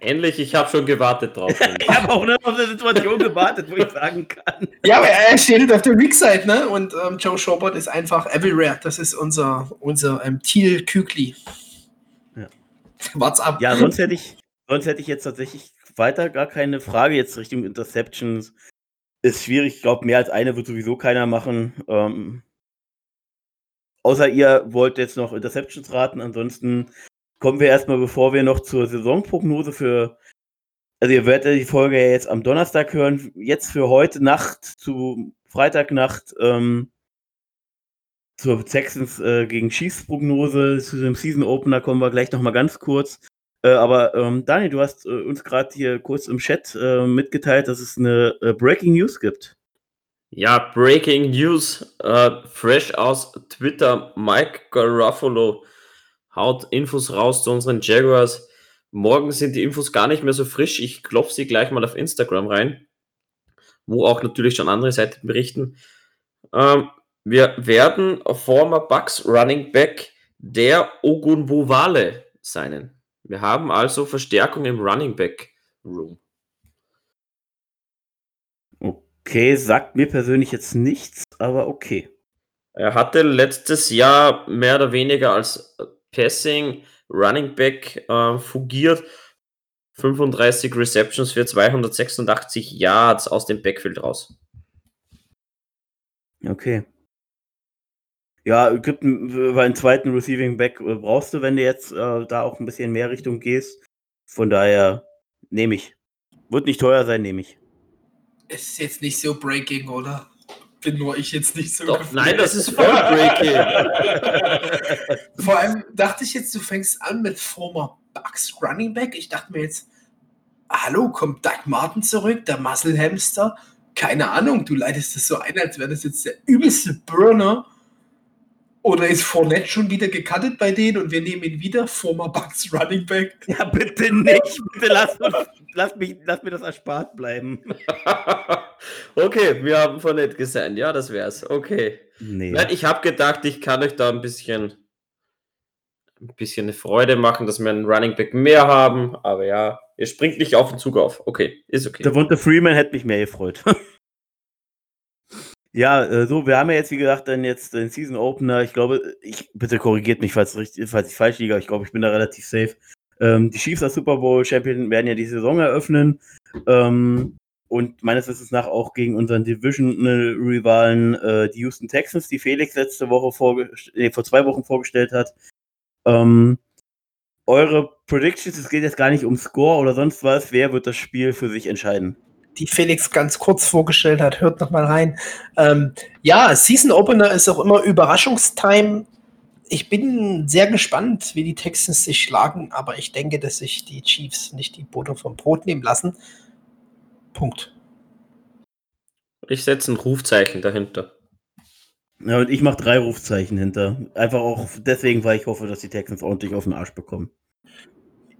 Endlich, ich habe schon gewartet drauf. (laughs) ich habe auch noch auf eine Situation gewartet, wo ich sagen kann. Ja, aber er steht auf der Weak Side, ne? Und ähm, Joe Schobert ist einfach everywhere. Das ist unser, unser ähm, Thiel Kükli. (laughs) WhatsApp. Ja, sonst hätte ich, sonst hätte ich jetzt tatsächlich weiter gar keine Frage jetzt Richtung Interceptions. Ist schwierig. Ich glaube, mehr als eine wird sowieso keiner machen. Ähm, außer ihr wollt jetzt noch Interceptions raten. Ansonsten kommen wir erstmal, bevor wir noch zur Saisonprognose für. Also, ihr werdet die Folge ja jetzt am Donnerstag hören. Jetzt für heute Nacht zu Freitagnacht ähm, zur Texans äh, gegen Chiefs-Prognose, zu dem Season-Opener kommen wir gleich nochmal ganz kurz. Äh, aber ähm, Daniel, du hast äh, uns gerade hier kurz im Chat äh, mitgeteilt, dass es eine äh, Breaking News gibt. Ja, Breaking News, äh, fresh aus Twitter. Mike Garofalo haut Infos raus zu unseren Jaguars. Morgen sind die Infos gar nicht mehr so frisch. Ich klopfe sie gleich mal auf Instagram rein, wo auch natürlich schon andere Seiten berichten. Ähm, wir werden former Bucks Running Back der Ogunbowale sein. Wir haben also Verstärkung im Running Back Room. Okay, Okay, sagt mir persönlich jetzt nichts, aber okay. Er hatte letztes Jahr mehr oder weniger als Passing Running Back äh, fungiert. 35 Receptions für 286 Yards aus dem Backfield raus. Okay. Ja, gibt einen, einen zweiten Receiving Back äh, brauchst du, wenn du jetzt äh, da auch ein bisschen mehr Richtung gehst. Von daher nehme ich. Wird nicht teuer sein, nehme ich. Es ist jetzt nicht so breaking, oder? Bin nur ich jetzt nicht so. Doch, nein, das ist voll breaking. (laughs) Vor allem dachte ich jetzt, du fängst an mit former Bucks Running Back. Ich dachte mir jetzt, hallo, kommt Doug Martin zurück, der Muscle Hamster? Keine Ahnung, du leitest das so ein, als wäre das jetzt der übelste Burner. Oder ist Fournette schon wieder gecuttet bei denen und wir nehmen ihn wieder, former Bucks Running Back? (laughs) Ja, bitte nicht. Bitte lass, uns, lass, mich, lass mir das erspart bleiben. (laughs) okay, wir haben Fournette gesandt. Ja, das wär's. Okay. Nee. Nein, ich habe gedacht, ich kann euch da ein bisschen, ein bisschen eine Freude machen, dass wir einen Running Back mehr haben. Aber ja, ihr springt nicht auf den Zug auf. Okay, ist okay. Devonta Freeman hätte mich mehr gefreut. (laughs) ja, äh, so, wir haben ja jetzt, wie gesagt, dann jetzt den Season Opener. Ich glaube, ich, bitte korrigiert mich, falls, richtig, falls ich falsch liege. Ich glaube, ich bin da relativ safe. Ähm, die Chiefs als Super Bowl Champion werden ja die Saison eröffnen. Ähm, und meines Wissens nach auch gegen unseren Division-Rivalen, äh, die Houston Texans, die Felix letzte Woche nee, vor zwei Wochen vorgestellt hat. Ähm, eure Predictions, es geht jetzt gar nicht um Score oder sonst was, wer wird das Spiel für sich entscheiden? Die Felix ganz kurz vorgestellt hat, hört noch mal rein. Ähm, ja, Season Opener ist auch immer Überraschungstime. Ich bin sehr gespannt, wie die Texans sich schlagen, aber ich denke, dass sich die Chiefs nicht die Butter vom Brot nehmen lassen. Punkt. Ich setze ein Rufzeichen dahinter. Ja, und ich mache drei Rufzeichen hinter. Einfach auch deswegen, weil ich hoffe, dass die Texans ordentlich auf den Arsch bekommen.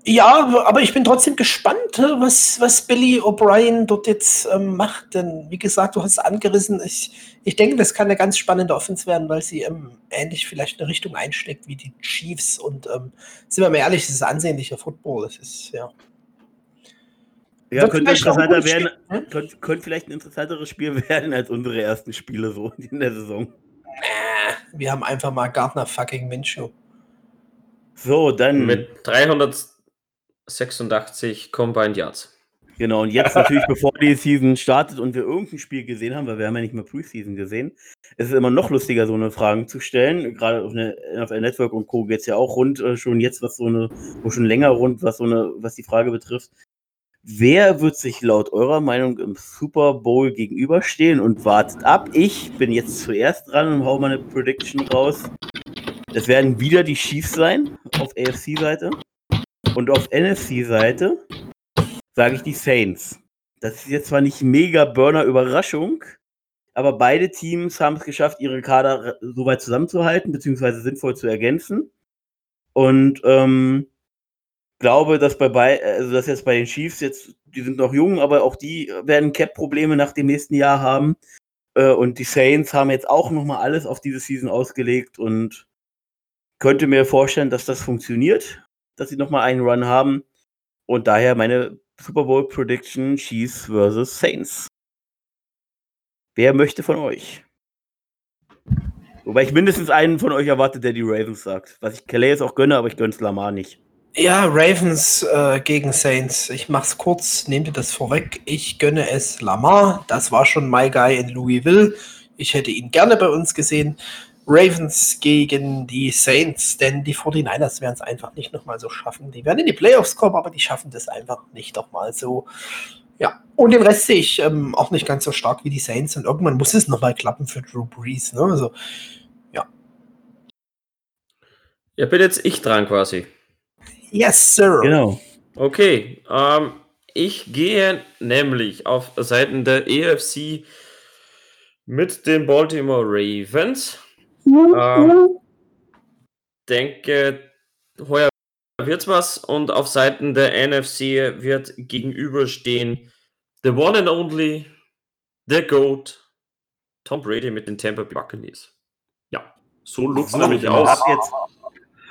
Ja, aber ich bin trotzdem gespannt, was, was Billy O'Brien dort jetzt ähm, macht. Denn wie gesagt, du hast es angerissen. Ich, ich denke, das kann eine ganz spannende Offense werden, weil sie ähm, ähnlich vielleicht eine Richtung einsteckt wie die Chiefs. Und ähm, sind wir mal ehrlich, das ist ansehnlicher Football. Das ist, ja. Ja, Wird könnte, interessanter werden, spielen, ne? könnte, könnte vielleicht ein interessanteres Spiel (laughs) werden als unsere ersten Spiele so (laughs) in der Saison. Wir haben einfach mal Gardner fucking Minshew. So, dann. Mit 386 Combined Yards. Genau, und jetzt natürlich, (laughs) bevor die Season startet und wir irgendein Spiel gesehen haben, weil wir haben ja nicht mehr Preseason gesehen, ist es immer noch lustiger, so eine Fragen zu stellen. Gerade auf eine NFL Network und Co. geht es ja auch rund, äh, schon jetzt, was so eine, wo schon länger rund, was so eine, was die Frage betrifft. Wer wird sich laut eurer Meinung im Super Bowl gegenüberstehen und wartet ab? Ich bin jetzt zuerst dran und hau meine Prediction raus. Das werden wieder die Chiefs sein auf AFC-Seite. Und auf NFC-Seite sage ich die Saints. Das ist jetzt zwar nicht mega Burner-Überraschung, aber beide Teams haben es geschafft, ihre Kader so weit zusammenzuhalten, beziehungsweise sinnvoll zu ergänzen. Und ähm, glaube, dass bei, bei also dass jetzt bei den Chiefs jetzt, die sind noch jung, aber auch die werden Cap-Probleme nach dem nächsten Jahr haben. Äh, und die Saints haben jetzt auch nochmal alles auf diese Season ausgelegt und könnte mir vorstellen, dass das funktioniert, dass sie nochmal einen Run haben. Und daher meine Super Bowl Prediction Chiefs versus Saints. Wer möchte von euch? Wobei ich mindestens einen von euch erwarte, der die Ravens sagt. Was ich Calais auch gönne, aber ich gönn's Lamar nicht. Ja, Ravens äh, gegen Saints. Ich mach's kurz, nehmt ihr das vorweg. Ich gönne es Lamar. Das war schon my guy in Louisville. Ich hätte ihn gerne bei uns gesehen. Ravens gegen die Saints, denn die 49ers werden es einfach nicht nochmal so schaffen. Die werden in die Playoffs kommen, aber die schaffen das einfach nicht nochmal so. Ja, und den Rest sehe ich ähm, auch nicht ganz so stark wie die Saints und irgendwann muss es nochmal klappen für Drew Brees. Ne? Also, Ja, bin jetzt ich dran quasi. yes, sir. Genau. Okay, ähm, ich gehe nämlich auf Seiten der EFC mit den Baltimore Ravens. Ähm, denke, heuer wird's was und auf Seiten der NFC wird gegenüberstehen the one and only, the GOAT, Tom Brady mit den Tampa Bay Buccaneers. Ja, so looks So, nämlich aus. Habt jetzt,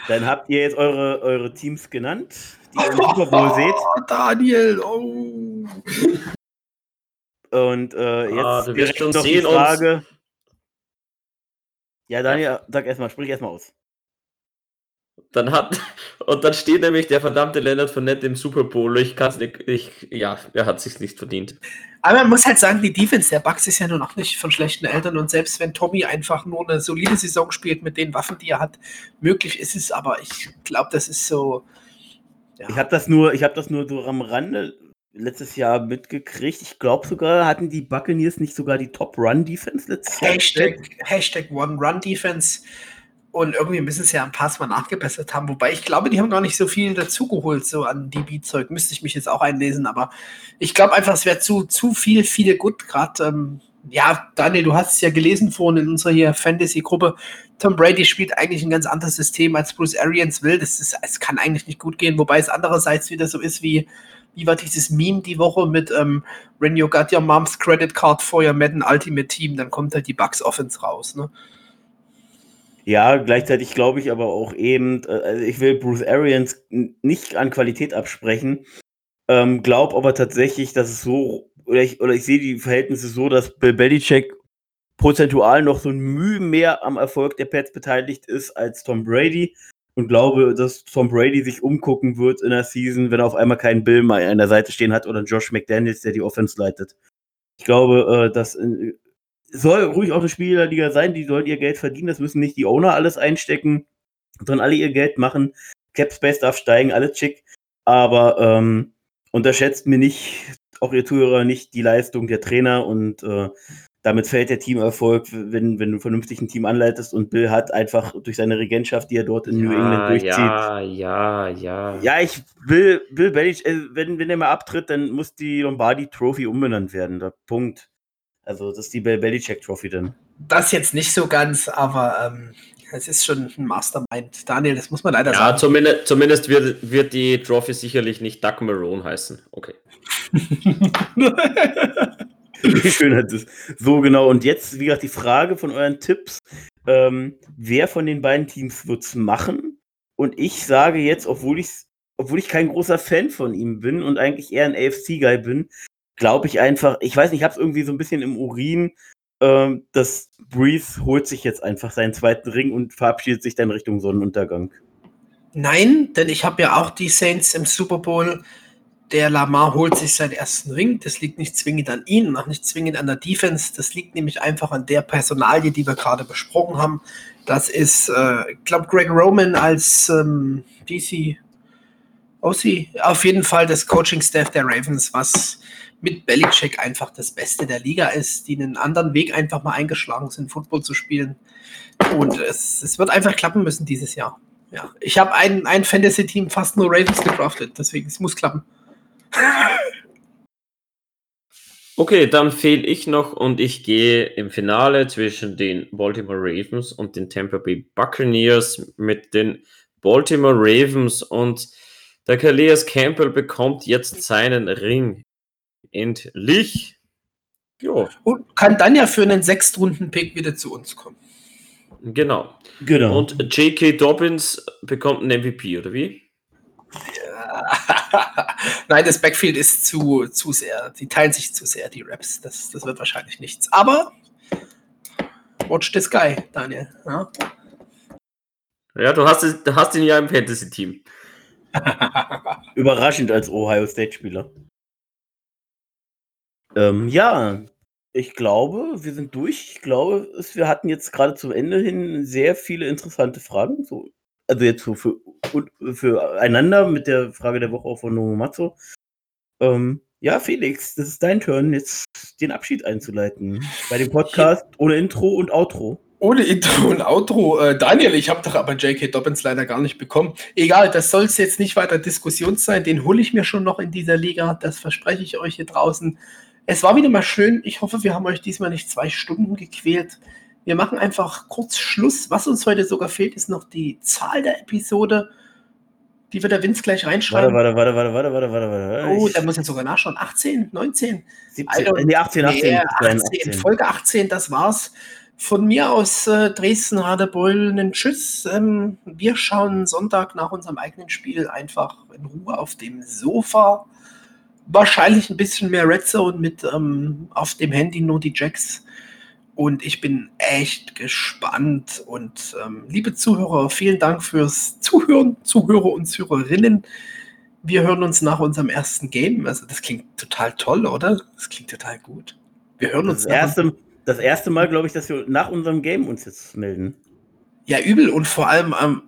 dann habt ihr jetzt eure, eure Teams genannt, die ihr im Super Bowl (laughs) seht. Oh, Daniel, oh. Und äh, jetzt Ah, du wirst schon sehen, uns- Frage. Ja, Daniel, sag erstmal, sprich erstmal aus. Dann hat, (laughs) und dann steht nämlich der verdammte Leonard Fournette im Super Bowl. Ich kann es nicht, ich, ja, er hat sich nicht verdient. Aber man muss halt sagen, die Defense der Bucks ist ja nun auch nicht von schlechten Eltern und selbst wenn Tommy einfach nur eine solide Saison spielt mit den Waffen, die er hat, möglich ist es, aber ich glaube, das ist so. Ja. Ich habe das nur, ich habe das nur so am Rande letztes Jahr mitgekriegt. Ich glaube sogar, hatten die Buccaneers nicht sogar die Top Run Defense letztes Jahr. Hashtag, Hashtag One Run Defense. Und irgendwie müssen sie ja am Pass mal nachgebessert haben. Wobei ich glaube, die haben gar nicht so viel dazugeholt, so an DB-Zeug. Müsste ich mich jetzt auch einlesen. Aber ich glaube einfach, es wäre zu, zu viel, viele gut. Gerade, ähm, ja, Daniel, du hast es ja gelesen vorhin in unserer hier Fantasy-Gruppe. Tom Brady spielt eigentlich ein ganz anderes System, als Bruce Arians will. Das ist, es kann eigentlich nicht gut gehen. Wobei es andererseits wieder so ist wie, wie war dieses Meme die Woche mit ähm, When you got your mom's credit card for your Madden Ultimate Team, dann kommt halt die Bucks Offense raus. Ne? Ja, gleichzeitig glaube ich aber auch eben, äh, also ich will Bruce Arians nicht an Qualität absprechen, ähm, glaube aber tatsächlich, dass es so, oder ich, oder ich sehe die Verhältnisse so, dass Bill Belichick prozentual noch so ein Mühe mehr am Erfolg der Pets beteiligt ist als Tom Brady und glaube, dass Tom Brady sich umgucken wird in der Season, wenn er auf einmal keinen Bill mal an der Seite stehen hat oder Josh McDaniels, der die Offense leitet. Ich glaube, äh, dass äh, soll ruhig auch eine Spielerliga sein, die sollen ihr Geld verdienen, das müssen nicht die Owner alles einstecken, sondern alle ihr Geld machen. Cap Space darf steigen, alles schick. Aber ähm, unterschätzt mir nicht, auch ihr Zuhörer, nicht die Leistung der Trainer und äh, damit fällt der Teamerfolg, wenn, wenn du vernünftig ein Team anleitest und Bill hat einfach durch seine Regentschaft, die er dort in New England durchzieht. ja, ja, ja. Ja, ich will, Bill Belichick, äh, wenn, wenn er mal abtritt, dann muss die Lombardi Trophy umbenannt werden. Der Punkt. Also, das ist die Bill Belichick Trophy dann. Das jetzt nicht so ganz, aber ähm, es ist schon ein Mastermind. Daniel, das muss man leider Ja, sagen. zumindest, zumindest wird, wird die Trophy sicherlich nicht Duck Marone heißen. Okay. (laughs) (laughs) Wie schön hat es. So genau. Und jetzt, wie gesagt, die Frage von euren Tipps. Ähm, wer von den beiden Teams wird es machen? Und ich sage jetzt, obwohl ich, obwohl ich kein großer Fan von ihm bin und eigentlich eher ein AFC-Guy bin, glaube ich einfach, ich weiß nicht, ich habe es irgendwie so ein bisschen im Urin, ähm, dass Breeze holt sich jetzt einfach seinen zweiten Ring und verabschiedet sich dann Richtung Sonnenuntergang. Nein, denn ich habe ja auch die Saints im Super Bowl. Der Lamar holt sich seinen ersten Ring. Das liegt nicht zwingend an ihm und auch nicht zwingend an der Defense. Das liegt nämlich einfach an der Personalie, die wir gerade besprochen haben. Das ist, äh, ich glaube, Greg Roman als ähm, DC OC. Auf jeden Fall das Coaching-Staff der Ravens, was mit Belichick einfach das Beste der Liga ist, die einen anderen Weg einfach mal eingeschlagen sind, Football zu spielen. Und es, es wird einfach klappen müssen dieses Jahr. Ja, ich habe ein, ein Fantasy-Team fast nur Ravens gedraftet, deswegen es muss klappen. Okay, dann fehle ich noch und ich gehe im Finale zwischen den Baltimore Ravens und den Tampa Bay Buccaneers mit den Baltimore Ravens und der Calais Campbell bekommt jetzt seinen Ring. Endlich. Jo, Und kann dann ja für einen Sechstrunden-Pick wieder zu uns kommen. genau. Genau. Und J.K. Dobbins bekommt einen MVP, oder wie? (laughs) Nein, das Backfield ist zu, zu sehr, die teilen sich zu sehr, die Raps. Das, das wird wahrscheinlich nichts. Aber watch the sky, Daniel. Ja? Ja, du hast, es, du hast ihn ja im Fantasy-Team. (laughs) Überraschend als Ohio State-Spieler. Ähm, ja, ich glaube, wir sind durch. Ich glaube, wir hatten jetzt gerade zum Ende hin sehr viele interessante Fragen. So, also jetzt so für, einander mit der Frage der Woche auch von Nomomatsu. Ähm, ja, Felix, das ist dein Turn, jetzt den Abschied einzuleiten. Bei dem Podcast ohne Intro und Outro. Ohne Intro und Outro. Äh, Daniel, ich habe doch aber J.K. Dobbins leider gar nicht bekommen. Egal, das soll es jetzt nicht weiter Diskussion sein. Den hole ich mir schon noch in dieser Liga. Das verspreche ich euch hier draußen. Es war wieder mal schön. Ich hoffe, wir haben euch diesmal nicht zwei Stunden gequält. Wir machen einfach kurz Schluss. Was uns heute sogar fehlt, ist noch die Zahl der Episode. Die wird der Vince gleich reinschreiben. warte, warte, warte, warte, warte, warte, warte. Oh, Ich- da muss jetzt sogar nachschauen. 18, 19? 17, Alter, nee, 18, 18, Nee, 18, 18, Folge 18, das war's. Von mir aus äh, Dresden, Radebeul, einen Tschüss. Ähm, wir schauen Sonntag nach unserem eigenen Spiel einfach in Ruhe auf dem Sofa. wahrscheinlich ein bisschen mehr Red Zone mit ähm, auf dem Handy nur die Jacks. Und ich bin echt gespannt. Und ähm, liebe Zuhörer, vielen Dank fürs Zuhören, Zuhörer und Zuhörerinnen. Wir hören uns nach unserem ersten Game. Also das klingt total toll, oder? Das klingt total gut. Wir hören uns das erste, das erste Mal, glaube ich, dass wir nach unserem Game uns jetzt melden. Ja, übel. Und vor allem ähm,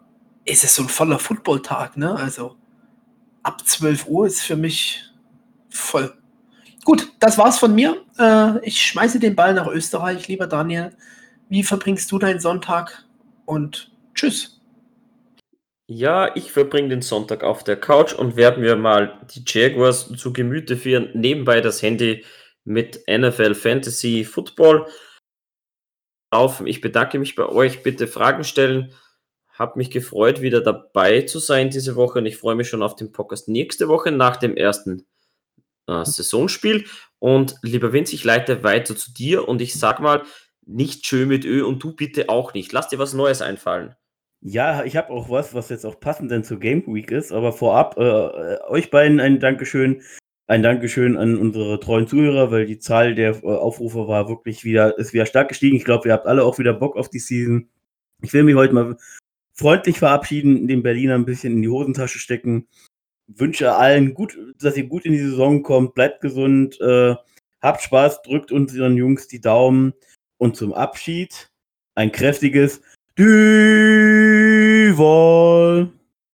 ist es so ein voller Footballtag, ne? Also ab 12 Uhr ist für mich voll. Gut, das war's von mir. Äh, ich schmeiße den Ball nach Österreich, lieber Daniel. Wie verbringst du deinen Sonntag? Und tschüss. Ja, ich verbringe den Sonntag auf der Couch und werde mir mal die Jaguars zu Gemüte führen. Nebenbei das Handy mit NFL Fantasy Football laufen. Ich bedanke mich bei euch. Bitte Fragen stellen. Hab mich gefreut, wieder dabei zu sein diese Woche und ich freue mich schon auf den Podcast nächste Woche nach dem ersten äh, Saisonspiel. Und lieber Vince, ich leite weiter zu dir und ich sag mal, nicht schön mit Ö und du bitte auch nicht. Lass dir was Neues einfallen. Ja, ich habe auch was, was jetzt auch passend denn zur Game Week ist, aber vorab äh, euch beiden ein Dankeschön. Ein Dankeschön an unsere treuen Zuhörer, weil die Zahl der äh, Aufrufe war wirklich wieder, ist wieder stark gestiegen. Ich glaube, ihr habt alle auch wieder Bock auf die Season. Ich will mich heute mal freundlich verabschieden, den Berliner ein bisschen in die Hosentasche stecken wünsche allen gut, dass ihr gut in die Saison kommt, bleibt gesund, äh, habt Spaß, drückt unseren Jungs die Daumen und zum Abschied ein kräftiges Duval.